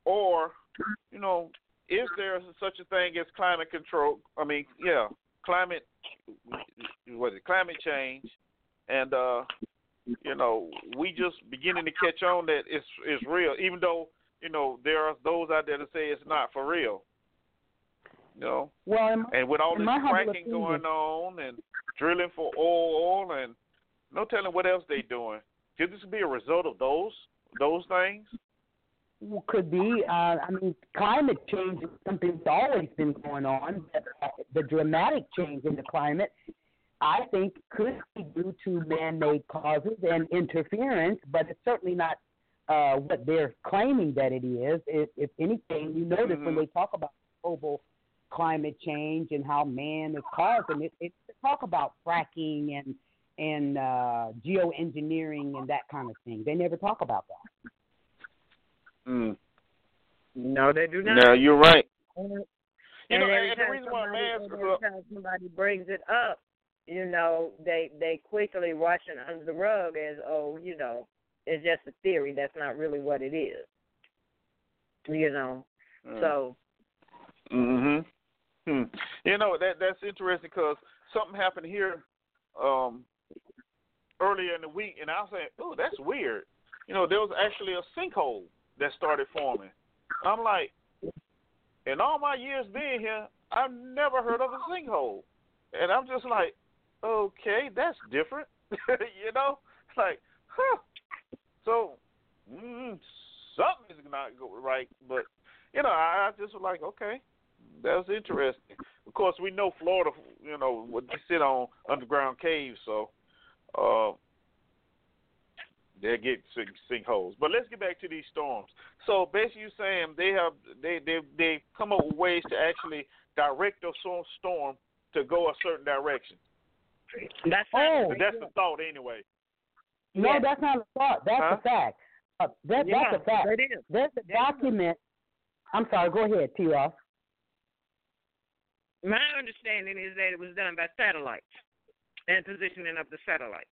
or you know, is there such a thing as climate control? I mean, yeah, climate, what is it, climate change, and uh, you know, we just beginning to catch on that it's it's real, even though you know there are those out there that say it's not for real. You know, Well, in, and with all this fracking going on and drilling for oil and no telling what else they doing. Could this be a result of those those things? could be. Uh, I mean, climate change is something that's always been going on. But uh, the dramatic change in the climate, I think, could be due to man-made causes and interference, but it's certainly not uh, what they're claiming that it is. If, if anything, you notice when Mhm. they talk about global climate change and how man is causing it, it's to talk about fracking and and uh, geoengineering and that kind of thing. They never talk about that. Mm. No, they do not. No, you're right. You and know, every and the time reason why I'm somebody, asking, every time somebody brings it up, you know, they they quickly wash it under the rug as oh, you know, it's just a theory. That's not really what it is. You know, Mm. so Mhm. Hmm. You know that that's interesting because something happened here um earlier in the week, and I was saying, "Oh, that's weird." You know, there was actually a sinkhole that started forming. I'm like, in all my years being here, I've never heard of a sinkhole, and I'm just like, okay, that's different. [LAUGHS] you know, like, huh. So, mm, something is not go right, but you know, I, I just was like, okay, that's interesting. Of course, we know Florida, you know, what they sit on underground caves, so uh, they get sink, sinkholes. But let's get back to these storms. So basically, you're saying they have they they they come up with ways to actually direct storm storm to go a certain direction. That's Oh. That's the thought anyway. No, Yeah. that's not a thought. That's Huh? a fact. Uh, that, yeah, that's a fact. It is. There's a document. I'm sorry. Go ahead, T. Ross. My understanding is that it was done by satellites and positioning of the satellites.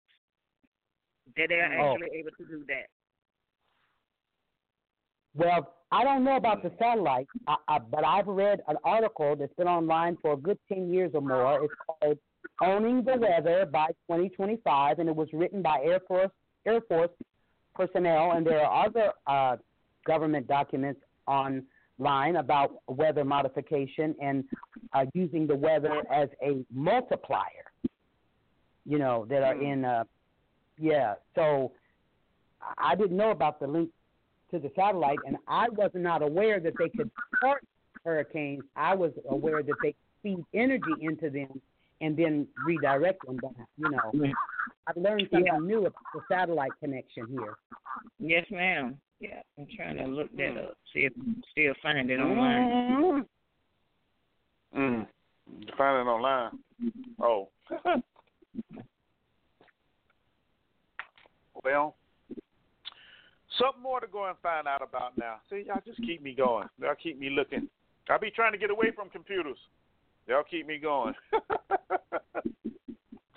That they are Oh. actually able to do that. Well, I don't know about the satellite, I, I, but I've read an article that's been online for a good 10 years or more. It's called Owning the Weather by 2025, and it was written by Air Force Air Force personnel, and there are other uh, government documents online about weather modification and uh, using the weather as a multiplier. You know that are in, uh, yeah. So I didn't know about the link to the satellite, and I was not aware that they could start hurricanes. I was aware that they feed energy into them and then redirect them. But, you know, I've learned something Yeah. new about the satellite connection here. Yes, ma'am. Yeah, I'm trying to look that up. See if still find it online. Mm. Find it online. Oh. [LAUGHS] well, something more to go and find out about now. See, y'all just keep me going. Y'all keep me looking. I'll be trying to get away from computers. Y'all keep me going. [LAUGHS]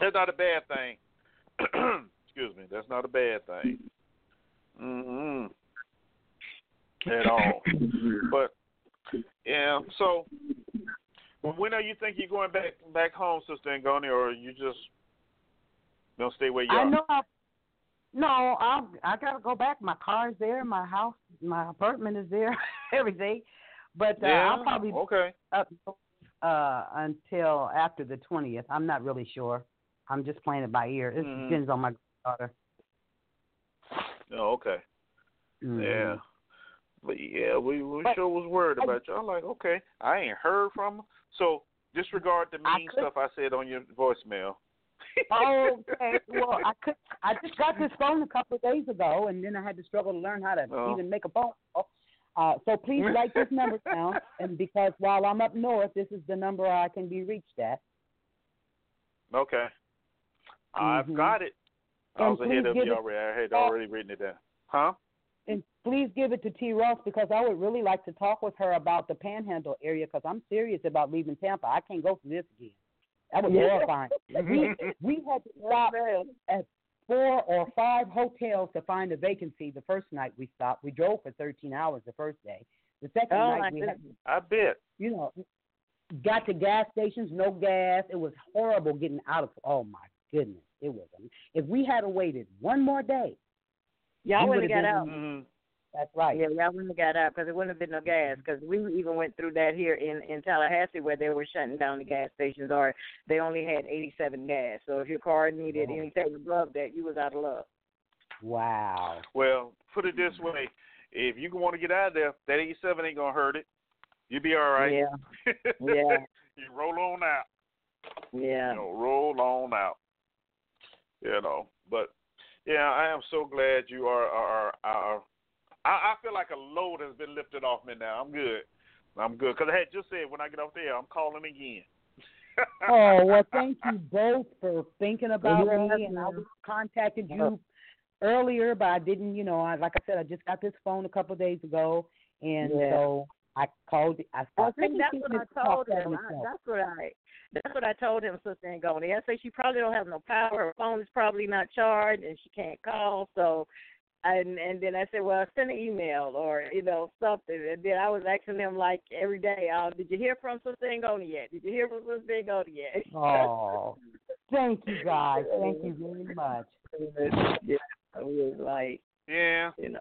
That's not a bad thing. [CLEARS THROAT] Excuse me. That's not a bad thing. Mm-hmm. At all. But yeah, so when are you think you're going back back home, Sister Angoni, or you just gonna stay where you I are? know. I, no, I I gotta go back. My car's there. My house, my apartment is there. [LAUGHS] everything. But uh, yeah. I'll probably okay. up uh until after the twentieth. I'm not really sure. I'm just playing it by ear. It Mhm. depends on my daughter. Oh, okay. Mhm. Yeah. But yeah, we we But- sure was worried about you. I'm like, okay, I ain't heard from her. So disregard the I mean could- stuff I said on your voicemail. okay. Well, I could. I just got this phone a couple of days ago, and then I had to struggle to learn how to Oh. even make a phone call. Uh, so please [LAUGHS] write this number down, and because while I'm up north, this is the number I can be reached at. Okay. I've Mhm. got it. I And was ahead of you already. I had already written it down. Huh? And please give it to T. Ross because I would really like to talk with her about the Panhandle area because I'm serious about leaving Tampa. I can't go through this again. That was Yeah. horrifying. we [LAUGHS] we had to stop at four or five hotels to find a vacancy the first night we stopped. We drove for 13 hours the first day. The second Oh, my night we had, goodness. I bet. you know, got to gas stations, no gas. It was horrible getting out of. Oh my goodness, it was. If we had waited one more day, Y'all wouldn't have would've got out. Mm-hmm. That's right. Yeah, y'all wouldn't have got out because it wouldn't have been no gas. Mm-hmm. Because we even went through that here in in Tallahassee where they were shutting down the gas stations, or they only had 87 gas. So if your car needed Oh. anything above that, you was out of luck. Wow. Well, put it this way: if you want to get out of there, that 87 ain't gonna hurt it. You'll be all right. Yeah. Yeah. [LAUGHS] you roll on out. Yeah. You know, roll on out. You know, but yeah, I am so glad you are are. are, are I, I feel like a load has been lifted off me now. I'm good. I'm good because I had just said when I get off there, I'm calling again. Oh well, [LAUGHS] thank you both for thinking about Yes, me. And I was contacted you earlier, but I didn't. You know, I, like I said, I just got this phone a couple of days ago, and Yeah. so I called. I, I I think that's what I just told to him. I, that's what I. That's what I told him, Sister Angoni. I say she probably don't have no power. Her phone is probably not charged, and she can't call. So, and and then I said, well, send an email or you know something. And then I was asking them like every day, uh, did you hear from Sister Angoni yet? Did you hear from Sister Angoni yet? [LAUGHS] Oh, thank you guys. Thank you very much. yeah, I was like, Yeah. you know.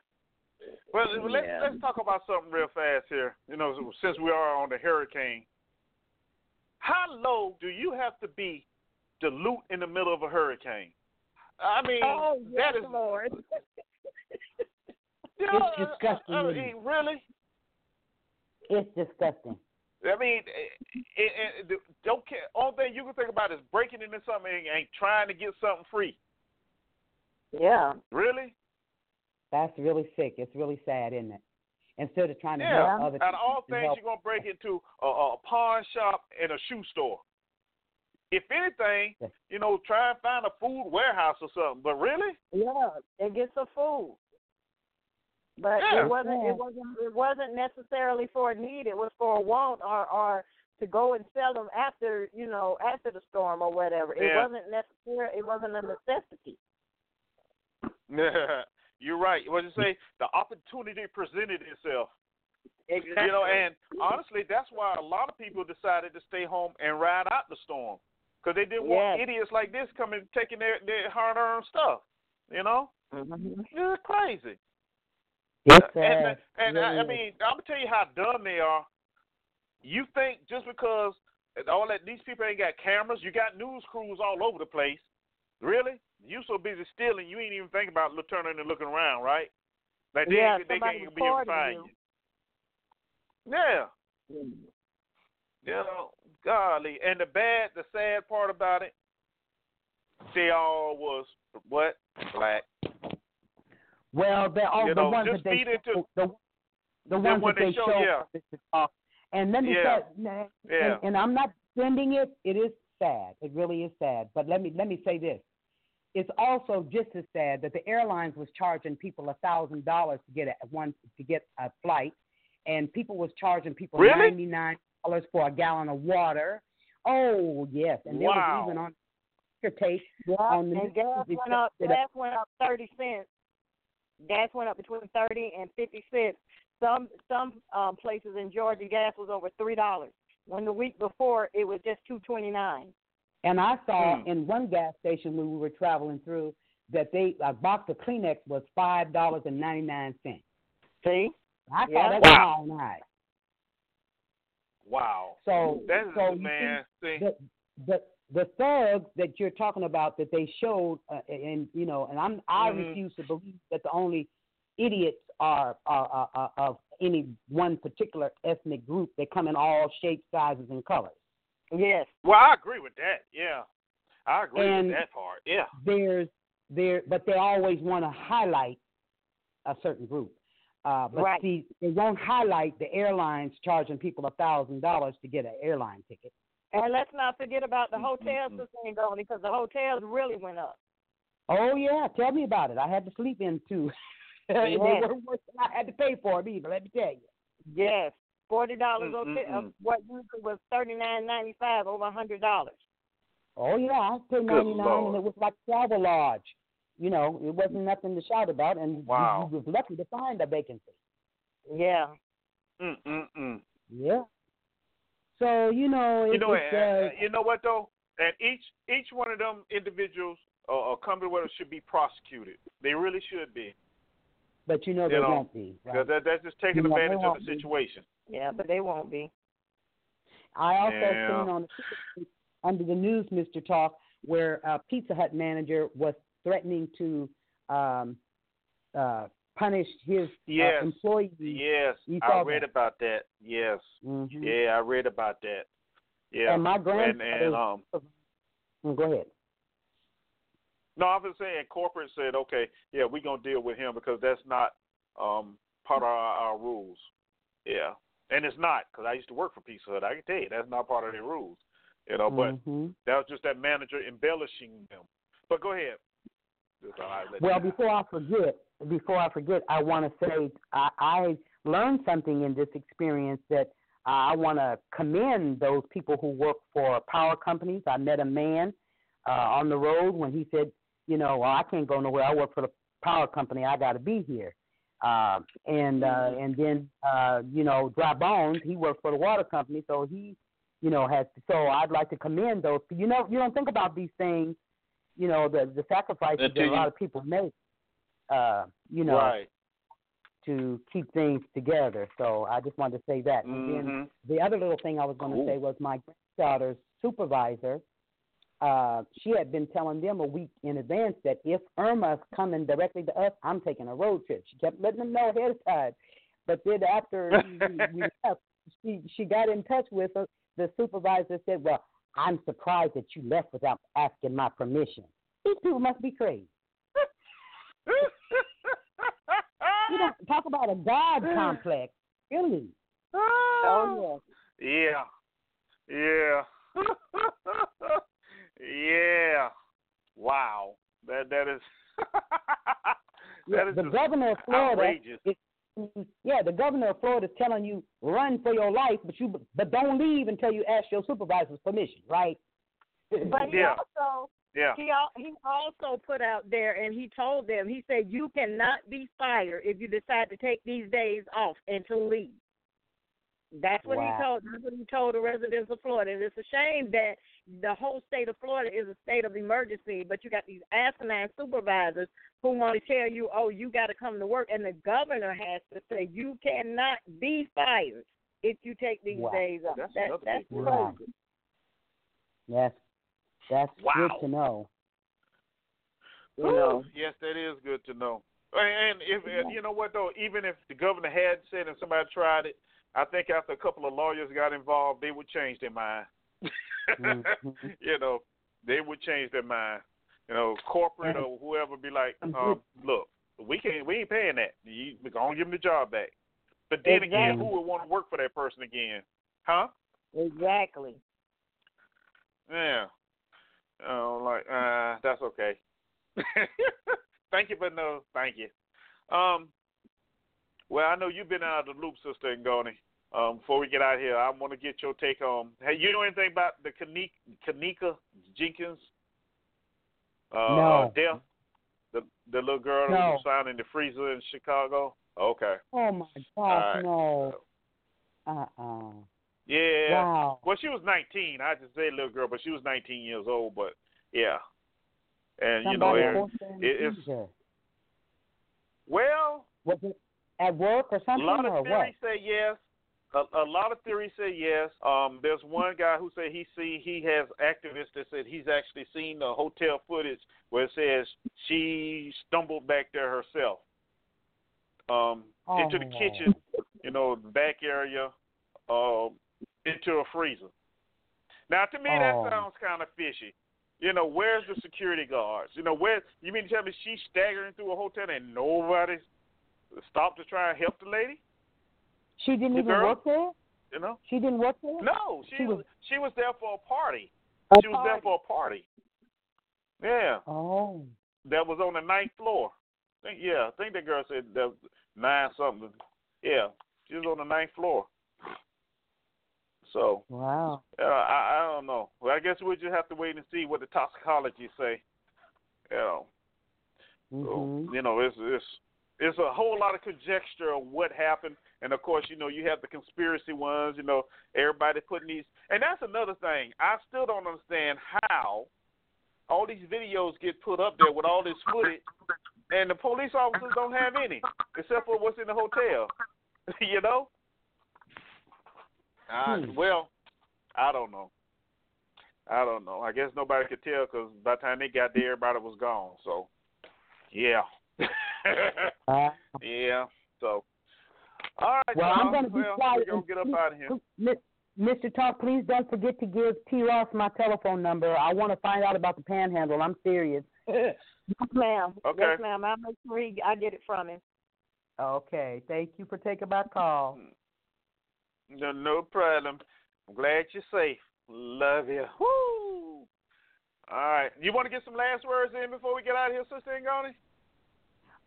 Well, let's Yeah. let's talk about something real fast here. You know, since we are on the hurricane, how low do you have to be to loot in the middle of a hurricane? I mean, Oh yes, that is Lord. [LAUGHS] It's uh, disgusting, I, I mean, really. It's disgusting. I mean, it, it, it, don't care. Only thing you can think about is breaking into something and, and trying to get something free. Yeah. Really? That's really sick. It's really sad, isn't it? Instead of trying to Yeah. help other Out of all things, help- you're gonna break into a, a pawn shop and a shoe store. If anything, you know, try and find a food warehouse or something. But really, Yeah, and get some food. But Yeah. it wasn't Yeah. it wasn't it wasn't necessarily for a need, it was for a want or or to go and sell them after, you know, after the storm or whatever. It Yeah. wasn't necessary it wasn't a necessity. [LAUGHS] you're right. What you say? The opportunity presented itself. Exactly. You know, and honestly, that's why a lot of people decided to stay home and ride out the storm because they didn't want idiots like this coming taking their their hard-earned stuff. You know, Mhm. it's crazy. It's and sad. and I, I mean, I'm gonna tell you how dumb they are. You think just because all that these people ain't got cameras, you got news crews all over the place. Really? You so busy stealing, you ain't even thinking about turning and looking around, right? Like they Yeah, they can't even be able to find you. you. Yeah. You know, golly. And the bad, the sad part about it, they all was what black. Well, the oh, You the know, ones that they feed into- the the Then ones that they they show- show, yeah. And let me Yeah. say, Yeah. and, and I'm not defending it. It is sad. It really is sad. But let me let me say this: it's also just as sad that the airlines was charging people a thousand dollars to get a one to get a flight, and people was charging people Really? ninety nine dollars for a gallon of water. Oh yes, and there Wow. was even on tape Yeah, on the and news, gas they went said up. Gas went up thirty cents. Gas went up between thirty and fifty cents. Some some um, places in Georgia, gas was over three dollars. When the week before, it was just two twenty nine. And I saw Hmm. in one gas station when we were traveling through that they a box of Kleenex was five dollars and ninety nine cents. See? I thought Yeah. that Wow. all night. Wow. So That is so you man. See, see, the the the thugs that you're talking about that they showed, uh, and you know, and I'm I Mhm. refuse to believe that the only idiots are, are, are, are of any one particular ethnic group. They come in all shapes, sizes, and colors. Yes. well, I agree with that. Yeah, I agree And- with that part. Yeah. there's there but they always want to highlight a certain group. Uh, but Right. see, they won't highlight the airlines charging people a thousand dollars to get an airline ticket. And let's not forget about the Mm-hmm. hotels this thing going because the hotels really went up. Oh yeah, tell me about it. I had to sleep in too. [LAUGHS] they Yes. weren't worth I had to pay for them either. Let me tell you. Yes. Forty dollars Mm, hotel mm, uh, what usually was thirty nine ninety five over a hundred dollars. Oh yeah, I paid ninety nine, and it was like Travelodge. You know, it wasn't nothing to shout about, and you- Wow. you, was lucky to find a vacancy. Yeah. Mm mm mm. Yeah. So you know, it, You know, it's, uh, uh, you know what though? And each each one of them individuals or, or company whatever should be prosecuted. They really should be. but you know you they know, won't be. Right? Because that, that's just taking You know, advantage of won't the be. situation. Yeah, but they won't be. I also Yeah. seen on the, [LAUGHS] under the news, Mr. Talk, where a Pizza Hut manager was threatening to um, uh, punish his Yes. uh, employees. Yes, I read that. about that. Yes, Mhm. yeah, I read about that. Yeah, And my and, grandfather. and um, Mm, go ahead. no, I was saying corporate said, okay, yeah, we're gonna deal with him because that's not um part of our, our rules. Yeah, and it's not because I used to work for Pizza Hut. I can tell you that's not part of their rules. You know, but Mhm. that was just that manager embellishing them. But go ahead. That's all right, let Well, before I forget, before I forget, I want to say I, I learned something in this experience that I want to commend those people who work for power companies. I met a man uh, on the road when he said, you know, well, I can't go nowhere. I work for the power company. I got to be here. Uh, and uh, and then uh, you know, Dry Bones, he worked for the water company, so he, you know, has. So I'd like to commend those. You know, you don't think about these things. You know, the the sacrifices that a lot of people make. Uh, you know, right. to keep things together. So I just wanted to say that. And Mm-hmm. then the other little thing I was going to Cool. say was my granddaughter's supervisor. Uh, she had been telling them a week in advance that if Irma's coming directly to us, I'm taking a road trip. She kept letting them know [LAUGHS] ahead of time. But then after we, we [LAUGHS] left, she she got in touch with her. The supervisor said, "Well, I'm surprised that you left without asking my permission. These people must be crazy." [LAUGHS] You know, talk about a God [SIGHS] complex, really. [GASPS] Oh Yeah. Yeah. [LAUGHS] yeah. Wow. That that is [LAUGHS] Yeah, that is the governor of Florida outrageous. is yeah, the governor of Florida is telling you run for your life, but you but don't leave until you ask your supervisor's permission, right? But he Yeah. also Yeah. he al- he also put out there and he told them he said you cannot be fired if you decide to take these days off and to leave. That's what Wow. he told. That's what he told the residents of Florida. And it's a shame that the whole state of Florida is a state of emergency, but you got these asinine supervisors who want to tell you, "Oh, you got to come to work," and the governor has to say you cannot be fired if you take these Wow. days off. That's That, another that's big Wow. crazy. That's Wow. good to know. You know. Yes, that is good to know. And if and you know what though, even if the governor had said and somebody tried it, I think after a couple of lawyers got involved, they would change their mind. Mhm. [LAUGHS] you know, they would change their mind. You know, corporate or whoever be like, um, look, we can't, we ain't paying that. You, we gonna give them the job back. But then again, who would want to work for that person again? Huh? Exactly. Yeah. Oh, like, uh, that's okay. [LAUGHS] thank you, but no, thank you. Um, well, I know you've been out of the loop, Sister Ngoni. Um, before we get out here, I want to get your take on. Hey, you know anything about the Kenneka, Kenneka Jenkins? Uh, No. Death? The the little girl who was found in the freezer in Chicago. Okay. Oh my God, right. no. Uh uh Yeah. Wow. Well, she was 19. I just say little girl, but she was 19 years old. But yeah, and you know, it, forced her in the it, it's well, Was it at work or something? a lot of theories what? say yes. A, a lot of theories say yes. Um, there's one guy who said he see he has activists that said he's actually seen the hotel footage where it says she stumbled back there herself um, into the Oh. kitchen, you know, the back area, um, into a freezer. Now, to me, Oh. that sounds kind of fishy. You know, where's the security guards? You know, where you mean to tell me she's staggering through a hotel and nobody stopped to try and help the lady? She didn't The even girl? work there? You know? She didn't work there? No, she, She was was- she was there for a party. A she was there for a party. Yeah, Oh. that was on the ninth floor. I think, yeah, I think that girl said that nine something. Yeah, she was on the ninth floor. So Wow. uh, I I don't know. Well, I guess we'll just have to wait and see what the toxicology say. You know, so, Mhm. you know, it's it's it's a whole lot of conjecture of what happened, and of course, you know, you have the conspiracy ones. You know, everybody putting these, and that's another thing. I still don't understand how all these videos get put up there with all this footage, and the police officers don't have any, except for what's in the hotel. [LAUGHS] you know. Uh, Hmm. well, I don't know. I don't know. I guess nobody could tell because by the time they got there, everybody was gone. So, yeah. [LAUGHS] Uh, [LAUGHS] yeah. So, all right. well, I'm going to be well, quiet. We're going to get up out of here. [LAUGHS] Mr. Talk, please don't forget to give T. Ross my telephone number. I want to find out about the panhandle. I'm serious. Yes, ma'am. Okay. Yes, ma'am. I'll make sure he, I get it from him. Okay. Thank you for taking my call. No, no problem. I'm glad you're safe. Love you. Woo! All right. You want to get some last words in before we get out of here, Sister Ngoni?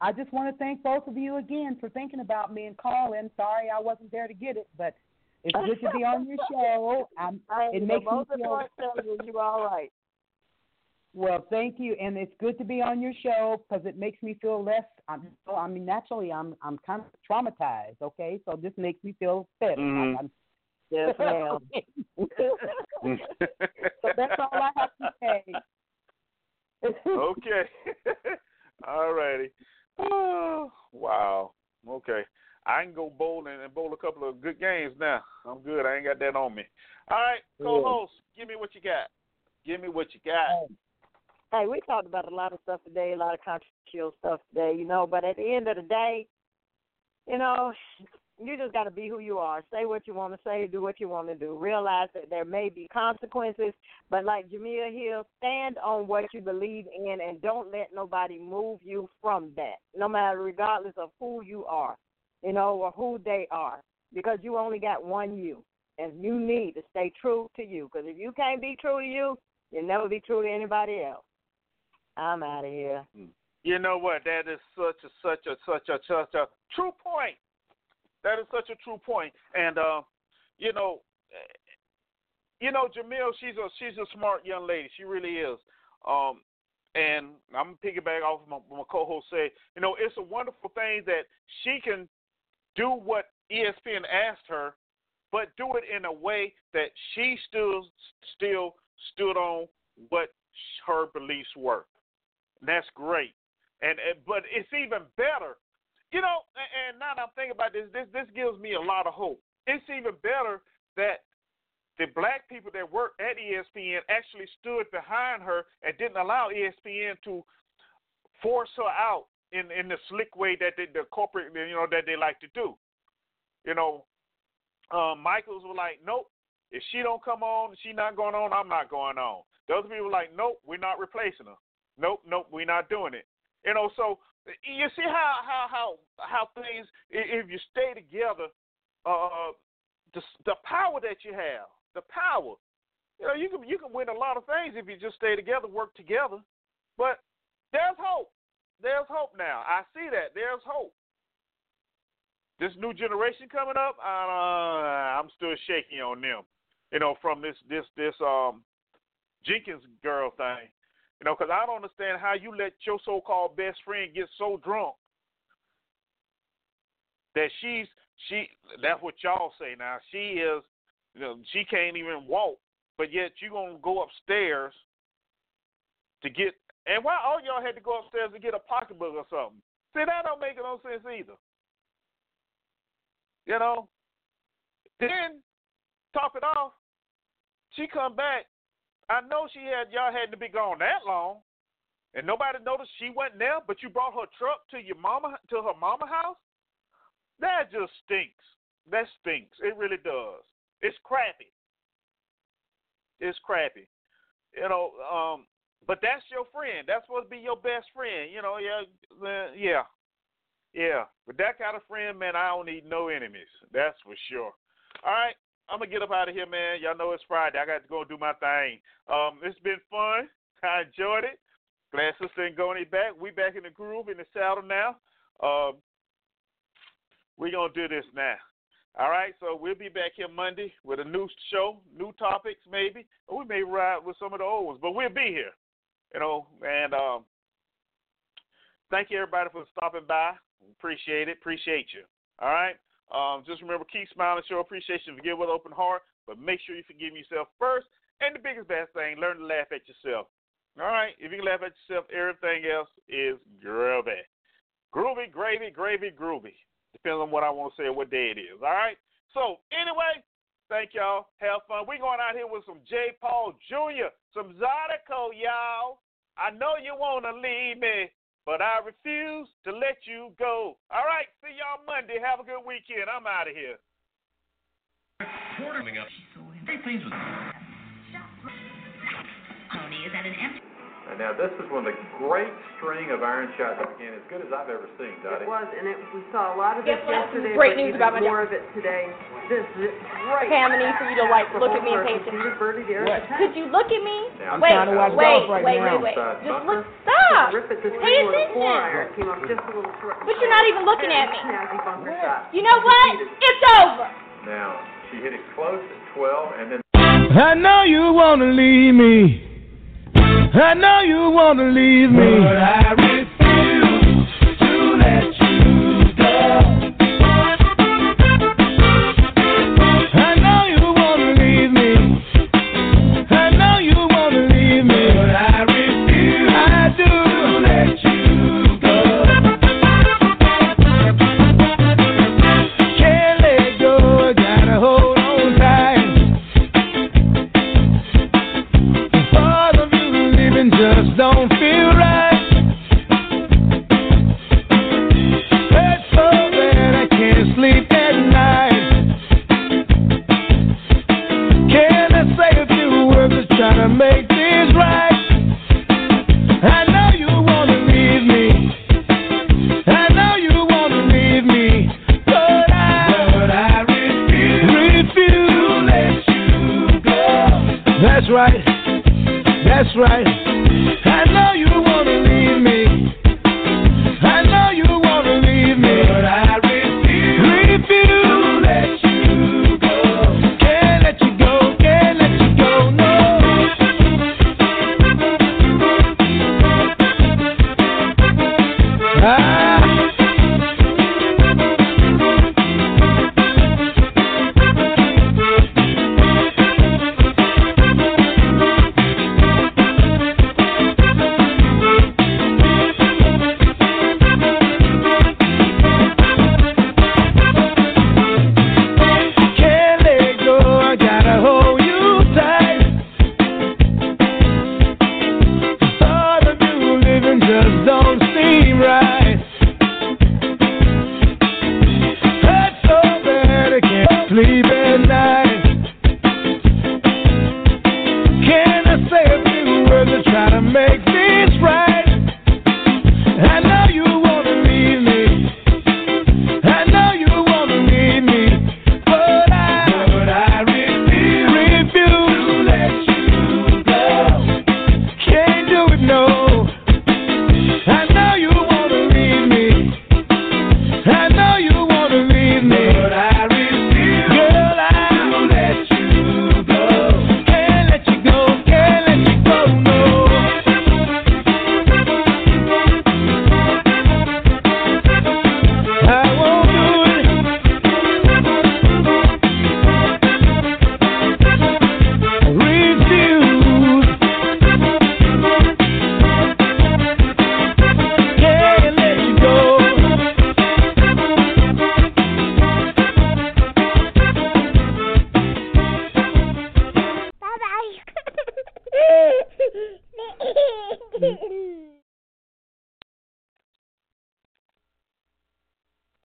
I just want to thank both of you again for thinking about me and calling. Sorry I wasn't there to get it, but it's good to be on your [LAUGHS] show. I'm, it makes me feel. you are all right? Well, thank you, and it's good to be on your show because it makes me feel less. I'm, I mean, naturally, I'm I'm kind of traumatized. Okay, so this makes me feel better. Mhm. I'm, Yes, [LAUGHS] ma'am. so that's all I have to say. [LAUGHS] okay. [LAUGHS] All righty. Oh, wow. Okay. I can go bowling and bowl a couple of good games now. I'm good. I ain't got that on me. All right, co-host, give me what you got. Give me what you got. Hey, we talked about a lot of stuff today, a lot of controversial stuff today, you know, but at the end of the day, you know, you just got to be who you are. Say what you want to say, do what you want to do. Realize that there may be consequences, but like Jemele Hill, stand on what you believe in and don't let nobody move you from that, no matter regardless of who you are, you know, or who they are, because you only got one you, and you need to stay true to you. Because if you can't be true to you, you'll never be true to anybody else. I'm out of here. You know what? That is such a such a such a such a true point. That is such a true point. And uh, you know, you know, Jemele, she's a she's a smart young lady. She really is. Um, and I'm piggyback off of my, my co-host said. You know, it's a wonderful thing that she can do what ESPN asked her, but do it in a way that she still still stood on what her beliefs were. That's great. And, and but it's even better. You know, and, now that I'm thinking about this, this this gives me a lot of hope. It's even better that the black people that work at ESPN actually stood behind her and didn't allow ESPN to force her out in in the slick way that they, the corporate you know that they like to do. You know, um, Michaels was like, nope. If she don't come on, she not going on. I'm not going on. The other people were like, nope, we're not replacing her. Nope, nope, we're not doing it. You know, so you see how how how how things if you stay together, uh, the the power that you have, the power. You know, you can you can win a lot of things if you just stay together, work together. But there's hope. There's hope now. I see that. There's hope. This new generation coming up, uh, I'm still shaky on them. You know, from this this this um Jenkins girl thing. You know, because I don't understand how you let your so-called best friend get so drunk that she's she. That's what y'all say now. She is, you know, she can't even walk, but yet you're gonna go upstairs to get. And why all y'all had to go upstairs to get a pocketbook or something? See, that don't make no sense either. You know. Then top it off, she come back I know she had y'all hadn't been gone that long, and nobody noticed she wasn't there. But you brought her truck to your mama to her mama house. That just stinks. That stinks. It really does. It's crappy. It's crappy. You know. Um. But that's your friend. That's supposed to be your best friend. You know. Yeah. Yeah. Yeah. But that kind of friend, man, I don't need no enemies. That's for sure. All right. I'm gonna get up out of here, man. Y'all know it's Friday. I got to go do my thing. Um, it's been fun. I enjoyed it. Glad sister Goni back. We back in the groove in the saddle now. Um, we gonna do this now. All right, so we'll be back here Monday with a new show, new topics maybe. Or we may ride with some of the old ones, but we'll be here. You know, and um, thank you everybody for stopping by. Appreciate it. Appreciate you. All right. Um, just remember, keep smiling, show appreciation, forgive with open heart, but make sure you forgive yourself first. And the biggest best thing, learn to laugh at yourself. All right, if you can laugh at yourself, everything else is groovy, groovy, gravy, gravy, groovy. Depends on what I want to say what day it is. All right. So anyway, thank y'all. Have fun. We going out here with some J. Paul Jr., some Zydeco, y'all. I know you wanna leave me, but I refuse to let you go. All right, see y'all Monday. Have a good weekend. I'm out of here. Coming up. Very pleased with Honey, is that an empty? And now this is when the great string of iron shots began, as good as I've ever seen, Dottie. It was, and it, we saw a lot of this yesterday. Great news about more job. of it today. This is great. Pam, for you to like look at me and patience. Could you look at me? Now, wait, wait, wait, wait, wait, wait, wait. Just look. Stop. Pay attention. But you're not even looking at me. You know what? It's over. Now she hit it close at 12, and then. I know you wanna leave me. I know you wanna leave me.